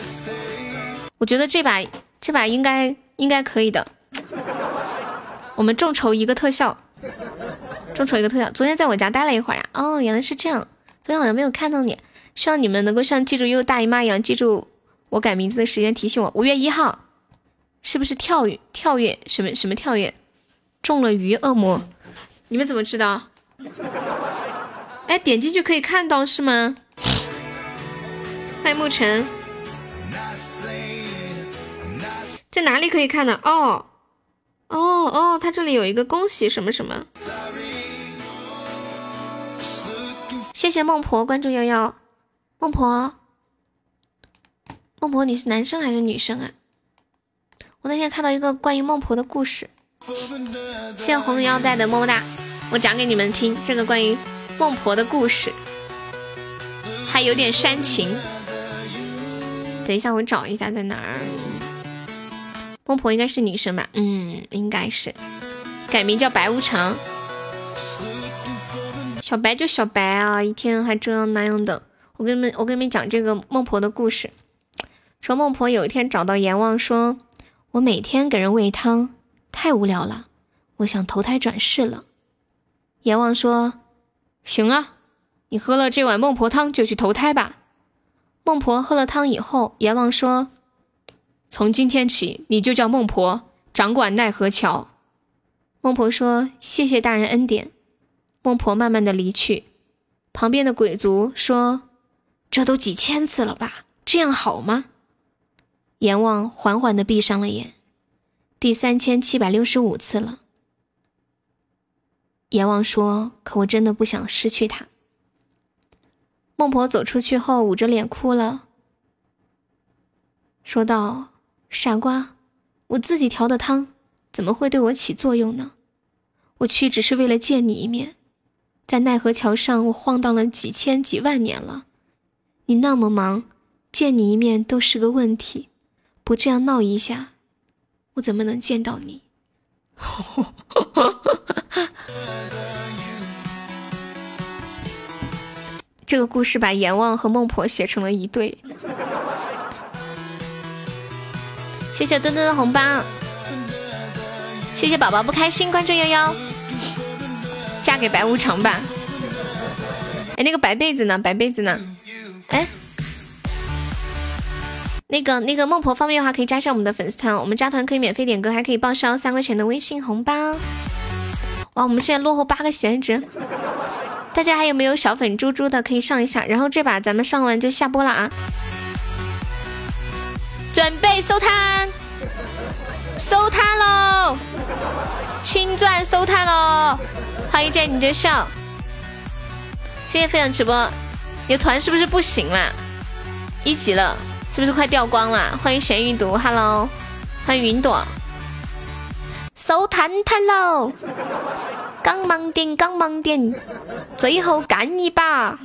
我觉得这把这把应该应该可以的。我们众筹一个特效。众筹一个特效，昨天在我家待了一会儿呀。哦，原来是这样。昨天好像没有看到你，希望你们能够像记住悠悠大姨妈一样，记住我改名字的时间，提醒我五月一号，是不是跳跃跳跃什么什么跳跃？中了鱼恶魔，你们怎么知道？哎，点进去可以看到是吗？欢迎沐晨，在哪里可以看呢？哦哦哦，他这里有一个恭喜什么什么。谢谢孟婆关注幺幺，孟婆，孟婆，你是男生还是女生啊？我那天看到一个关于孟婆的故事，谢谢红腰带的么么哒，我讲给你们听这个关于孟婆的故事，还有点煽情。等一下，我找一下在哪儿。孟婆应该是女生吧？嗯，应该是。改名叫白无常，小白就小白啊，一天还这样那样的。我跟你们，我跟你们讲这个孟婆的故事。说孟婆有一天找到阎王，说：“我每天给人喂汤，太无聊了，我想投胎转世了。”阎王说：“行啊，你喝了这碗孟婆汤就去投胎吧。”孟婆喝了汤以后，阎王说：“从今天起，你就叫孟婆，掌管奈何桥。”孟婆说：“谢谢大人恩典。”孟婆慢慢的离去。旁边的鬼族说：“这都几千次了吧？这样好吗？”阎王缓缓的闭上了眼。第三千七百六十五次了。阎王说：“可我真的不想失去他。”孟婆走出去后，捂着脸哭了，说道：“傻瓜，我自己调的汤，怎么会对我起作用呢？我去只是为了见你一面，在奈何桥上，我晃荡了几千几万年了。你那么忙，见你一面都是个问题，不这样闹一下，我怎么能见到你？” [laughs] 这个故事把阎王和孟婆写成了一对。谢谢墩墩的红包，谢谢宝宝不开心关注悠悠，嫁给白无常吧。哎，那个白被子呢？白被子呢？哎，那个那个孟婆方便的话可以加上我们的粉丝团，我们加团可以免费点歌，还可以报销三块钱的微信红包。哇，我们现在落后八个闲职。大家还有没有小粉猪猪的可以上一下，然后这把咱们上完就下播了啊！准备收摊，收摊喽！青钻收摊喽！欢迎见你的笑，谢谢分享直播。你的团是不是不行了？一级了，是不是快掉光了？欢迎咸鱼毒，Hello，欢迎云朵，收摊摊喽！刚忙点，刚忙点，最后干一把，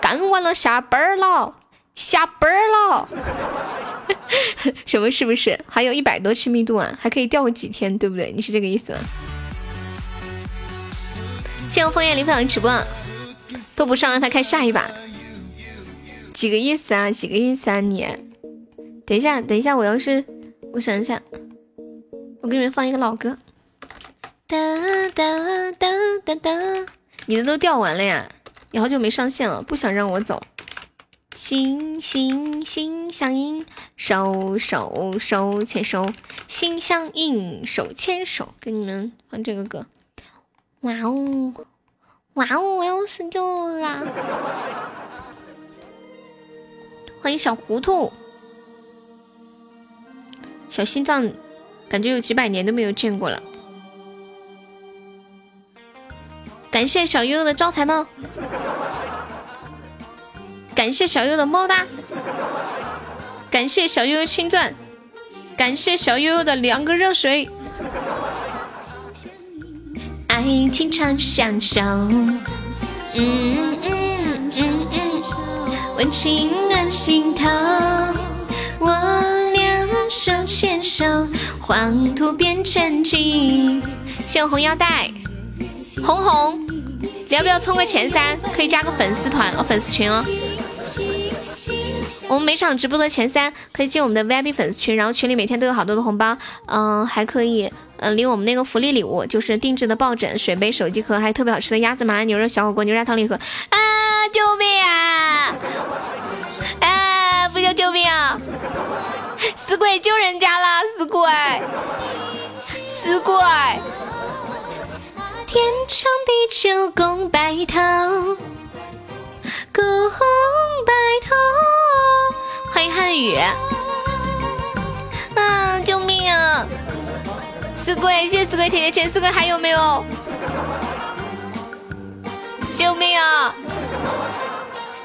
干完了下班了，下班了。[laughs] 什么是不是？还有一百多亲密度啊，还可以钓个几天，对不对？你是这个意思吗？谢谢枫叶林分享直播，都不上让他开下一把，几个意思啊？几个意思啊？你，等一下，等一下，我要是我想一下，我给你们放一个老歌。哒哒哒哒哒，你的都掉完了呀？你好久没上线了，不想让我走。心心心相印，手手手牵手，心相印，手牵手。给你们放这个歌。哇哦，哇哦，我要死掉了！欢迎小糊涂，小心脏，感觉有几百年都没有见过了。感谢小悠悠的招财猫，感谢小悠悠的么么哒，感谢小悠悠青钻，感谢小悠悠的两个热水。爱情常相守，嗯嗯，温情暖心头，我俩手牵手，黄土变成金。谢我红腰带。红红，你要不要冲个前三？可以加个粉丝团哦，粉丝群哦。我们每场直播的前三可以进我们的 VIP 粉丝群，然后群里每天都有好多的红包，嗯，还可以，嗯，领我们那个福利礼物，就是定制的抱枕、水杯、手机壳，还有特别好吃的鸭子麻辣牛肉小火锅、牛轧糖礼盒。啊！救命啊！啊！不叫救命啊！死鬼救人家啦！死鬼！死鬼！天长地久共白头，共白头。欢迎汉语，啊！救命啊！死鬼，谢谢死鬼甜甜圈，死鬼还有没有？救命啊！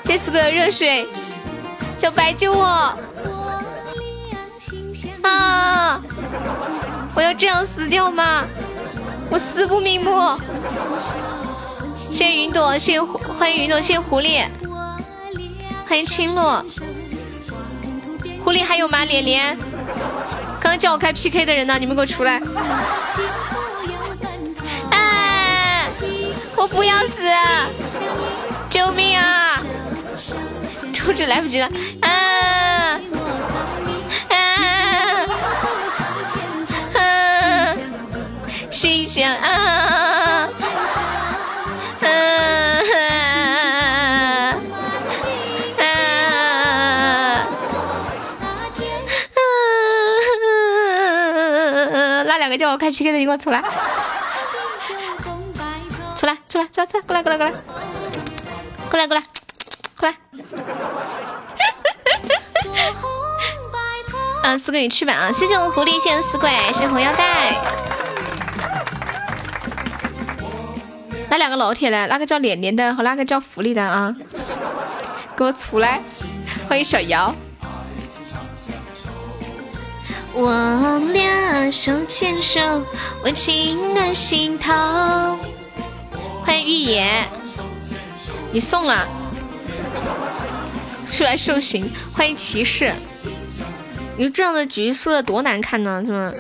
谢死鬼的热水，小白救我！啊！我要这样死掉吗？我死不瞑目。谢谢云朵，谢谢欢迎云朵，谢谢狐狸，欢迎青落。狐狸还有吗？连连，刚刚叫我开 PK 的人呢？你们给我出来！啊！我不要死！救命啊！出去来不及了！啊！啊！啊！心想啊！叫我开 PK 的，你给我出来！出来，出来，出来，出来，过来，过来，过来，过来，过来，过来！嗯，[laughs] 四鬼你去吧啊！谢谢我狐狸，谢谢四鬼，谢谢红腰带。那两个老铁呢？那个叫脸脸的和那个叫狐狸的啊？给我出来！欢迎小姚。我俩手牵手，温情暖心头。欢迎玉野，你送了，[laughs] 出来受刑。欢迎骑士，你这样的局输的多难看呢，是吗？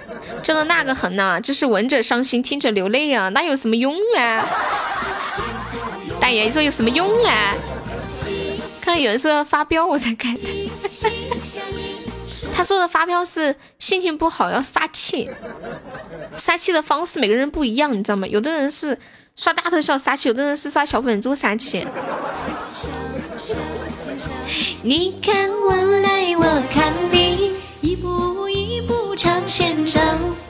这个那个狠呐，这是闻着伤心，听着流泪啊，那有什么用呢？大爷，你说有什么用呢？看有人说要发飙，我才开的。他说的发飙是心情不好要撒气，撒气的方式每个人不一样，你知道吗？有的人是刷大特效撒气，有的人是刷小粉猪撒气。你看我来，我看你，一步一步朝前走，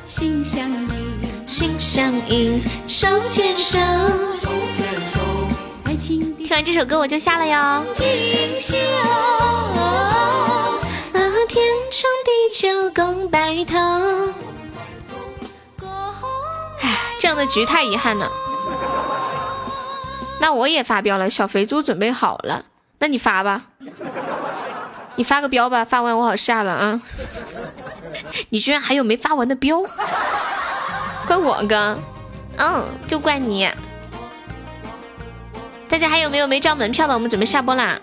心相印，心相印，手牵手。听完这首歌我就下了哟。天长地久共白头。唉，这样的局太遗憾了。那我也发飙了，小肥猪准备好了，那你发吧，你发个飙吧，发完我好下了啊。[laughs] 你居然还有没发完的飙，怪我哥，嗯，就怪你。大家还有没有没交门票的？我们准备下播啦。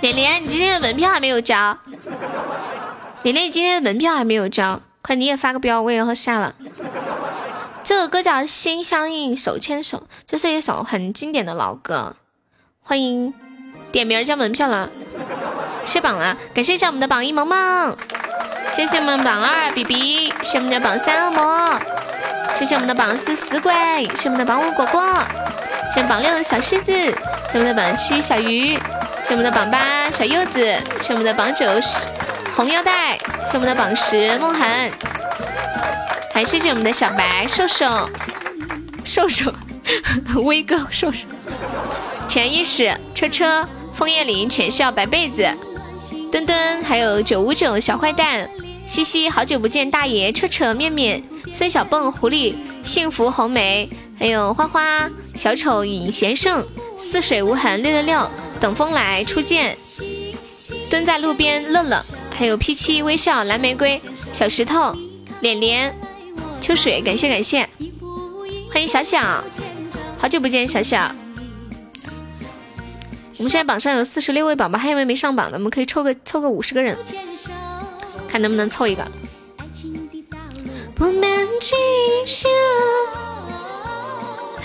连连，你今天的门票还没有交。连连，你今天的门票还没有交，快你也发个标，我也要下了。这首歌叫《心相印，手牵手》，这是一首很经典的老歌。欢迎点名交门票了，谢榜了，感谢一下我们的榜一萌萌，谢谢我们榜二 B B，谢谢我们的榜三恶魔，谢谢我们的榜？四死鬼，谢谢我们的榜？五果果，谢谢榜六小狮子，谢我们的榜？七小鱼。谢我们的榜八小柚子，谢我们的榜九红腰带，谢我们的榜十梦涵，还谢谢我们的小白瘦瘦。瘦瘦。威哥瘦瘦。潜意识车车枫叶林全校白被子。墩墩，还有九五九小坏蛋。西西好久不见大爷车车面面。孙小蹦狐狸幸福红梅，还有花花小丑尹贤胜似水无痕六六六。等风来，初见，蹲在路边乐乐，还有 P 七微笑，蓝玫瑰，小石头，脸脸，秋水，感谢感谢，欢迎小小，好久不见小小，我们现在榜上有四十六位宝宝，还有没没上榜的？我们可以凑个凑个五十个人，看能不能凑一个。欢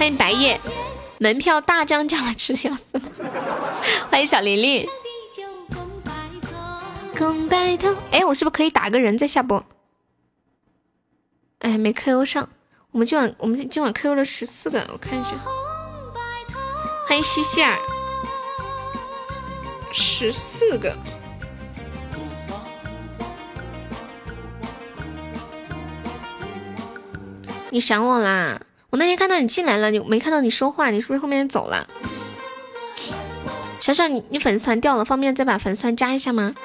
迎白夜。门票大涨价了，吃要死！[laughs] 欢迎小玲玲。共白头。哎，我是不是可以打个人再下播？哎，没 KO 上。我们今晚我们今晚 KO 了十四个，我看一下。欢迎西西尔，十四个。你想我啦？我那天看到你进来了，你没看到你说话，你是不是后面走了？小小，你你粉丝团掉了，方便再把粉丝团加一下吗？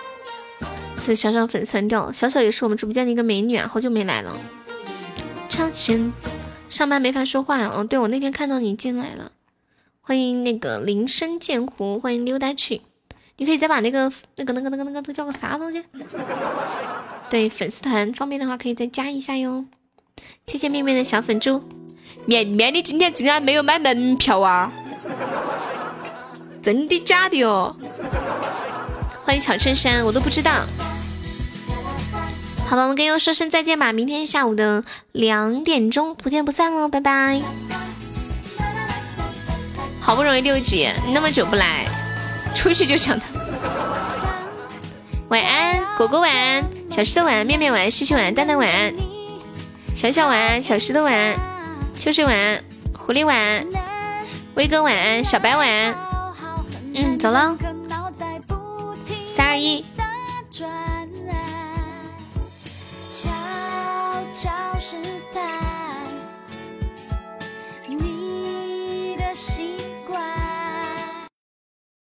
对，小小粉丝团掉了，小小也是我们直播间的一个美女啊，好久没来了。超前上班没法说话哦，对我那天看到你进来了，欢迎那个林深剑湖，欢迎溜达去，你可以再把那个那个那个那个那个都叫个啥东西？[laughs] 对，粉丝团方便的话可以再加一下哟。谢谢面面的小粉猪，面面你今天竟然没有买门票啊？真的假的哦？欢迎小衬衫，我都不知道。好了，我们跟优说声再见吧，明天下午的两点钟不见不散喽，拜拜。好不容易六级，那么久不来，出去就想他。晚安，果果晚安，小石头晚安，面面晚安，西西晚安，蛋蛋晚安，小小晚安，小石头晚安，秋水晚安，狐狸晚安，威哥晚安，小白晚安。嗯，走了，三二一。